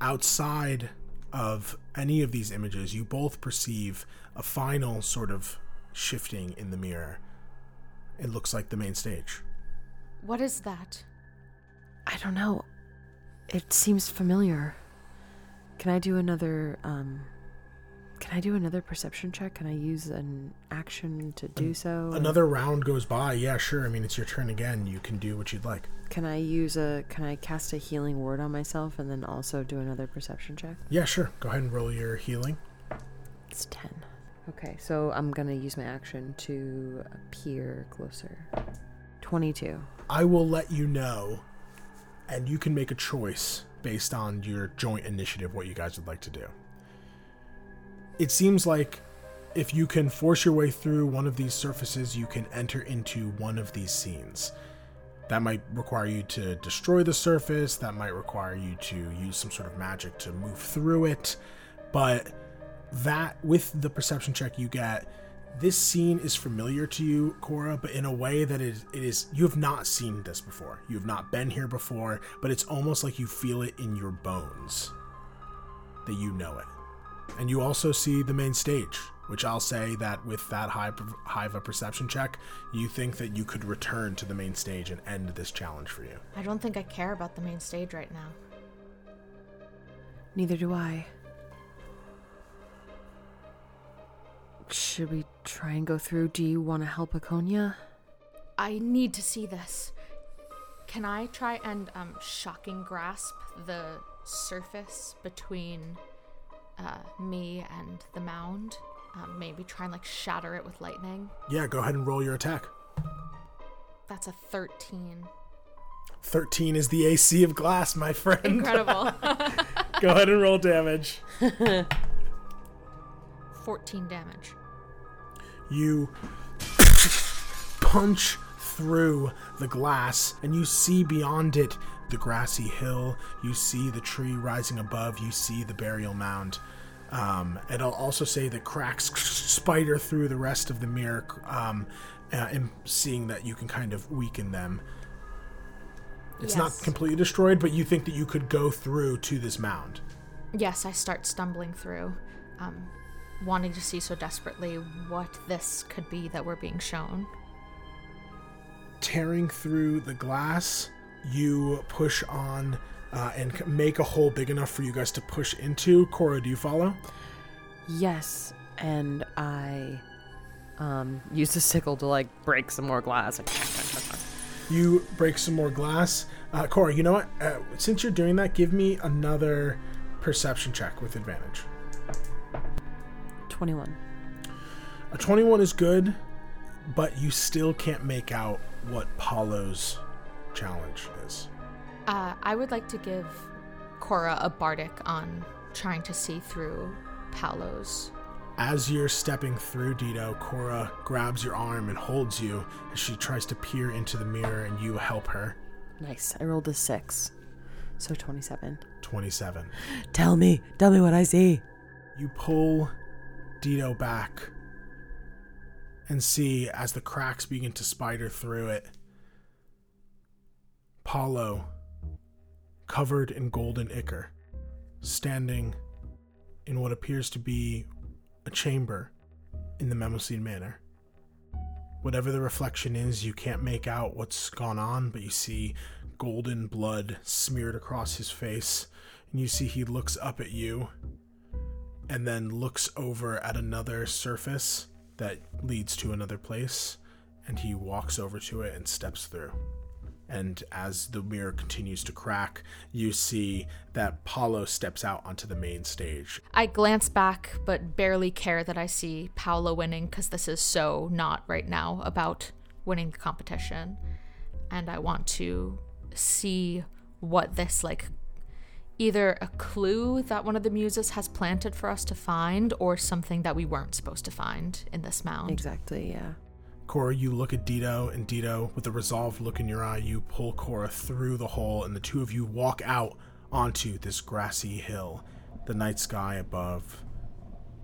outside of any of these images you both perceive a final sort of shifting in the mirror it looks like the main stage What is that? I don't know. It seems familiar. Can I do another um can I do another perception check? Can I use an action to do so? another round goes by yeah sure i mean it's your turn again you can do what you'd like Can I use a can I cast a healing word on myself and then also do another perception check? yeah sure go ahead and roll your healing It's 10. Okay, so I'm going to use my action to appear closer. 22. I will let you know, and you can make a choice based on your joint initiative what you guys would like to do. It seems like if you can force your way through one of these surfaces, you can enter into one of these scenes. That might require you to destroy the surface, that might require you to use some sort of magic to move through it, but that with the perception check you get, this scene is familiar to you, Cora, but in a way that it, it is you have not seen this before. You have not been here before, but it's almost like you feel it in your bones that you know it. And you also see the main stage, which I'll say that with that high high of a perception check, you think that you could return to the main stage and end this challenge for you. I don't think I care about the main stage right now. Neither do I. Should we try and go through? Do you want to help Iconia? I need to see this. Can I try and um, shocking grasp the surface between uh, me and the mound? Um, maybe try and like shatter it with lightning. Yeah, go ahead and roll your attack. That's a 13. 13 is the AC of glass, my friend. Incredible. go ahead and roll damage. 14 damage. You punch through the glass and you see beyond it the grassy hill. You see the tree rising above. You see the burial mound. Um, and I'll also say that cracks spider through the rest of the mirror, um, uh, and seeing that you can kind of weaken them. It's not completely destroyed, but you think that you could go through to this mound. Yes, I start stumbling through, um, wanting to see so desperately what this could be that we're being shown. tearing through the glass, you push on uh, and make a hole big enough for you guys to push into. Cora, do you follow? Yes, and I um use the sickle to like break some more glass. You break some more glass. Uh, Cora, you know what? Uh, since you're doing that, give me another perception check with advantage. 21. A 21 is good, but you still can't make out what Paolo's challenge is. Uh, I would like to give Cora a bardic on trying to see through Paolo's. As you're stepping through Dito, Cora grabs your arm and holds you as she tries to peer into the mirror and you help her. Nice. I rolled a 6. So 27. 27. Tell me. Tell me what I see. You pull Dito back and see as the cracks begin to spider through it. Paolo, covered in golden ichor, standing in what appears to be a chamber in the Mnemosyne Manor. Whatever the reflection is, you can't make out what's gone on, but you see golden blood smeared across his face, and you see he looks up at you and then looks over at another surface that leads to another place, and he walks over to it and steps through. And as the mirror continues to crack, you see that Paolo steps out onto the main stage. I glance back, but barely care that I see Paolo winning because this is so not right now about winning the competition. And I want to see what this, like, either a clue that one of the muses has planted for us to find or something that we weren't supposed to find in this mound. Exactly, yeah. Cora, you look at Dito, and Dito, with a resolved look in your eye, you pull Cora through the hole, and the two of you walk out onto this grassy hill. The night sky above,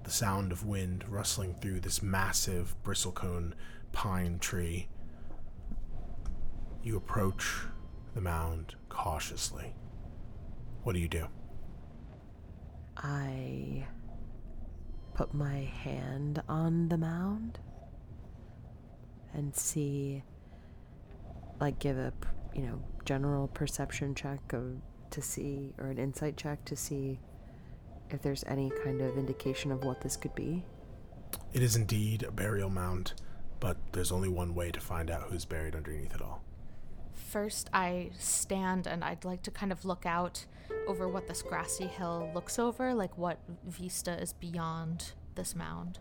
the sound of wind rustling through this massive bristlecone pine tree. You approach the mound cautiously. What do you do? I put my hand on the mound and see, like, give a you know general perception check of to see or an insight check to see if there's any kind of indication of what this could be. It is indeed a burial mound, but there's only one way to find out who's buried underneath it all. First, I stand and I'd like to kind of look out over what this grassy hill looks over, like what vista is beyond this mound.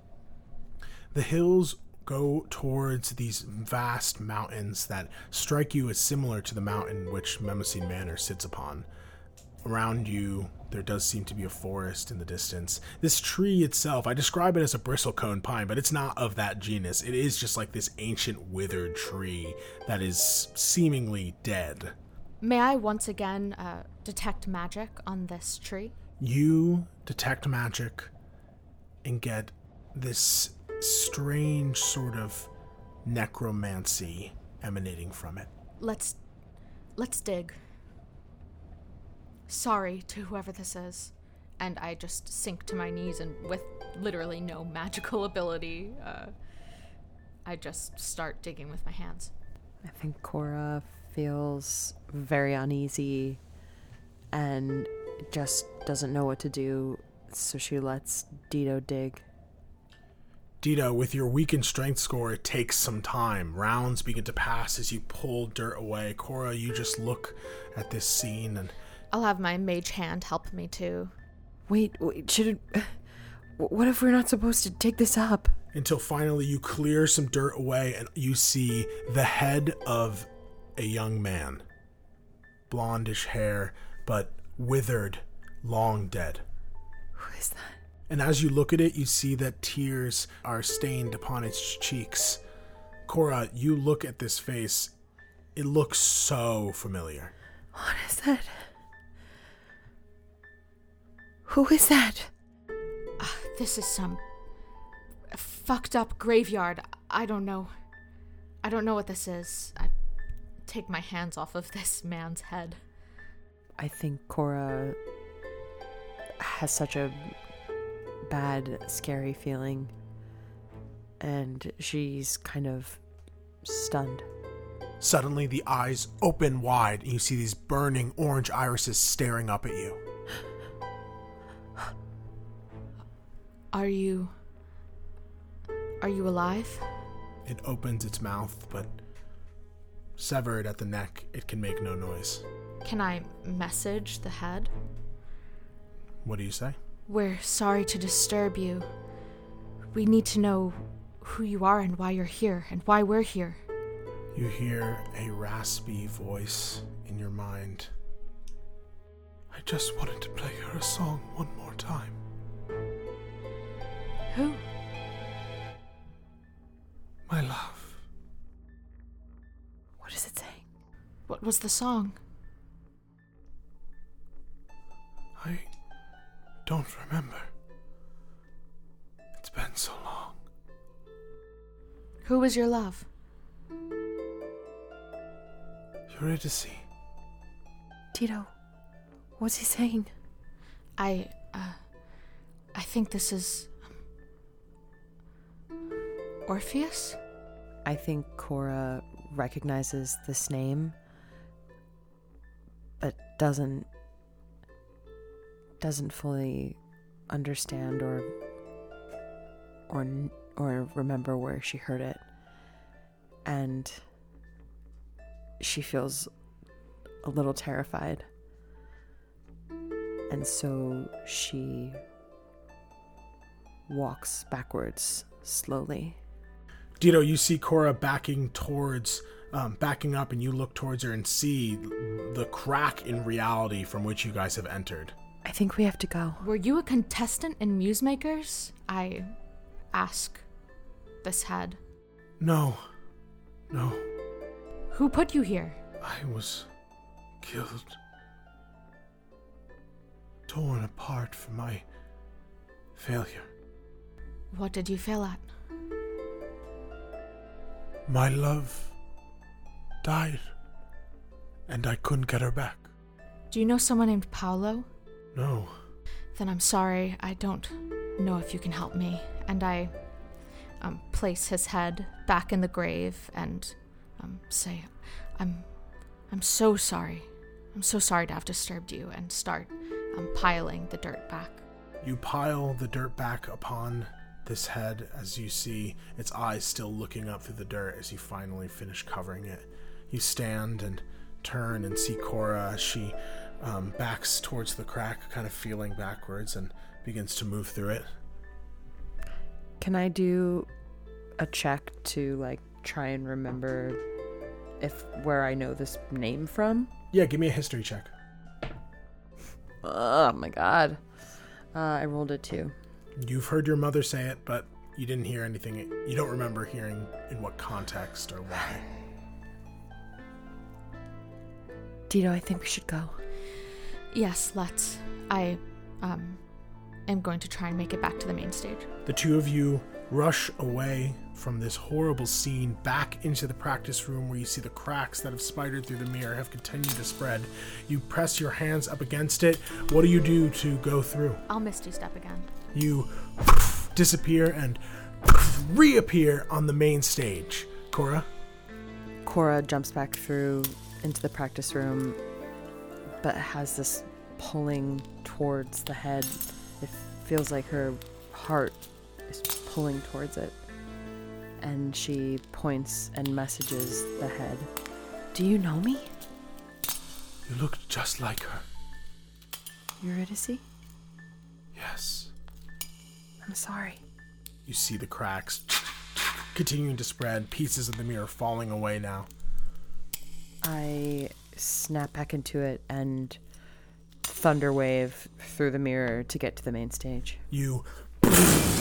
The hills go towards these vast mountains that strike you as similar to the mountain which Mnemosyne Manor sits upon. around you, there does seem to be a forest in the distance. This tree itself, I describe it as a bristlecone pine, but it's not of that genus. It is just like this ancient withered tree that is seemingly dead. May I once again uh, detect magic on this tree? You detect magic and get this strange sort of necromancy emanating from it. Let's let's dig. Sorry to whoever this is. And I just sink to my knees and with literally no magical ability, uh, I just start digging with my hands. I think Cora feels very uneasy and just doesn't know what to do, so she lets Dito dig. Dito, with your weakened strength score, it takes some time. Rounds begin to pass as you pull dirt away. Cora, you just look at this scene and I'll have my mage hand help me too. Wait, wait, should it. What if we're not supposed to take this up? until finally you clear some dirt away and you see the head of a young man. Blondish hair, but withered, long dead. Who is that? And as you look at it, you see that tears are stained upon its cheeks. Cora, you look at this face. It looks so familiar. What is that? Who is that? Ah, this is some fucked up graveyard. I don't know. I don't know what this is. I take my hands off of this man's head. I think Cora has such a bad, scary feeling, and she's kind of stunned. Suddenly, the eyes open wide, and you see these burning orange irises staring up at you. Are you. Are you alive? It opens its mouth, but severed at the neck, it can make no noise. Can I message the head? What do you say? We're sorry to disturb you. We need to know who you are and why you're here and why we're here. You hear a raspy voice in your mind. I just wanted to play her a song one more time. Who? My love. What is it saying? What was the song? I don't remember. It's been so long. Who was your love? Eurydice. Dito, what's he saying? I, uh, I think this is. um, Orpheus? I think Cora recognizes this name, but doesn't doesn't fully understand or or or remember where she heard it, and she feels a little terrified, and so she walks backwards slowly. Dito, you see Cora backing towards, um, backing up, and you look towards her and see the crack in reality from which you guys have entered. I think we have to go. Were you a contestant in Musemakers? I ask this head. No, no, Who put you here? I was killed, torn apart for my failure. What did you fail at? My love died, and I couldn't get her back. Do you know someone named Paolo? No, Then I'm sorry, I don't know if you can help me. And I um, place his head back in the grave and um, say, I'm, I'm so sorry. I'm so sorry to have disturbed you, and start um, piling the dirt back. You pile the dirt back upon this head as you see its eyes still looking up through the dirt as you finally finish covering it. You stand and turn and see Cora as she um, backs towards the crack, kind of feeling backwards, and begins to move through it. Can I do a check to like try and remember if where I know this name from? Yeah, give me a history check. Oh my god. Uh, I rolled a two. You've heard your mother say it, but you didn't hear anything. You don't remember hearing in what context or why. Dito, I think we should go. Yes, let's. I um am going to try and make it back to the main stage. The two of you rush away from this horrible scene back into the practice room where you see the cracks that have spidered through the mirror have continued to spread. You press your hands up against it. What do you do to go through? I'll misty step again. You disappear and reappear on the main stage. Cora? Cora jumps back through into the practice room, but has this pulling towards the head. It feels like her heart is pulling towards it. And she points and messages the head. Do you know me? You look just like her. Eurydice? Yes. I'm sorry. You see the cracks continuing to spread, pieces of the mirror falling away now. I snap back into it and thunder wave through the mirror to get to the main stage. You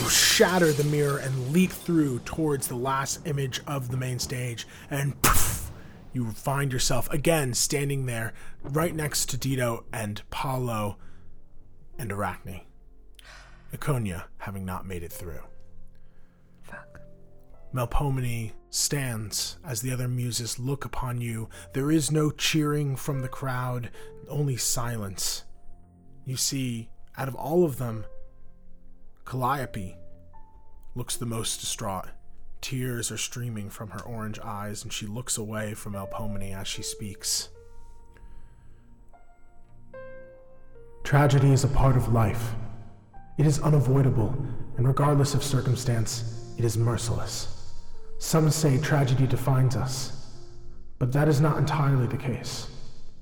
shatter the mirror and leap through towards the last image of the main stage, and you find yourself again standing there right next to Dito and Paolo and Arachne. Iconia having not made it through. Melpomene stands as the other muses look upon you. There is no cheering from the crowd, only silence. You see, out of all of them, Calliope looks the most distraught. Tears are streaming from her orange eyes, and she looks away from Melpomene as she speaks. Tragedy is a part of life. It is unavoidable, and regardless of circumstance, it is merciless. Some say tragedy defines us, but that is not entirely the case.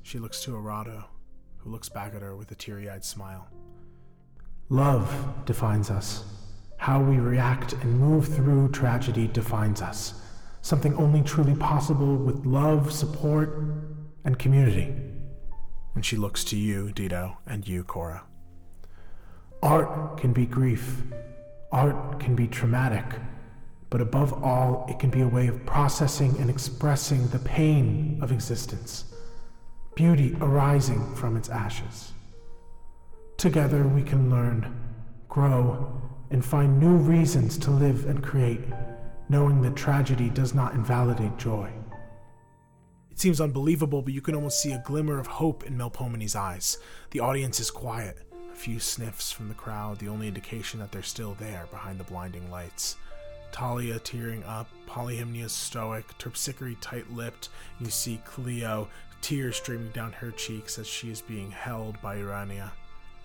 She looks to Erato, who looks back at her with a teary eyed smile. Love defines us. How we react and move through tragedy defines us. Something only truly possible with love, support, and community. And she looks to you, Dito, and you, Cora. Art can be grief. Art can be traumatic. But above all, it can be a way of processing and expressing the pain of existence, beauty arising from its ashes. Together, we can learn, grow, and find new reasons to live and create, knowing that tragedy does not invalidate joy. It seems unbelievable, but you can almost see a glimmer of hope in Melpomene's eyes. The audience is quiet. A few sniffs from the crowd, the only indication that they're still there behind the blinding lights. Thalia tearing up, Polyhymnia stoic, Terpsichore tight lipped. You see Clio, tears streaming down her cheeks as she is being held by Urania.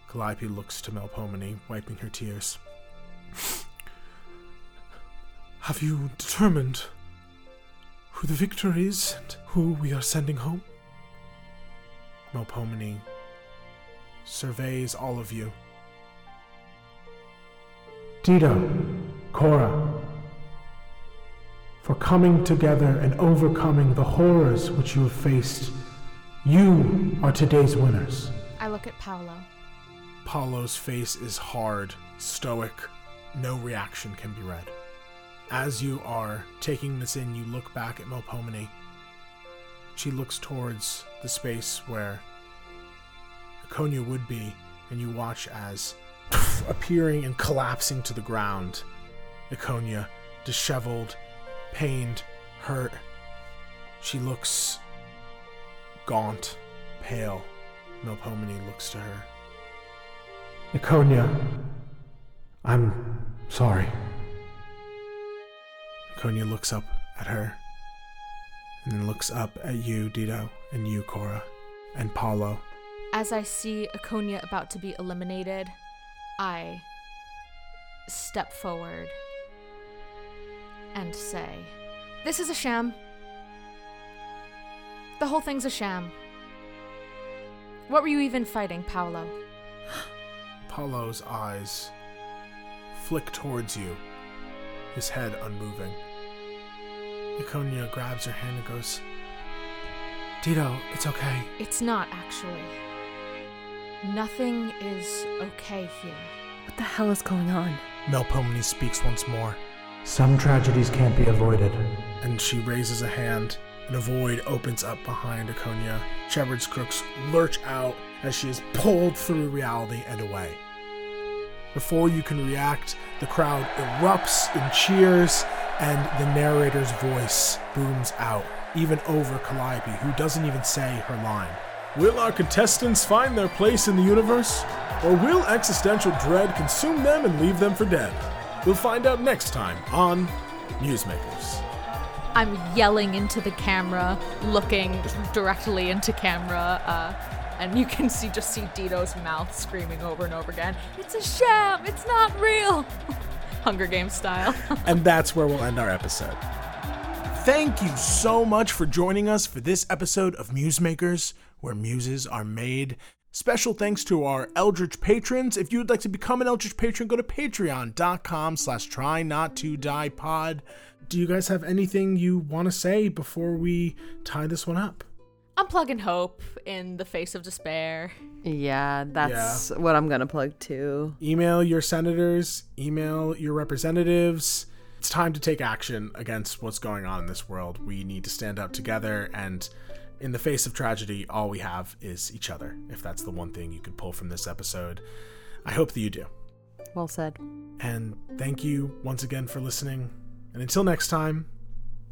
Calliope looks to Melpomene, wiping her tears. Have you determined who the victor is and who we are sending home? Melpomene surveys all of you. Dito, Cora, for coming together and overcoming the horrors which you have faced, you are today's winners. I look at Paolo. Paolo's face is hard, stoic, no reaction can be read. As you are taking this in, you look back at Melpomene. She looks towards the space where Iconia would be, and you watch as, appearing and collapsing to the ground, Iconia, disheveled, pained, hurt. She looks gaunt, pale. Melpomene looks to her. Iconia, I'm sorry. Iconia looks up at her, and then looks up at you, Dito, and you, Cora, and Paolo. As I see Iconia about to be eliminated, I step forward and say, This is a sham. The whole thing's a sham. What were you even fighting, Paolo? Paolo's eyes flick towards you, his head unmoving. Iconia grabs her hand and goes, Dito, it's okay. It's not, actually. Nothing is okay here. What the hell is going on? Melpomene speaks once more, Some tragedies can't be avoided. and she raises a hand, and a void opens up behind Iconia. Shepherd's crooks lurch out as she is pulled through reality and away. Before you can react, the crowd erupts in cheers, and the narrator's voice booms out, even over Calliope, who doesn't even say her line. Will our contestants find their place in the universe? Or will existential dread consume them and leave them for dead? We'll find out next time on Musemakers. I'm yelling into the camera, looking directly into camera, uh, and you can see just see Dito's mouth screaming over and over again. It's a sham. It's not real. Hunger Games style. And that's where we'll end our episode. Thank you so much for joining us for this episode of Musemakers, where muses are made. Special thanks to our Eldritch patrons. If you would like to become an Eldritch patron, go to patreon.com slash try not to die pod. Do you guys have anything you want to say before we tie this one up? I'm plugging hope in the face of despair. Yeah, that's what I'm gonna plug too. Email your senators, email your representatives. It's time to take action against what's going on in this world. We need to stand up together, and in the face of tragedy, all we have is each other. If that's the one thing you could pull from this episode, I hope that you do. Well said. And thank you once again for listening. And until next time,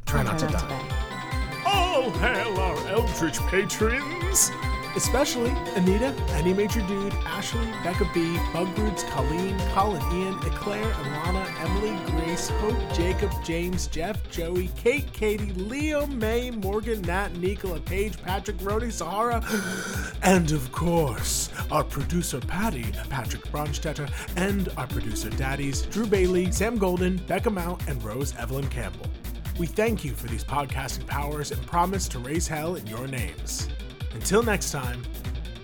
try not to Try not to die. die. All hail our Eldritch patrons! Especially Anita, Any Major Dude, Ashley, Becca B, Bugroots, Colleen, Colin, Ian, Eclair, Alana, Emily, Grace, Hope, Jacob, James, Jeff, Joey, Kate, Katie, Leo, May, Morgan, Nat, Nicola, Paige, Patrick, Rody, Sahara, and of course, our producer Patty, Patrick Bronstetter, and our producer daddies, Drew Bailey, Sam Golden, Becca Mount, and Rose Evelyn Campbell. We thank you for these podcasting powers and promise to raise hell in your names. Until next time,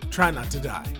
try not to die.